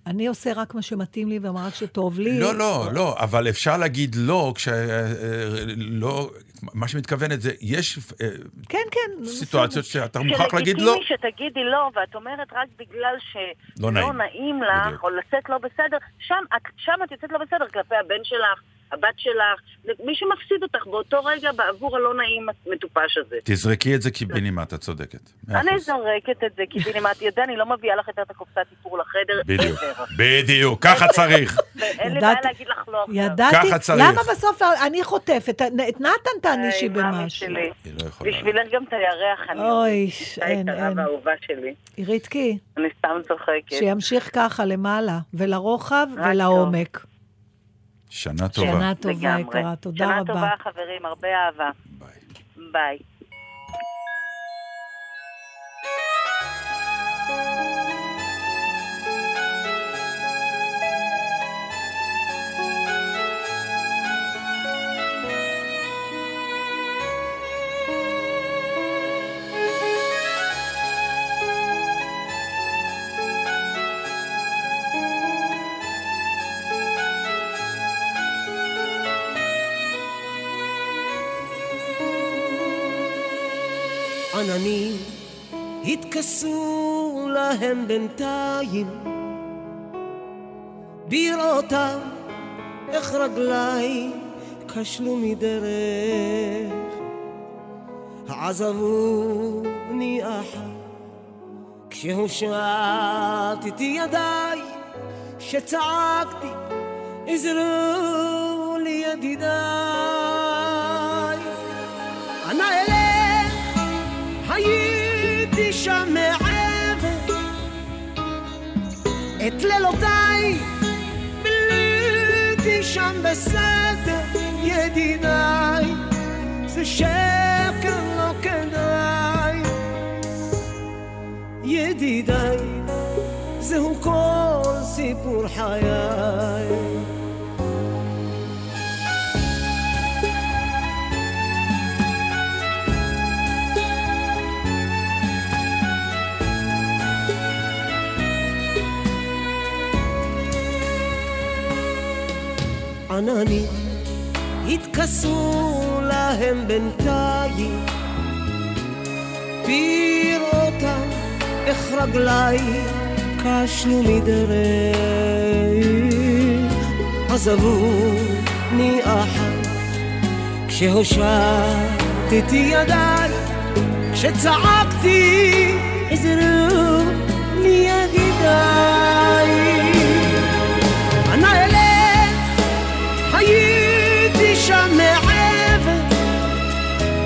אני עושה רק מה שמתאים לי ומה רק שטוב לי. לא, לא, לא, אבל אפשר להגיד לא, כש... אה, לא, מה שמתכוונת זה, יש אה, כן, כן. סיטואציות שאתה מוכרח להגיד לא. שלגיטימי שתגידי לא, ואת אומרת רק בגלל לא שלא נעים. נעים לך. או לצאת לא בסדר, שם את יוצאת לא בסדר כלפי הבן שלך, הבת שלך, מי שמפסיד אותך באותו רגע בעבור הלא נעים המטופש הזה. תזרקי את זה קיבינימט, את צודקת. אני. זורקת את זה, קיבינימט, יודע, אני לא מביאה לך יותר את הקופסת איפור לחדר. בדיוק. בדיוק, ככה צריך. ואין לי בעיה להגיד לך לא עכשיו. ידעתי, ככה צריך. למה בסוף אני חוטפת? את נתן תענישי מאמי במשהו. לא. בשבילך גם את הירח, אני אוי, אין, אין. שלי. ריתקי, אני סתם צוחקת. שימשיך ככה למעלה, ולרוחב ולעומק. שנה טובה. שנה טובה. יקרה, תודה שנה רבה. טובה, חברים, הרבה אהבה. ביי. ביי. התכסו להם בינתיים. בראותם איך רגליי כשלו מדרך. עזבוני אחת כשהושטתי ידיי שצעקתי עזרו לי ידידיי הייתי שם מעבר את לילותיי ביליתי שם בסתר ידידיי זה שקר לא כדאי ידידיי זהו כל סיפור חיי עננים התכסו להם בינתיים. בראותם איך רגליי כשלו מדרך. עזבוני אחת כשהושטתי ידיי. כשצעקתי עזרו לי ידידיי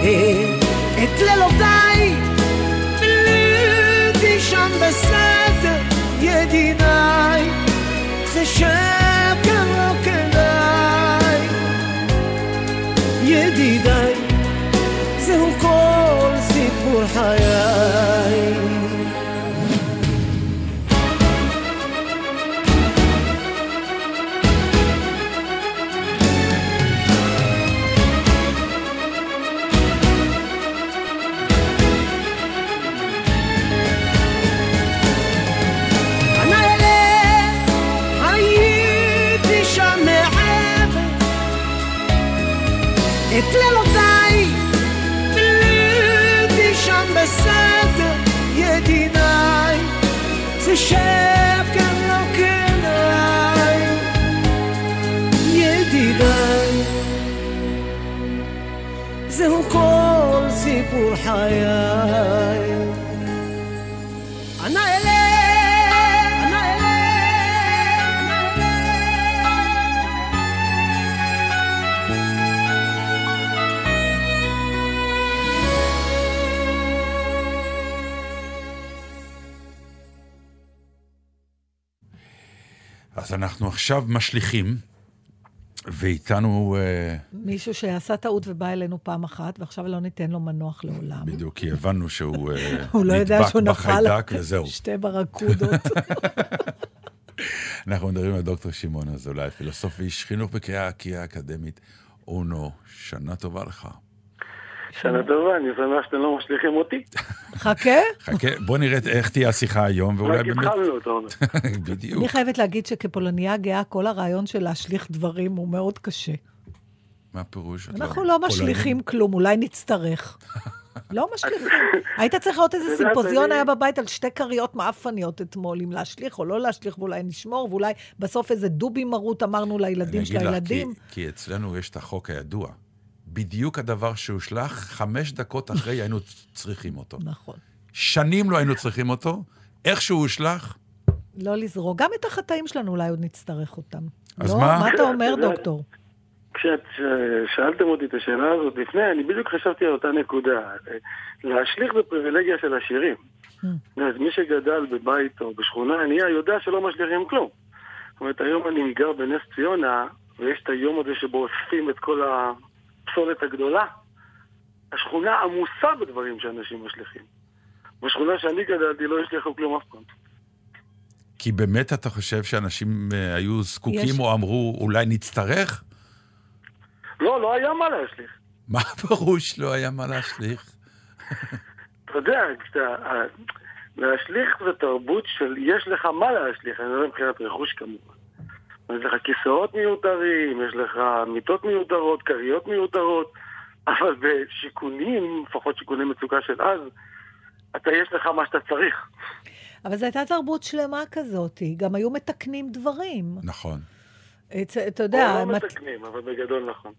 את לילותיי את לילותיי ביליתי שם בסדר ידידיי. זה שקר לא כדאי. ידידיי. זהו כל סיפור חיי עכשיו משליכים, ואיתנו, אה, מישהו שעשה טעות ובא אלינו פעם אחת, ועכשיו לא ניתן לו מנוח לעולם. בדיוק, כי הבנו שהוא אה, הוא לא יודע נדבק שהוא נפל בחיידק וזהו. שתי ברקודות. אנחנו מדברים על דוקטור שמעון אזולאי, פילוסוף ואיש חינוך בקריאה האקדמית אונו. שנה טובה לך. שנה טובה, אני שמח שאתם לא משליכים אותי. חכה. חכה, בוא נראה איך תהיה השיחה היום, ואולי רק באמת... התחלנו, אתה אומר. בדיוק. אני חייבת להגיד שכפולניה גאה, כל הרעיון של להשליך דברים הוא מאוד קשה. מה הפירוש? אנחנו לא? משליכים כלום, אולי נצטרך. לא משליכים. היית צריך לראות איזה סימפוזיון היה בבית על שתי כריות מעפניות אתמול, אם להשליך או לא להשליך, ואולי נשמור, ואולי בסוף איזה דובי מרות אמרנו לילדים אני של אגיד לך, הילדים. כי, כי אצלנו יש את החוק הידוע. בדיוק הדבר שהושלך, חמש דקות אחרי היינו צריכים אותו. נכון. שנים לא היינו צריכים אותו, איך שהוא הושלך, לא לזרוק. גם את החטאים שלנו אולי עוד נצטרך אותם. אז לא? מה? מה אתה אומר, דוקטור? כשאת שאלתם אותי את השאלה הזאת לפני, אני בדיוק חשבתי על אותה נקודה. להשליך זה פריבילגיה של עשירים. אז מי שגדל בבית או בשכונה ענייה יודע שלא משליכים כלום. זאת אומרת, היום אני גר בנס ציונה, ויש את היום הזה שבו אוספים את כל הפסולת הגדולה. השכונה עמוסה בדברים שאנשים משליכים. בשכונה שאני גדלתי לא השליכו כלום אף פעם. כי באמת אתה חושב שאנשים אה, היו זקוקים יש- או אמרו, אולי נצטרך? לא, לא היה מה להשליך. מה הפירוש לא היה מה להשליך? אתה יודע, כשאתה... להשליך זה תרבות של יש לך מה להשליך, אני לא יודע מבחינת רכוש כמובן. יש לך כיסאות מיותרים, יש לך מיטות מיותרות, כריות מיותרות, אבל בשיכונים, לפחות שיכוני מצוקה של אז, אתה יש לך מה שאתה צריך. אבל זו הייתה תרבות שלמה כזאת, גם היו מתקנים דברים. נכון. את- אתה יודע, לא מת- מתקנים, אבל בגדול נכון.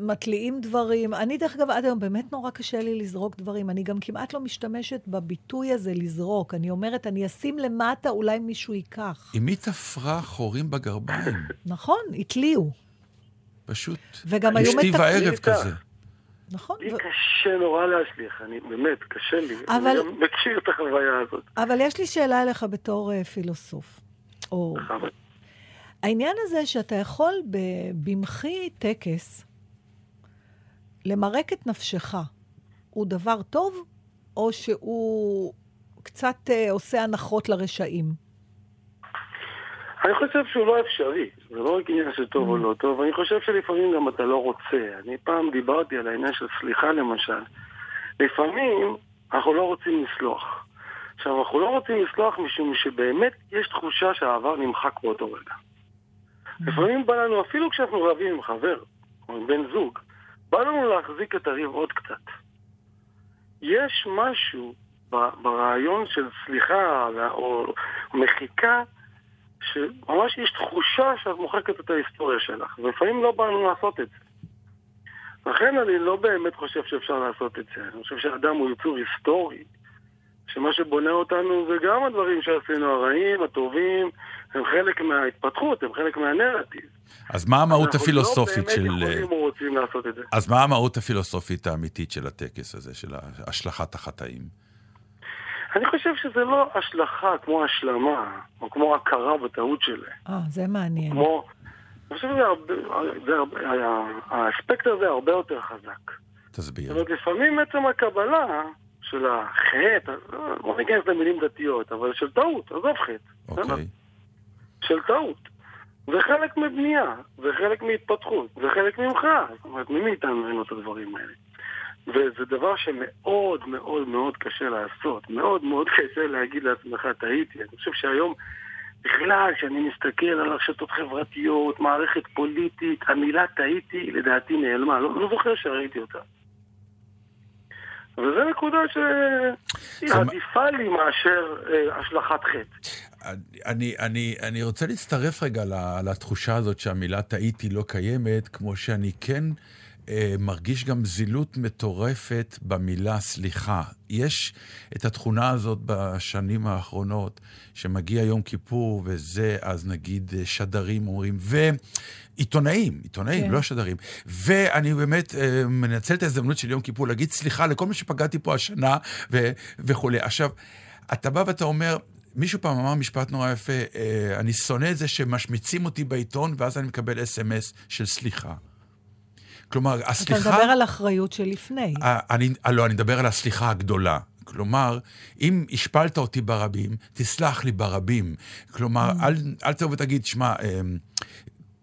מתליעים דברים. אני, דרך אגב, עד היום באמת נורא קשה לי לזרוק דברים. אני גם כמעט לא משתמשת בביטוי הזה לזרוק. אני אומרת, אני אשים למטה, אולי מישהו ייקח. אם היא תפרה חורים בגרביים, נכון, התליעו. פשוט וגם היו אשתי מתקנים. וערב איתך. כזה. נכון. לי קשה נורא להשליך, אני באמת, קשה לי. אבל- אני גם מכיר את החוויה הזאת. אבל יש לי שאלה אליך בתור uh, פילוסוף. או... העניין הזה שאתה יכול במחי טקס למרק את נפשך, הוא דבר טוב, או שהוא קצת uh, עושה הנחות לרשעים? אני חושב שהוא לא אפשרי, זה לא רק עניין של טוב או לא טוב, אני חושב שלפעמים גם אתה לא רוצה. אני פעם דיברתי על העניין של סליחה למשל. לפעמים אנחנו לא רוצים לסלוח. עכשיו, אנחנו לא רוצים לסלוח משום שבאמת יש תחושה שהעבר נמחק באותו רגע. לפעמים בא לנו, אפילו כשאנחנו רבים עם חבר או עם בן זוג, בא לנו להחזיק את הריב עוד קצת. יש משהו ברעיון של סליחה או מחיקה שממש יש תחושה שאת מוחקת את ההיסטוריה שלך, ולפעמים לא בא לנו לעשות את זה. לכן אני לא באמת חושב שאפשר לעשות את זה. אני חושב שהאדם הוא יצור היסטורי, שמה שבונה אותנו זה גם הדברים שעשינו, הרעים, הטובים, הם חלק מההתפתחות, הם חלק מהנרטיב. אז מה המהות הפילוסופית אנחנו של... לא באמת יכולים או רוצים לעשות את זה. אז מה המהות הפילוסופית האמיתית של הטקס הזה, של השלכת החטאים? אני חושב שזה לא השלכה כמו השלמה, או כמו הכרה בטעות שלהם. אה, זה מעניין. כמו, אני חושב שזה הרבה, זה הרבה, האספקט הזה הרבה יותר חזק. תסביר. זאת אומרת, לפעמים עצם הקבלה של החטא, בוא ניכנס למילים דתיות, אבל של טעות, עזוב חטא. אוקיי. של טעות. זה חלק מבנייה, זה חלק מהתפתחות, זה חלק ממך. זאת אומרת, מי מאיתנו אין לו את הדברים האלה? וזה דבר שמאוד מאוד מאוד קשה לעשות. מאוד מאוד קשה להגיד לעצמך, טעיתי. אני חושב שהיום, בכלל, כשאני מסתכל על רשתות חברתיות, מערכת פוליטית, המילה טעיתי, לדעתי נעלמה. לא, לא זוכר שראיתי אותה. וזו נקודה שהיא עדיפה לי מאשר אה, השלכת חטא. אני, אני, אני רוצה להצטרף רגע לתחושה הזאת שהמילה טעיתי לא קיימת, כמו שאני כן אה, מרגיש גם זילות מטורפת במילה סליחה. יש את התכונה הזאת בשנים האחרונות, שמגיע יום כיפור וזה, אז נגיד אה, שדרים אומרים, ו... עיתונאים, עיתונאים, כן. לא שדרים. ואני באמת אה, מנצל את ההזדמנות של יום כיפור להגיד סליחה לכל מי שפגעתי פה השנה ו- וכולי. עכשיו, אתה בא ואתה אומר, מישהו פעם אמר משפט נורא יפה, אה, אני שונא את זה שמשמיצים אותי בעיתון, ואז אני מקבל אס.אם.אס של סליחה. כלומר, הסליחה... אתה מדבר על אחריות שלפני. אה, אני, לא, אני מדבר על הסליחה הגדולה. כלומר, אם השפלת אותי ברבים, תסלח לי ברבים. כלומר, mm. אל, אל תבוא ותגיד, שמע, אה,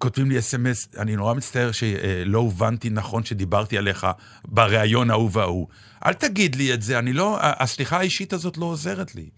כותבים לי אס.אם.אס, אני נורא מצטער שלא הובנתי נכון שדיברתי עליך בריאיון ההוא וההוא. אל תגיד לי את זה, אני לא, הסליחה האישית הזאת לא עוזרת לי.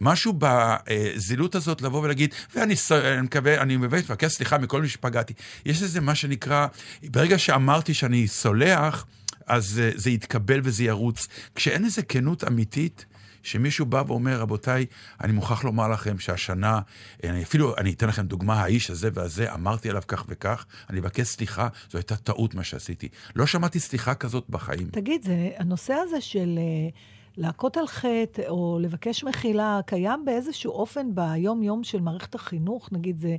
משהו בזילות הזאת לבוא ולהגיד, ואני מקווה, אני באמת מבקש סליחה מכל מי שפגעתי. יש איזה מה שנקרא, ברגע שאמרתי שאני סולח, אז זה יתקבל וזה ירוץ. כשאין איזה כנות אמיתית, שמישהו בא ואומר, רבותיי, אני מוכרח לומר לכם שהשנה, אני אפילו, אני אתן לכם דוגמה, האיש הזה והזה, אמרתי עליו כך וכך, אני אבקש סליחה, זו הייתה טעות מה שעשיתי. לא שמעתי סליחה כזאת בחיים. תגיד, זה, הנושא הזה של... uh, להכות על חטא או לבקש מחילה, קיים באיזשהו אופן ביום-יום של מערכת החינוך? נגיד, זה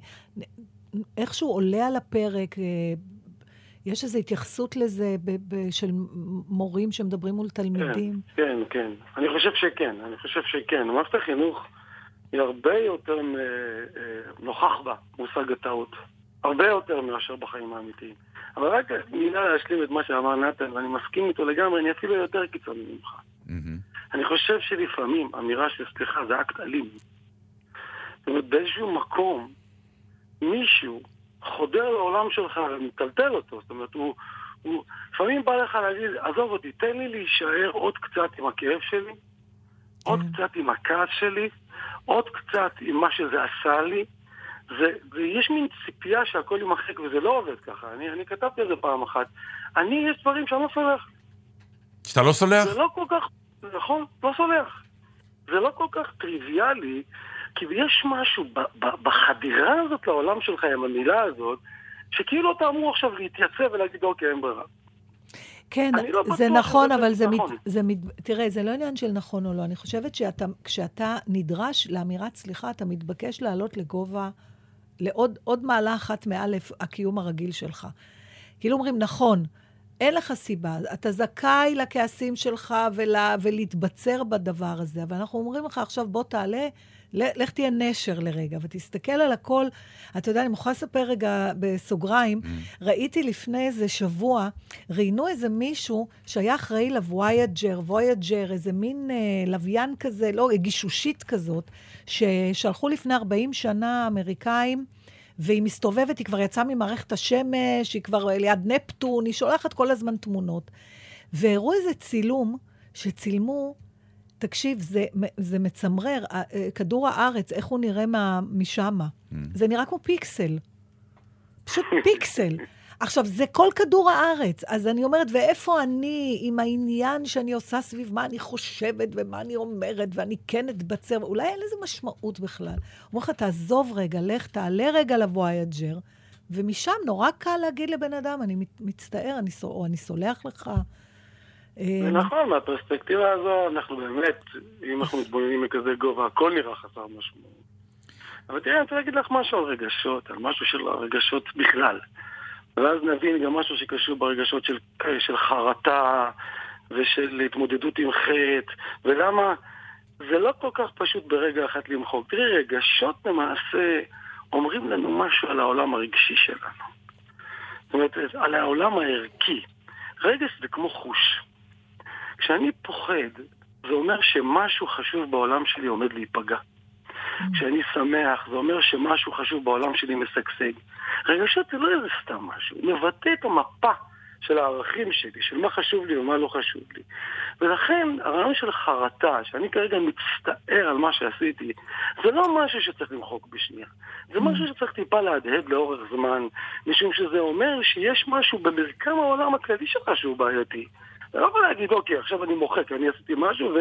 איכשהו עולה על הפרק, אה, יש איזו התייחסות לזה ב- ב- של מורים שמדברים מול תלמידים? כן, כן, כן. אני חושב שכן, אני חושב שכן. מערכת החינוך היא הרבה יותר אה, נוכח בה מושג הטעות. הרבה יותר מאשר בחיים האמיתיים. אבל רק מילה להשלים את מה שאמר נתן, ואני מסכים איתו לגמרי, אני אפילו יותר קיצוני ממך. Mm-hmm. אני חושב שלפעמים אמירה של סליחה זה אקט אלים. זאת אומרת, באיזשהו מקום מישהו חודר לעולם שלך ומטלטל אותו. זאת אומרת, הוא, הוא לפעמים בא לך להגיד, עזוב אותי, תן לי להישאר עוד קצת עם הכאב שלי, עוד כן. קצת עם הכעס שלי, עוד קצת עם מה שזה עשה לי. זה, ויש מין ציפייה שהכל יימחק, וזה לא עובד ככה. אני, אני כתבתי על זה פעם אחת. אני, יש דברים שאני לא סולח. שאתה לא סולח? זה לא כל כך, נכון, לא סולח. זה לא כל כך טריוויאלי, כי יש משהו ב, ב, בחדירה הזאת לעולם שלך עם המילה הזאת, שכאילו אתה אמור עכשיו להתייצב ולהגיד, אוקיי, אין ברירה. כן, לא זה נכון, אבל זה, נכון. מת, זה מת, תראה, זה לא עניין של נכון או לא. אני חושבת שכשאתה נדרש לאמירת סליחה, אתה מתבקש לעלות לגובה, לעוד מעלה אחת מעל הקיום הרגיל שלך. כאילו אומרים, נכון, אין לך סיבה. אתה זכאי לכעסים שלך ול, ולהתבצר בדבר הזה, אבל אנחנו אומרים לך עכשיו, בוא תעלה, לך תהיה נשר לרגע, ותסתכל על הכל. אתה יודע, אני מוכרחה לספר רגע בסוגריים, mm. ראיתי לפני איזה שבוע, ראיינו איזה מישהו שהיה אחראי ל Voyager, Voyager, איזה מין אה, לוויין כזה, לא, גישושית כזאת, ששלחו לפני 40 שנה אמריקאים. והיא מסתובבת, היא כבר יצאה ממערכת השמש, היא כבר ליד נפטון, היא שולחת כל הזמן תמונות. והראו איזה צילום שצילמו, תקשיב, זה, זה מצמרר, אה, כדור הארץ, איך הוא נראה משם. Mm. זה נראה כמו פיקסל. פשוט פיקסל. עכשיו, זה כל כדור הארץ. אז אני אומרת, ואיפה אני עם העניין שאני עושה סביב מה אני חושבת ומה אני אומרת, ואני כן אתבצר, אולי אין לזה משמעות בכלל. אומר לך, תעזוב רגע, לך, תעלה רגע לווייג'ר, ומשם נורא קל להגיד לבן אדם, אני מצטער, אני, או אני סולח לך. זה נכון, מהפרספקטיבה הזו, אנחנו באמת, אם אנחנו מתבוננים מכזה גובה, הכל נראה חסר משמעות. אבל תראה, אני רוצה להגיד לך משהו על רגשות, על משהו של רגשות בכלל. ואז נבין גם משהו שקשור ברגשות של, של חרטה ושל התמודדות עם חטא, ולמה זה לא כל כך פשוט ברגע אחד למחוק. תראי, רגשות למעשה אומרים לנו משהו על העולם הרגשי שלנו. זאת אומרת, על העולם הערכי. רגש זה כמו חוש. כשאני פוחד, זה אומר שמשהו חשוב בעולם שלי עומד להיפגע. כשאני שמח, זה אומר שמשהו חשוב בעולם שלי משגשג. רגשות זה לא איזה סתם משהו, הוא מבטא את המפה של הערכים שלי, של מה חשוב לי ומה לא חשוב לי. ולכן הרעיון של חרטה, שאני כרגע מצטער על מה שעשיתי, זה לא משהו שצריך למחוק בשנייה. זה משהו שצריך טיפה להדהד לאורך זמן, משום שזה אומר שיש משהו במרקם העולם הכללי שלך שהוא בעייתי. אתה לא יכול להגיד, אוקיי, עכשיו אני מוחק, אני עשיתי משהו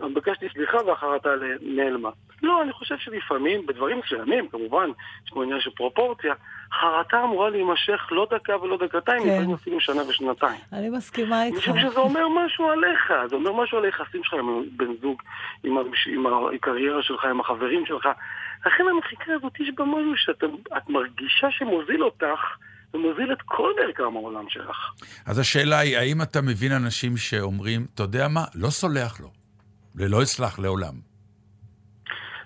וביקשתי סליחה והחרטה נעלמה. לא, אני חושב שלפעמים, בדברים מסוימים, כמובן, יש פה עניין של פרופורציה, חרטה אמורה להימשך לא דקה ולא דקתיים, כן. לפעמים אפילו שנה ושנתיים. אני מסכימה איתך. משום שזה אומר משהו עליך, זה אומר משהו על היחסים שלך עם בן זוג, עם, עם הקריירה שלך, עם החברים שלך. לכן המחיקה הזאת יש בה משהו שאת מרגישה שמוזיל אותך, ומוזיל את כל מרקם העולם שלך. אז השאלה היא, האם אתה מבין אנשים שאומרים, אתה יודע מה, לא סולח לו, ולא אסלח לעולם.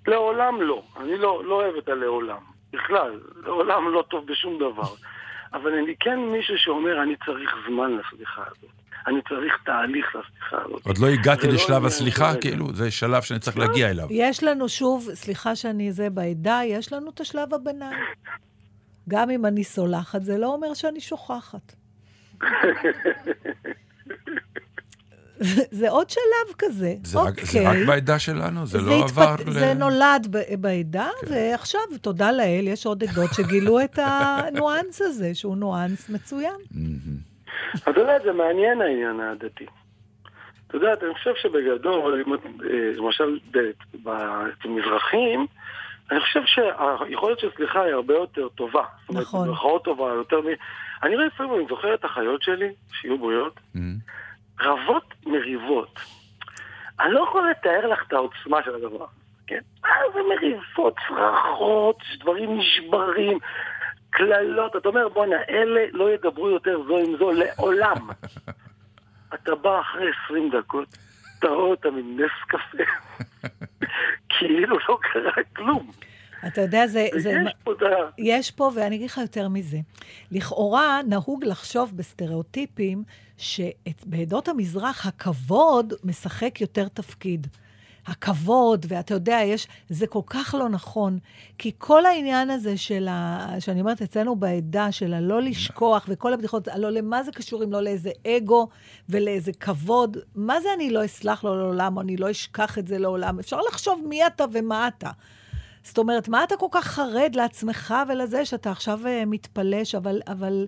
לעולם לא. אני לא, לא אוהב את הלעולם. בכלל, לעולם לא טוב בשום דבר. אבל אני כן מישהו שאומר, אני צריך זמן לסליחה הזאת. אני צריך תהליך לסליחה הזאת. עוד לא הגעתי לא לשלב הסליחה. כאילו, זה שלב שאני צריך להגיע אליו. יש לנו שוב, סליחה שאני זה בעדה, יש לנו את השלב הביניים. גם אם אני סולחת, זה לא אומר שאני שוכחת. זה- זה עוד שלב כזה. זה רק- זה אוקיי. רק בעדה שלנו? זה לא התפת- עבר ל... כן. זה נולד ב- בעדה, ועכשיו, תודה לאל, יש עוד עדות שגילו את הניואנס הזה, שהוא ניואנס מצוין. אתה יודע, זה מעניין העניין העדתי. אתה יודע, אני חושב שבגדול, אה, למשל, ב- ב- אצל מזרחים, אני חושב שהיכולת של סליחה היא הרבה יותר טובה. נכון. זאת אומרת, במרכאות טובה, יותר מ... אני רואה לפעמים, אני זוכר את החיות שלי, שיהיו בריאות, רבות מריבות. אני לא יכול לתאר לך את העוצמה של הדבר, כן? מה זה מריבות, צרחות, דברים נשברים, קללות. אתה אומר, בואנה, אלה לא ידברו יותר זו עם זו לעולם. אתה בא אחרי 20 דקות, אתה רואה אותם עם נס קפה, כאילו לא קרה כלום. אתה יודע, זה... זה פה. יש פה, ואני אגיד לך יותר מזה. לכאורה נהוג לחשוב בסטריאוטיפים שבעדות המזרח הכבוד משחק יותר תפקיד. הכבוד, ואתה יודע, יש, זה כל כך לא נכון. כי כל העניין הזה של ה... שאני אומרת אצלנו בעדה, של הלא לשכוח, וכל הבדיחות, הלא למה זה קשור אם לא לאיזה אגו ולאיזה כבוד, מה זה אני לא אסלח לו לעולם, או אני לא אשכח את זה לעולם? אפשר לחשוב מי אתה ומה אתה. זאת אומרת, מה אתה כל כך חרד לעצמך ולזה שאתה עכשיו uh, מתפלש, אבל, אבל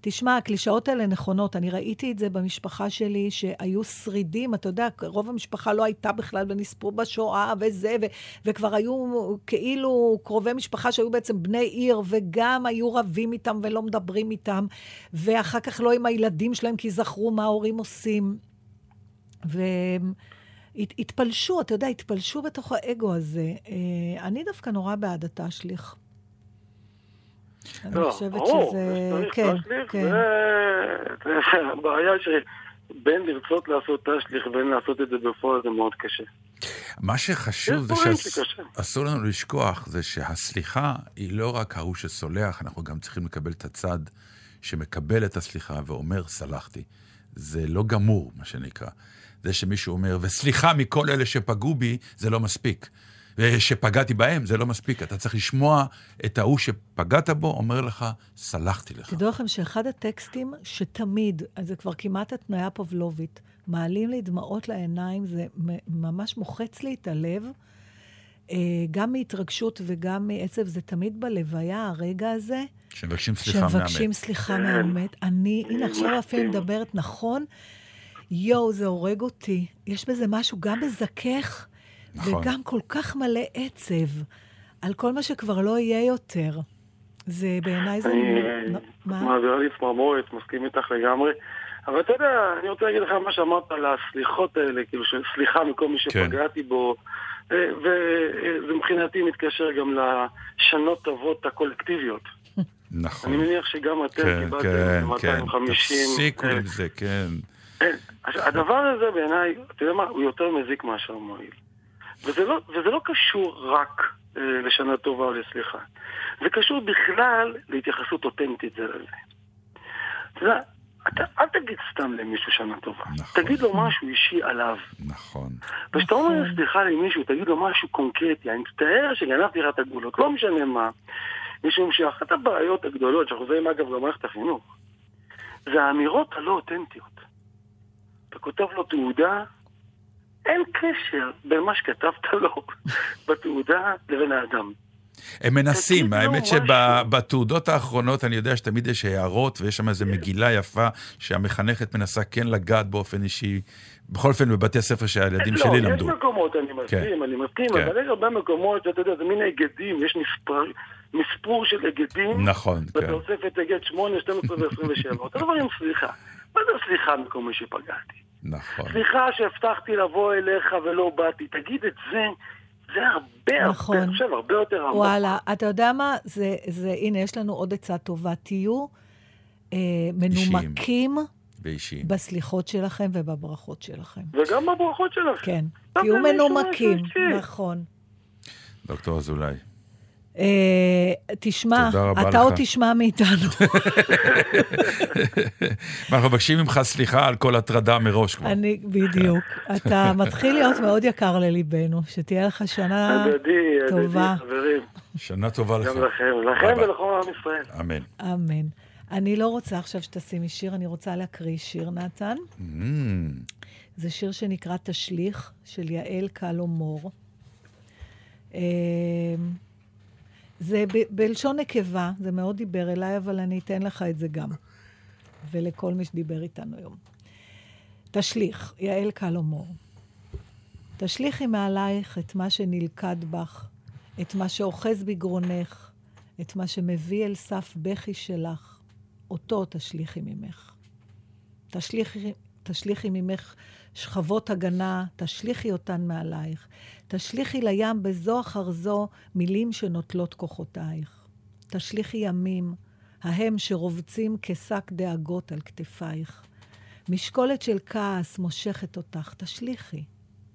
תשמע, הקלישאות האלה נכונות. אני ראיתי את זה במשפחה שלי, שהיו שרידים, אתה יודע, רוב המשפחה לא הייתה בכלל ונספו בשואה וזה, ו, וכבר היו כאילו קרובי משפחה שהיו בעצם בני עיר, וגם היו רבים איתם ולא מדברים איתם, ואחר כך לא עם הילדים שלהם, כי זכרו מה ההורים עושים. ו... הת- התפלשו, אתה יודע, התפלשו בתוך האגו הזה. אה, אני דווקא נורא בעד התשליך. אני לא, חושבת ברור, שזה... צריך כן, תשליך, כן. זה- הבעיה שבין לרצות לעשות תשליך ובין לעשות את זה בפועל זה מאוד קשה. מה שחשוב זה שאסור. לנו לשכוח, זה שהסליחה היא לא רק ההוא שסולח, אנחנו גם צריכים לקבל את הצד שמקבל את הסליחה ואומר, סלחתי. זה לא גמור, מה שנקרא. זה שמישהו אומר, וסליחה מכל אלה שפגעו בי, זה לא מספיק. ושפגעתי בהם, זה לא מספיק. אתה צריך לשמוע את ההוא שפגעת בו, אומר לך, סלחתי לך. תדעו לכם שאחד הטקסטים שתמיד, אז זה כבר כמעט התניה פבלובית, מעלים לי דמעות לעיניים, זה ממש מוחץ לי את הלב. אה, גם מהתרגשות וגם מעצב, זה תמיד בלוויה, הרגע הזה. שמבקשים סליחה מהמת. שמבקשים סליחה. מהמת. אני, הנה עכשיו. אפילו מדברת נכון. יואו, זה הורג אותי. יש בזה משהו גם מזכך, נכון. וגם כל כך מלא עצב על כל מה שכבר לא יהיה יותר. זה בעיניי זה... אני לא, מה? מעבירה לי צמרמורת, מסכים איתך לגמרי. אבל אתה יודע, אני רוצה להגיד לך מה שאמרת על הסליחות האלה, כאילו שסליחה מכל מי שפגעתי בו, אה, וזה מבחינתי מתקשר גם לשנות טובות הקולקטיביות. נכון. אני מניח שגם אתם כן, קיבלתם כן, כן. 250. תפסיקו אה, עם זה, כן. כן. הדבר הזה בעיניי, אתה יודע מה, הוא יותר מזיק מאשר מועיל. וזה לא, וזה לא קשור רק אה, לשנה טובה או לסליחה. זה קשור בכלל להתייחסות אותנטית זה לזה. אתה יודע, אתה, אל תגיד סתם למישהו שנה טובה. נכון. תגיד לו משהו אישי עליו. נכון. וכשאתה אומר סליחה למישהו, תגיד לו משהו קונקרטי. אני מצטער שגנבתי לך את הגבולות, לא משנה מה. משום שאחת הבעיות הגדולות, שאנחנו רואים אגב במערכת החינוך, זה האמירות הלא אותנטיות. אתה כותב לו תעודה, אין קשר בין מה שכתבת לו בתעודה לבין האדם. הם מנסים, האמת שבתעודות האחרונות אני יודע שתמיד יש הערות ויש שם איזו מגילה יפה שהמחנכת מנסה כן לגעת באופן אישי, בכל אופן בבתי הספר שהילדים שלי למדו. לא, יש מקומות, אני מסכים, אני מסכים, אבל יש הרבה מקומות שאתה יודע, זה מין היגדים, יש מספור של היגדים. נכון, כן. בתוספת היגד 8, 12 ו-27. אותו דבר עם סליחה. מה זה סליחה מכל מי שפגעתי? נכון. סליחה שהבטחתי לבוא אליך ולא באתי. תגיד את זה. זה הרבה, נכון. הרבה, אני חושב, הרבה יותר עמוק. וואלה, אתה יודע מה? זה, זה, הנה, יש לנו עוד עצה טובה. תהיו אה, מנומקים. ואישיים. בסליחות שלכם ובברכות שלכם. וגם בברכות שלכם. כן, תהיו מנומקים, נכון. דוקטור אזולאי. אה, תשמע, אתה עוד תשמע מאיתנו. אנחנו מבקשים ממך סליחה על כל הטרדה מראש כבר. אני, בדיוק. אתה מתחיל להיות מאוד יקר לליבנו, שתהיה לך שנה טובה. שנה טובה לך. גם לכם, לכם ולכל עם ישראל. אמן. אמן. אני לא רוצה עכשיו שתשימי שיר, אני רוצה להקריא שיר, נתן. זה שיר שנקרא תשליך, של יעל קלו מור. זה ב- בלשון נקבה, זה מאוד דיבר אליי, אבל אני אתן לך את זה גם. ולכל מי שדיבר איתנו היום. תשליך, יעל קלומור. תשליכי מעלייך את מה שנלכד בך, את מה שאוחז בגרונך, את מה שמביא אל סף בכי שלך, אותו תשליכי ממך. תשליכי, תשליכי ממך שכבות הגנה, תשליכי אותן מעלייך. תשליכי לים בזו אחר זו מילים שנוטלות כוחותייך. תשליכי ימים, ההם שרובצים כשק דאגות על כתפייך. משקולת של כעס מושכת אותך, תשליכי,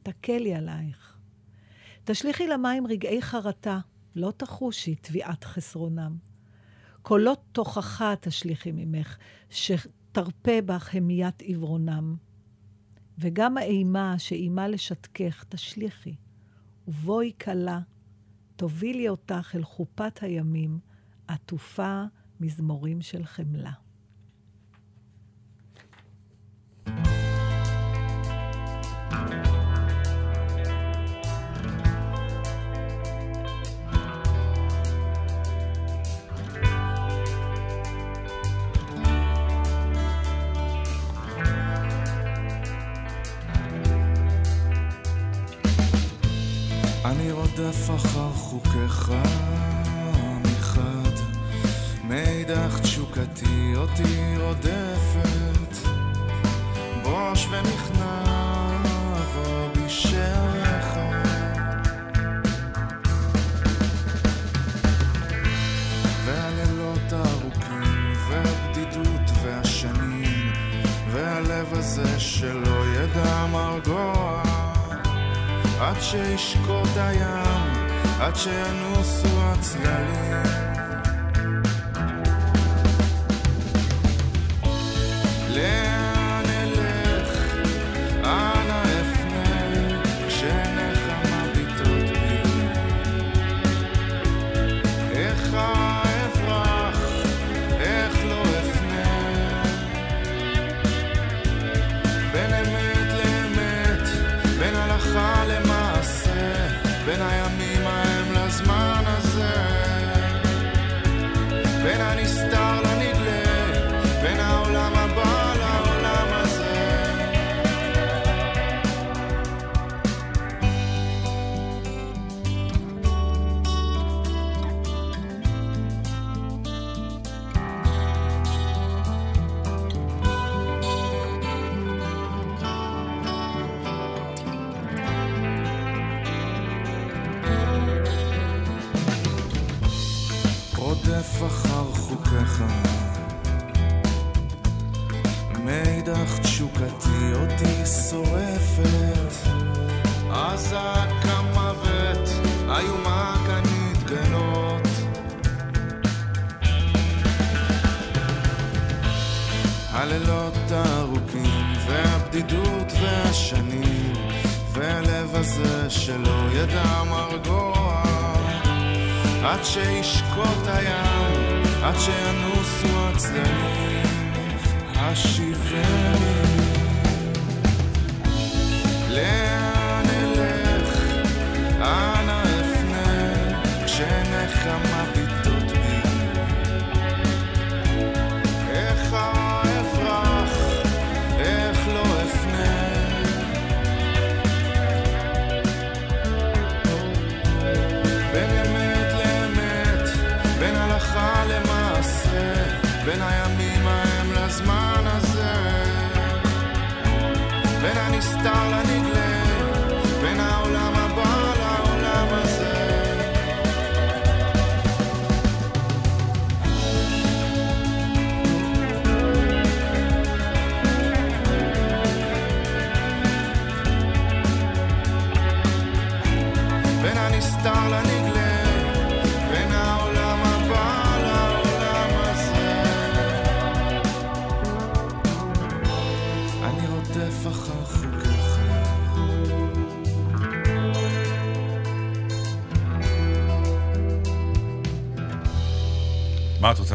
תקלי עלייך. תשליכי למים רגעי חרטה, לא תחושי תביעת חסרונם. קולות תוכחה תשליכי ממך, שתרפה בך המיית עיוורונם. וגם האימה שאימה לשתקך, תשליכי. ובואי כלה, תובילי אותך אל חופת הימים, עטופה מזמורים של חמלה. רודף אחר חוקיך מחד, מאידך תשוקתי אותי רודפת, בוש ונכנע והשנים, והלב הזה שלא ידע מרגוע. עד שישקוט הים, עד שינוסו הצללים.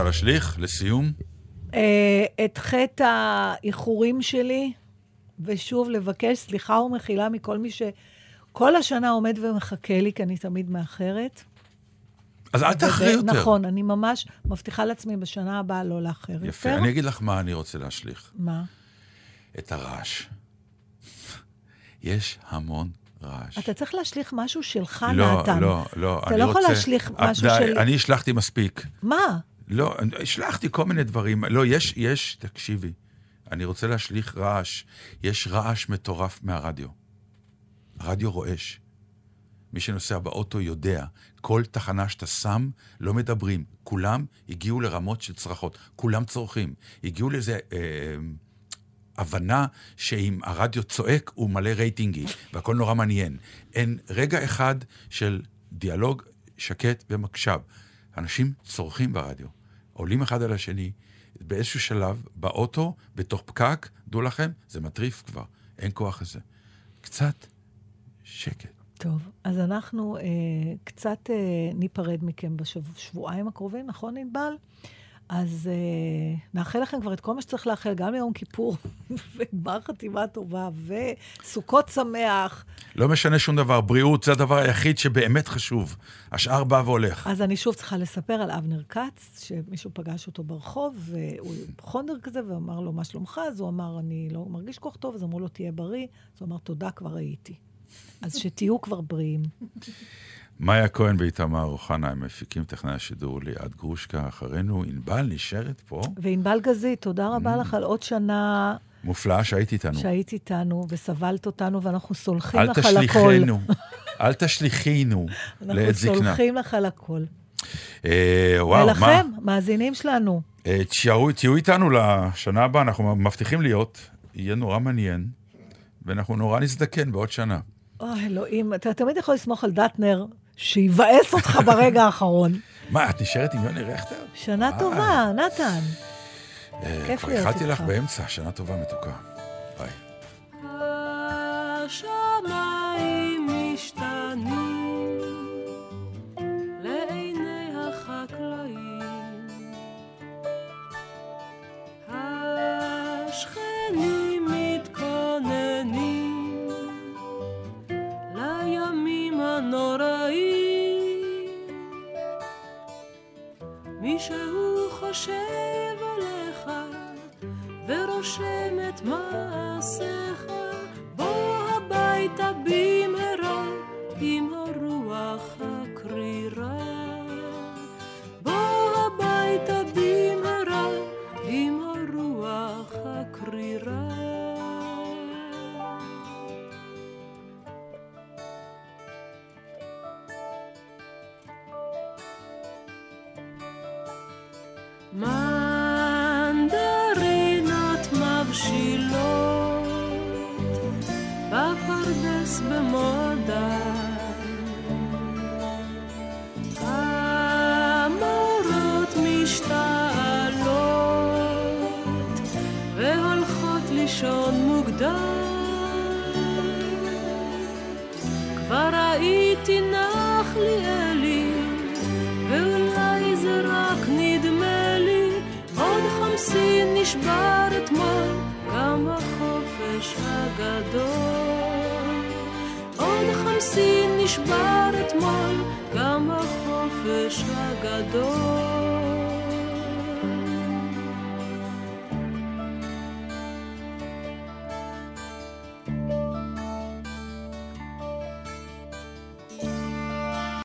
להשליך לסיום? אה, את חטא האיחורים שלי, ושוב לבקש סליחה ומחילה מכל מי שכל השנה עומד ומחכה לי, כי אני תמיד מאחרת. אז אל תאחרי יותר. נכון, אני ממש מבטיחה לעצמי בשנה הבאה לא לאחר יותר. יפה, אני אגיד לך מה אני רוצה להשליך. מה? את הרעש. יש המון רעש. אתה צריך להשליך משהו שלך, לא, נתן. לא, לא, אתה אני לא יכול רוצה- להשליך משהו די, של... אני השלכתי מספיק. מה? לא, השלכתי כל מיני דברים. לא, יש, יש, תקשיבי, אני רוצה להשליך רעש. יש רעש מטורף מהרדיו. הרדיו רועש. מי שנוסע באוטו יודע, כל תחנה שאתה שם, לא מדברים. כולם הגיעו לרמות של צרחות. כולם צורכים. הגיעו לאיזה אה, הבנה שאם הרדיו צועק, הוא מלא רייטינגי, והכל נורא מעניין. אין רגע אחד של דיאלוג שקט ומקשב. אנשים צורכים ברדיו, עולים אחד על השני, באיזשהו שלב, באוטו, בתוך פקק, דעו לכם, זה מטריף כבר, אין כוח לזה. קצת שקט. טוב, אז אנחנו אה, קצת אה, ניפרד מכם בשבועיים הקרובים, נכון, ענבל? אז אה, נאחל לכם כבר את כל מה שצריך לאחל, גם ליום כיפור, וגמר חתימה טובה, וסוכות שמח. לא משנה שום דבר, בריאות זה הדבר היחיד שבאמת חשוב. השאר בא והולך. אז אני שוב צריכה לספר על אבנר כץ, שמישהו פגש אותו ברחוב, והוא חונדר כזה, ואמר לו, מה שלומך? אז הוא אמר, אני לא מרגיש כל כך טוב, אז אמרו לו, תהיה בריא. אז הוא אמר, תודה, כבר הייתי. אז שתהיו כבר בריאים. מאיה כהן ואיתמר אוחנה, הם מפיקים טכנאי השידור ליעד גרושקה. אחרינו, ענבל נשארת פה. וענבל גזית, תודה רבה לך על עוד שנה מופלאה שהיית איתנו. שהיית איתנו וסבלת אותנו, ואנחנו סולחים אל לך על הכל. תשליכנו, אל תשליכינו לעת אנחנו זקנה. סולחים לך על הכל. אה, וואו, מה? ולכם, מאזינים שלנו, אה, תשארו- תהיו איתנו לשנה הבאה, אנחנו מבטיחים להיות, יהיה נורא מעניין, ואנחנו נורא נזדקן בעוד שנה. אוי, אלוהים, אתה תמיד יכול לסמוך על דטנר, שיבאס אותך ברגע האחרון. מה, את נשארת עם יוני רכטר? שנה טובה, נתן. אה, כיף כבר להיות התחלתי לך איתך. באמצע, שנה טובה מתוקה. ביי. חושב עליך ורושם ראיתי נחלי אלי, ואולי זה רק נדמה לי, עוד חמסין נשבר אתמול, גם החופש הגדול. עוד חמסין נשבר אתמול, גם החופש הגדול.